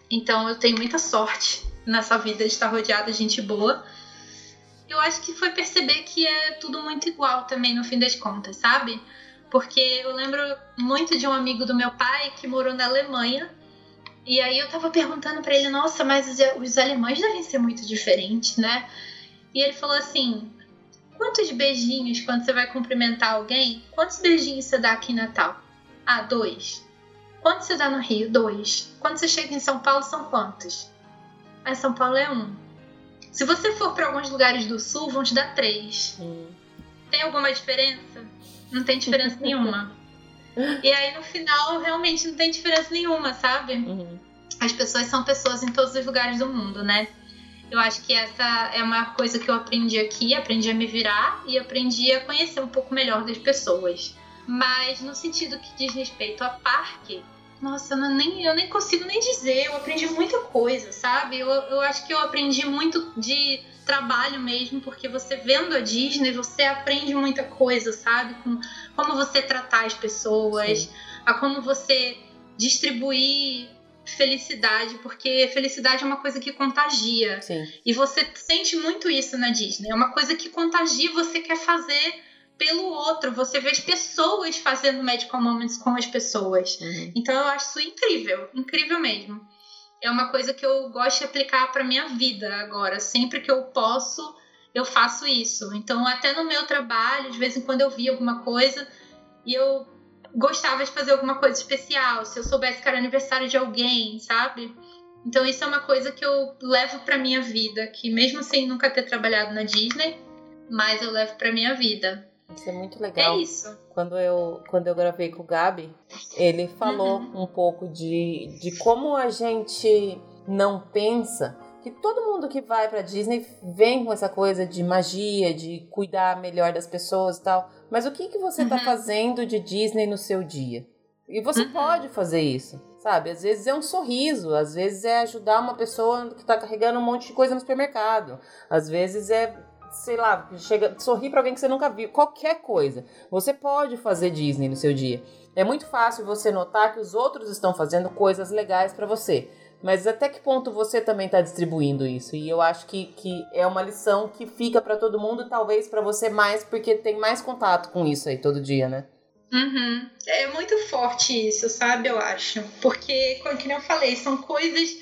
Então, eu tenho muita sorte nessa vida de estar rodeada de gente boa. Eu acho que foi perceber que é tudo muito igual também no fim das contas, sabe? Porque eu lembro muito de um amigo do meu pai que morou na Alemanha. E aí eu tava perguntando para ele, nossa, mas os, os alemães devem ser muito diferentes, né? E ele falou assim: quantos beijinhos quando você vai cumprimentar alguém? Quantos beijinhos você dá aqui em Natal? Ah, dois. Quantos você dá no Rio? Dois. Quando você chega em São Paulo, são quantos? Ah, São Paulo é um. Se você for para alguns lugares do sul, vão te dar três. Hum. Tem alguma diferença? Não tem diferença nenhuma. E aí no final realmente não tem diferença nenhuma, sabe? Uhum. As pessoas são pessoas em todos os lugares do mundo, né? Eu acho que essa é uma coisa que eu aprendi aqui, aprendi a me virar e aprendi a conhecer um pouco melhor das pessoas. Mas no sentido que diz respeito a parque, nossa, eu, nem, eu nem consigo nem dizer, eu aprendi muita coisa, sabe? Eu, eu acho que eu aprendi muito de trabalho mesmo, porque você vendo a Disney, você aprende muita coisa, sabe? Com como você tratar as pessoas, Sim. a como você distribuir felicidade, porque felicidade é uma coisa que contagia. Sim. E você sente muito isso na Disney. É uma coisa que contagia, você quer fazer pelo outro. Você vê as pessoas fazendo Magical Moments com as pessoas. Uhum. Então eu acho isso incrível, incrível mesmo é uma coisa que eu gosto de aplicar para minha vida agora. Sempre que eu posso, eu faço isso. Então, até no meu trabalho, de vez em quando eu vi alguma coisa e eu gostava de fazer alguma coisa especial, se eu soubesse que era aniversário de alguém, sabe? Então, isso é uma coisa que eu levo para minha vida, que mesmo sem nunca ter trabalhado na Disney, mas eu levo para minha vida. Isso é muito legal. É isso. Quando eu, quando eu gravei com o Gabi, ele falou uhum. um pouco de, de como a gente não pensa que todo mundo que vai para Disney vem com essa coisa de magia, de cuidar melhor das pessoas e tal. Mas o que, que você tá uhum. fazendo de Disney no seu dia? E você uhum. pode fazer isso, sabe? Às vezes é um sorriso, às vezes é ajudar uma pessoa que tá carregando um monte de coisa no supermercado, às vezes é sei lá, chega, sorrir para alguém que você nunca viu, qualquer coisa. Você pode fazer Disney no seu dia. É muito fácil você notar que os outros estão fazendo coisas legais para você. Mas até que ponto você também está distribuindo isso? E eu acho que, que é uma lição que fica para todo mundo, talvez para você mais, porque tem mais contato com isso aí todo dia, né? Uhum. É muito forte isso, sabe? Eu acho. Porque, como eu falei, são coisas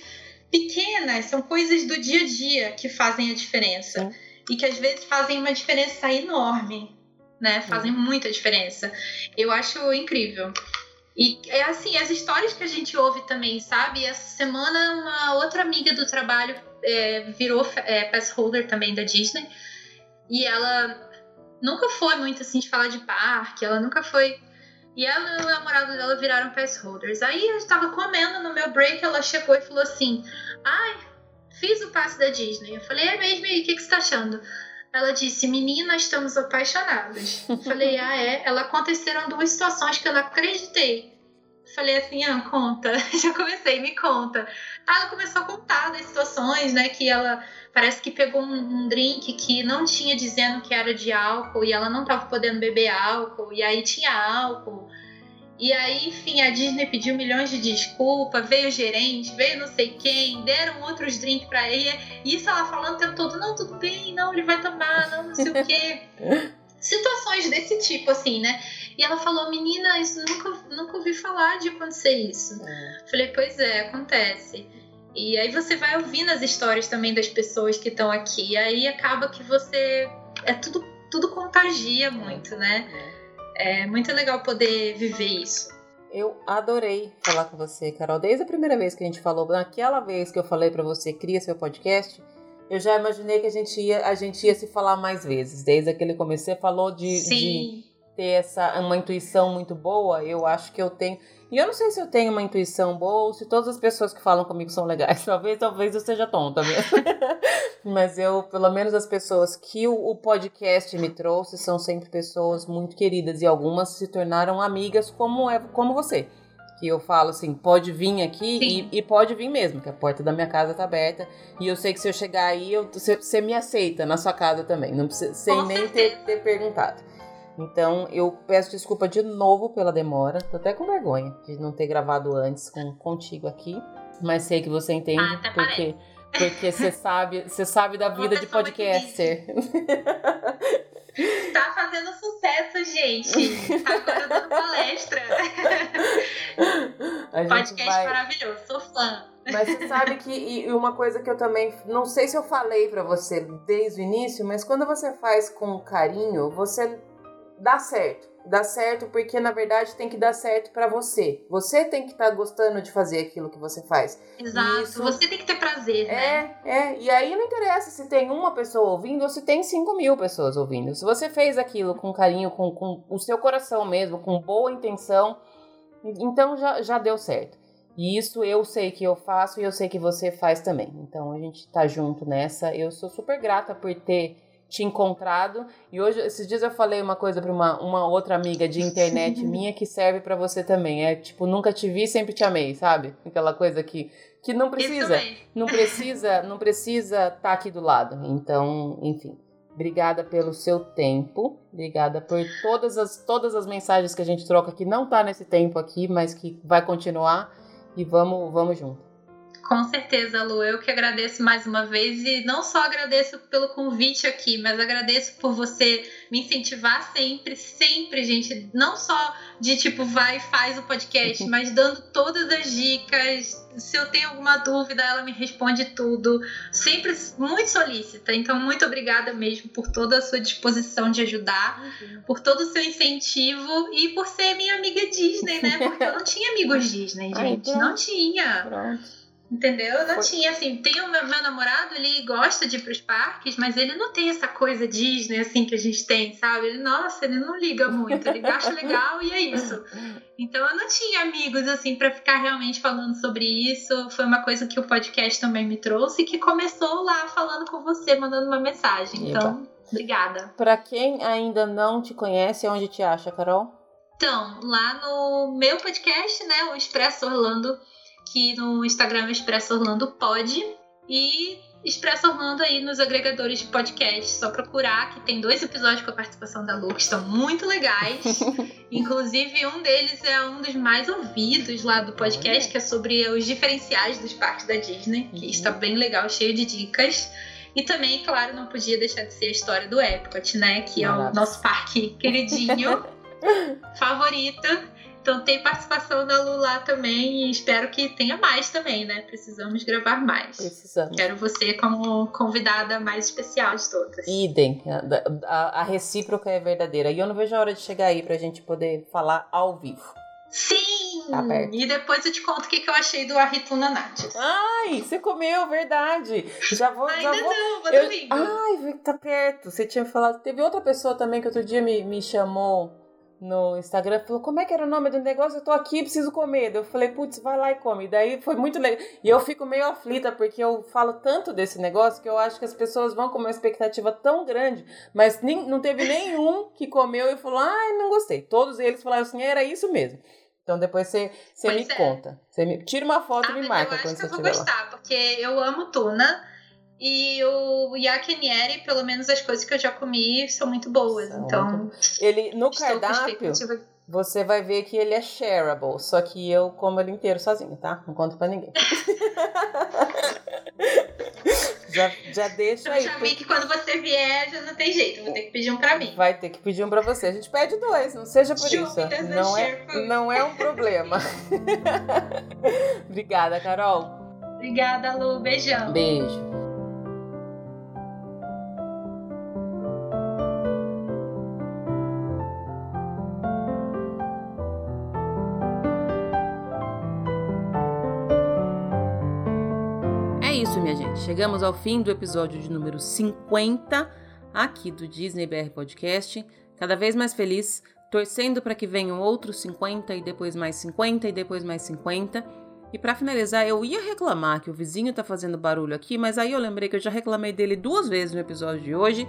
pequenas, são coisas do dia a dia que fazem a diferença. Sim e que às vezes fazem uma diferença enorme, né? Fazem muita diferença. Eu acho incrível. E é assim, as histórias que a gente ouve também, sabe? Essa semana uma outra amiga do trabalho é, virou é, pass holder também da Disney e ela nunca foi muito assim de falar de parque, ela nunca foi. E ela e o namorado dela viraram pass holders. Aí eu estava comendo no meu break, ela chegou e falou assim: Ai, Fiz o passe da Disney. Eu falei, é mesmo? E o que, que você tá achando? Ela disse, menina, estamos apaixonadas. Eu falei, ah, é? Ela aconteceram duas situações que eu não acreditei. Falei assim, ah, conta. Já comecei, me conta. Aí ela começou a contar das situações, né? Que ela parece que pegou um, um, drink que não tinha dizendo que era de álcool e ela não estava podendo beber álcool, e aí tinha álcool. E aí, enfim, a Disney pediu milhões de desculpas, veio o gerente, veio não sei quem, deram outros drinks para ele. E isso ela falando o tempo todo, não, tudo bem, não, ele vai tomar, não, não sei o quê. Situações desse tipo, assim, né? E ela falou, menina, isso nunca, nunca ouvi falar de acontecer isso. É. Falei, pois é, acontece. E aí você vai ouvindo as histórias também das pessoas que estão aqui. E aí acaba que você. É tudo, tudo contagia muito, né? É muito legal poder viver isso. Eu adorei falar com você, Carol. Desde a primeira vez que a gente falou, naquela vez que eu falei para você, cria seu podcast, eu já imaginei que a gente ia, a gente ia se falar mais vezes. Desde aquele começo, você falou de, de ter essa uma intuição muito boa. Eu acho que eu tenho. E eu não sei se eu tenho uma intuição boa ou se todas as pessoas que falam comigo são legais. Talvez, talvez eu seja tonta mesmo. Mas eu, pelo menos as pessoas que o, o, podcast me trouxe são sempre pessoas muito queridas e algumas se tornaram amigas como é como você. Que eu falo assim, pode vir aqui e, e, pode vir mesmo, que a porta da minha casa tá aberta. E eu sei que se eu chegar aí, você me aceita na sua casa também. Não precisa, sem nem ter, ter perguntado. Então eu peço desculpa de novo pela demora. Tô até com vergonha de não ter gravado antes com, contigo aqui. Mas sei que você entende, ah, porque porque você sabe, você sabe da vida de podcaster. Tá fazendo sucesso, gente. Tá agora dando palestra. Podcast vai... maravilhoso, sou fã. Mas você sabe que e uma coisa que eu também não sei se eu falei para você desde o início, mas quando você faz com carinho, você dá certo. Dá certo porque na verdade tem que dar certo para você. Você tem que estar tá gostando de fazer aquilo que você faz. Exato. Isso... Você tem que ter prazer, é, né? É, é. E aí não interessa se tem uma pessoa ouvindo ou se tem cinco mil pessoas ouvindo. Se você fez aquilo com carinho, com, com o seu coração mesmo, com boa intenção, então já, já deu certo. E isso eu sei que eu faço e eu sei que você faz também. Então a gente tá junto nessa. Eu sou super grata por ter te encontrado. E hoje, esses dias eu falei uma coisa para uma, uma outra amiga de internet minha que serve para você também. É tipo, nunca te vi, sempre te amei, sabe? Aquela coisa que que não precisa, não precisa, não precisa estar tá aqui do lado. Então, enfim, obrigada pelo seu tempo, obrigada por todas as todas as mensagens que a gente troca que não tá nesse tempo aqui, mas que vai continuar e vamos vamos junto. Com certeza, Lu. Eu que agradeço mais uma vez e não só agradeço pelo convite aqui, mas agradeço por você me incentivar sempre, sempre, gente. Não só de tipo, vai e faz o podcast, mas dando todas as dicas. Se eu tenho alguma dúvida, ela me responde tudo. Sempre muito solícita. Então, muito obrigada mesmo por toda a sua disposição de ajudar, uhum. por todo o seu incentivo e por ser minha amiga Disney, né? Porque eu não tinha amigos Disney, gente. Ai, não tinha. Pronto. Entendeu? Eu não Foi. tinha, assim, tem o meu, meu, namorado, ele gosta de ir pros parques, mas ele não tem essa coisa Disney, assim, que a gente tem, sabe? Ele, nossa, ele não liga muito, ele acha legal e é isso. Então eu não tinha amigos, assim, para ficar realmente falando sobre isso. Foi uma coisa que o podcast também me trouxe, que começou lá falando com você, mandando uma mensagem. Então, Eita. obrigada. Para quem ainda não te conhece, onde te acha, Carol? Então, lá no meu podcast, né, o Expresso Orlando, que no Instagram Expresso Orlando pode e Expresso Orlando aí nos agregadores de podcast. Só procurar que tem dois episódios com a participação da Lu que estão muito legais. Inclusive, um deles é um dos mais ouvidos lá do podcast, que é sobre os diferenciais dos parques da Disney, que uhum. está bem legal, cheio de dicas. E também, claro, não podia deixar de ser a história do Epcot, né? Que é o nosso parque queridinho, favorito. Então tem participação da Lula também e espero que tenha mais também, né? Precisamos gravar mais. Precisamos. Quero você como convidada mais especial de todas. Idem. A, a, a recíproca é verdadeira. E eu não vejo a hora de chegar aí pra gente poder falar ao vivo. Sim! Tá e depois eu te conto o que, que eu achei do Arrituna Nath. Ai, você comeu, verdade. Já vou. Ainda já vou... não, vou eu... domingo. Ai, tá perto. Você tinha falado. Teve outra pessoa também que outro dia me, me chamou no Instagram, falou, como é que era o nome do negócio? Eu tô aqui, preciso comer. Eu falei, putz, vai lá e come. Daí foi muito legal. E eu fico meio aflita, porque eu falo tanto desse negócio que eu acho que as pessoas vão com uma expectativa tão grande, mas nem, não teve nenhum que comeu e falou, ai, não gostei. Todos eles falaram assim, era isso mesmo. Então depois você, você me é. conta. Você me, tira uma foto ah, e me marca quando você estiver lá. Eu vou gostar, porque eu amo tuna. E o yakinieri, pelo menos as coisas que eu já comi, são muito boas. São então, ele no cardápio, você vai ver que ele é shareable, só que eu como ele inteiro sozinho, tá? Não conto para ninguém. já, já deixa aí. Eu já vi que quando você vier, já não tem jeito, vou ter que pedir um pra mim. Vai ter que pedir um pra você. A gente pede dois, não seja por isso. Não é, não é um problema. Obrigada, Carol. Obrigada, Lu. Beijão. Beijo. Chegamos ao fim do episódio de número 50 aqui do Disney BR Podcast. Cada vez mais feliz, torcendo para que venham outros 50 e depois mais 50 e depois mais 50. E para finalizar, eu ia reclamar que o vizinho tá fazendo barulho aqui, mas aí eu lembrei que eu já reclamei dele duas vezes no episódio de hoje.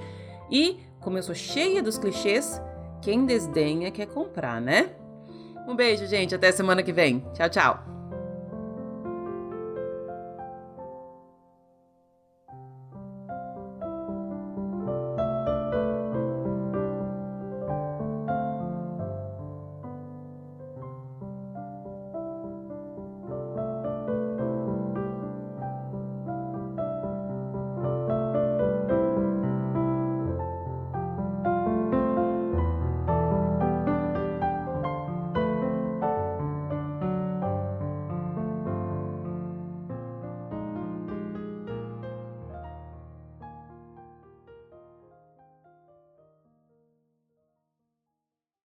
E, como eu sou cheia dos clichês, quem desdenha quer comprar, né? Um beijo, gente. Até semana que vem. Tchau, tchau.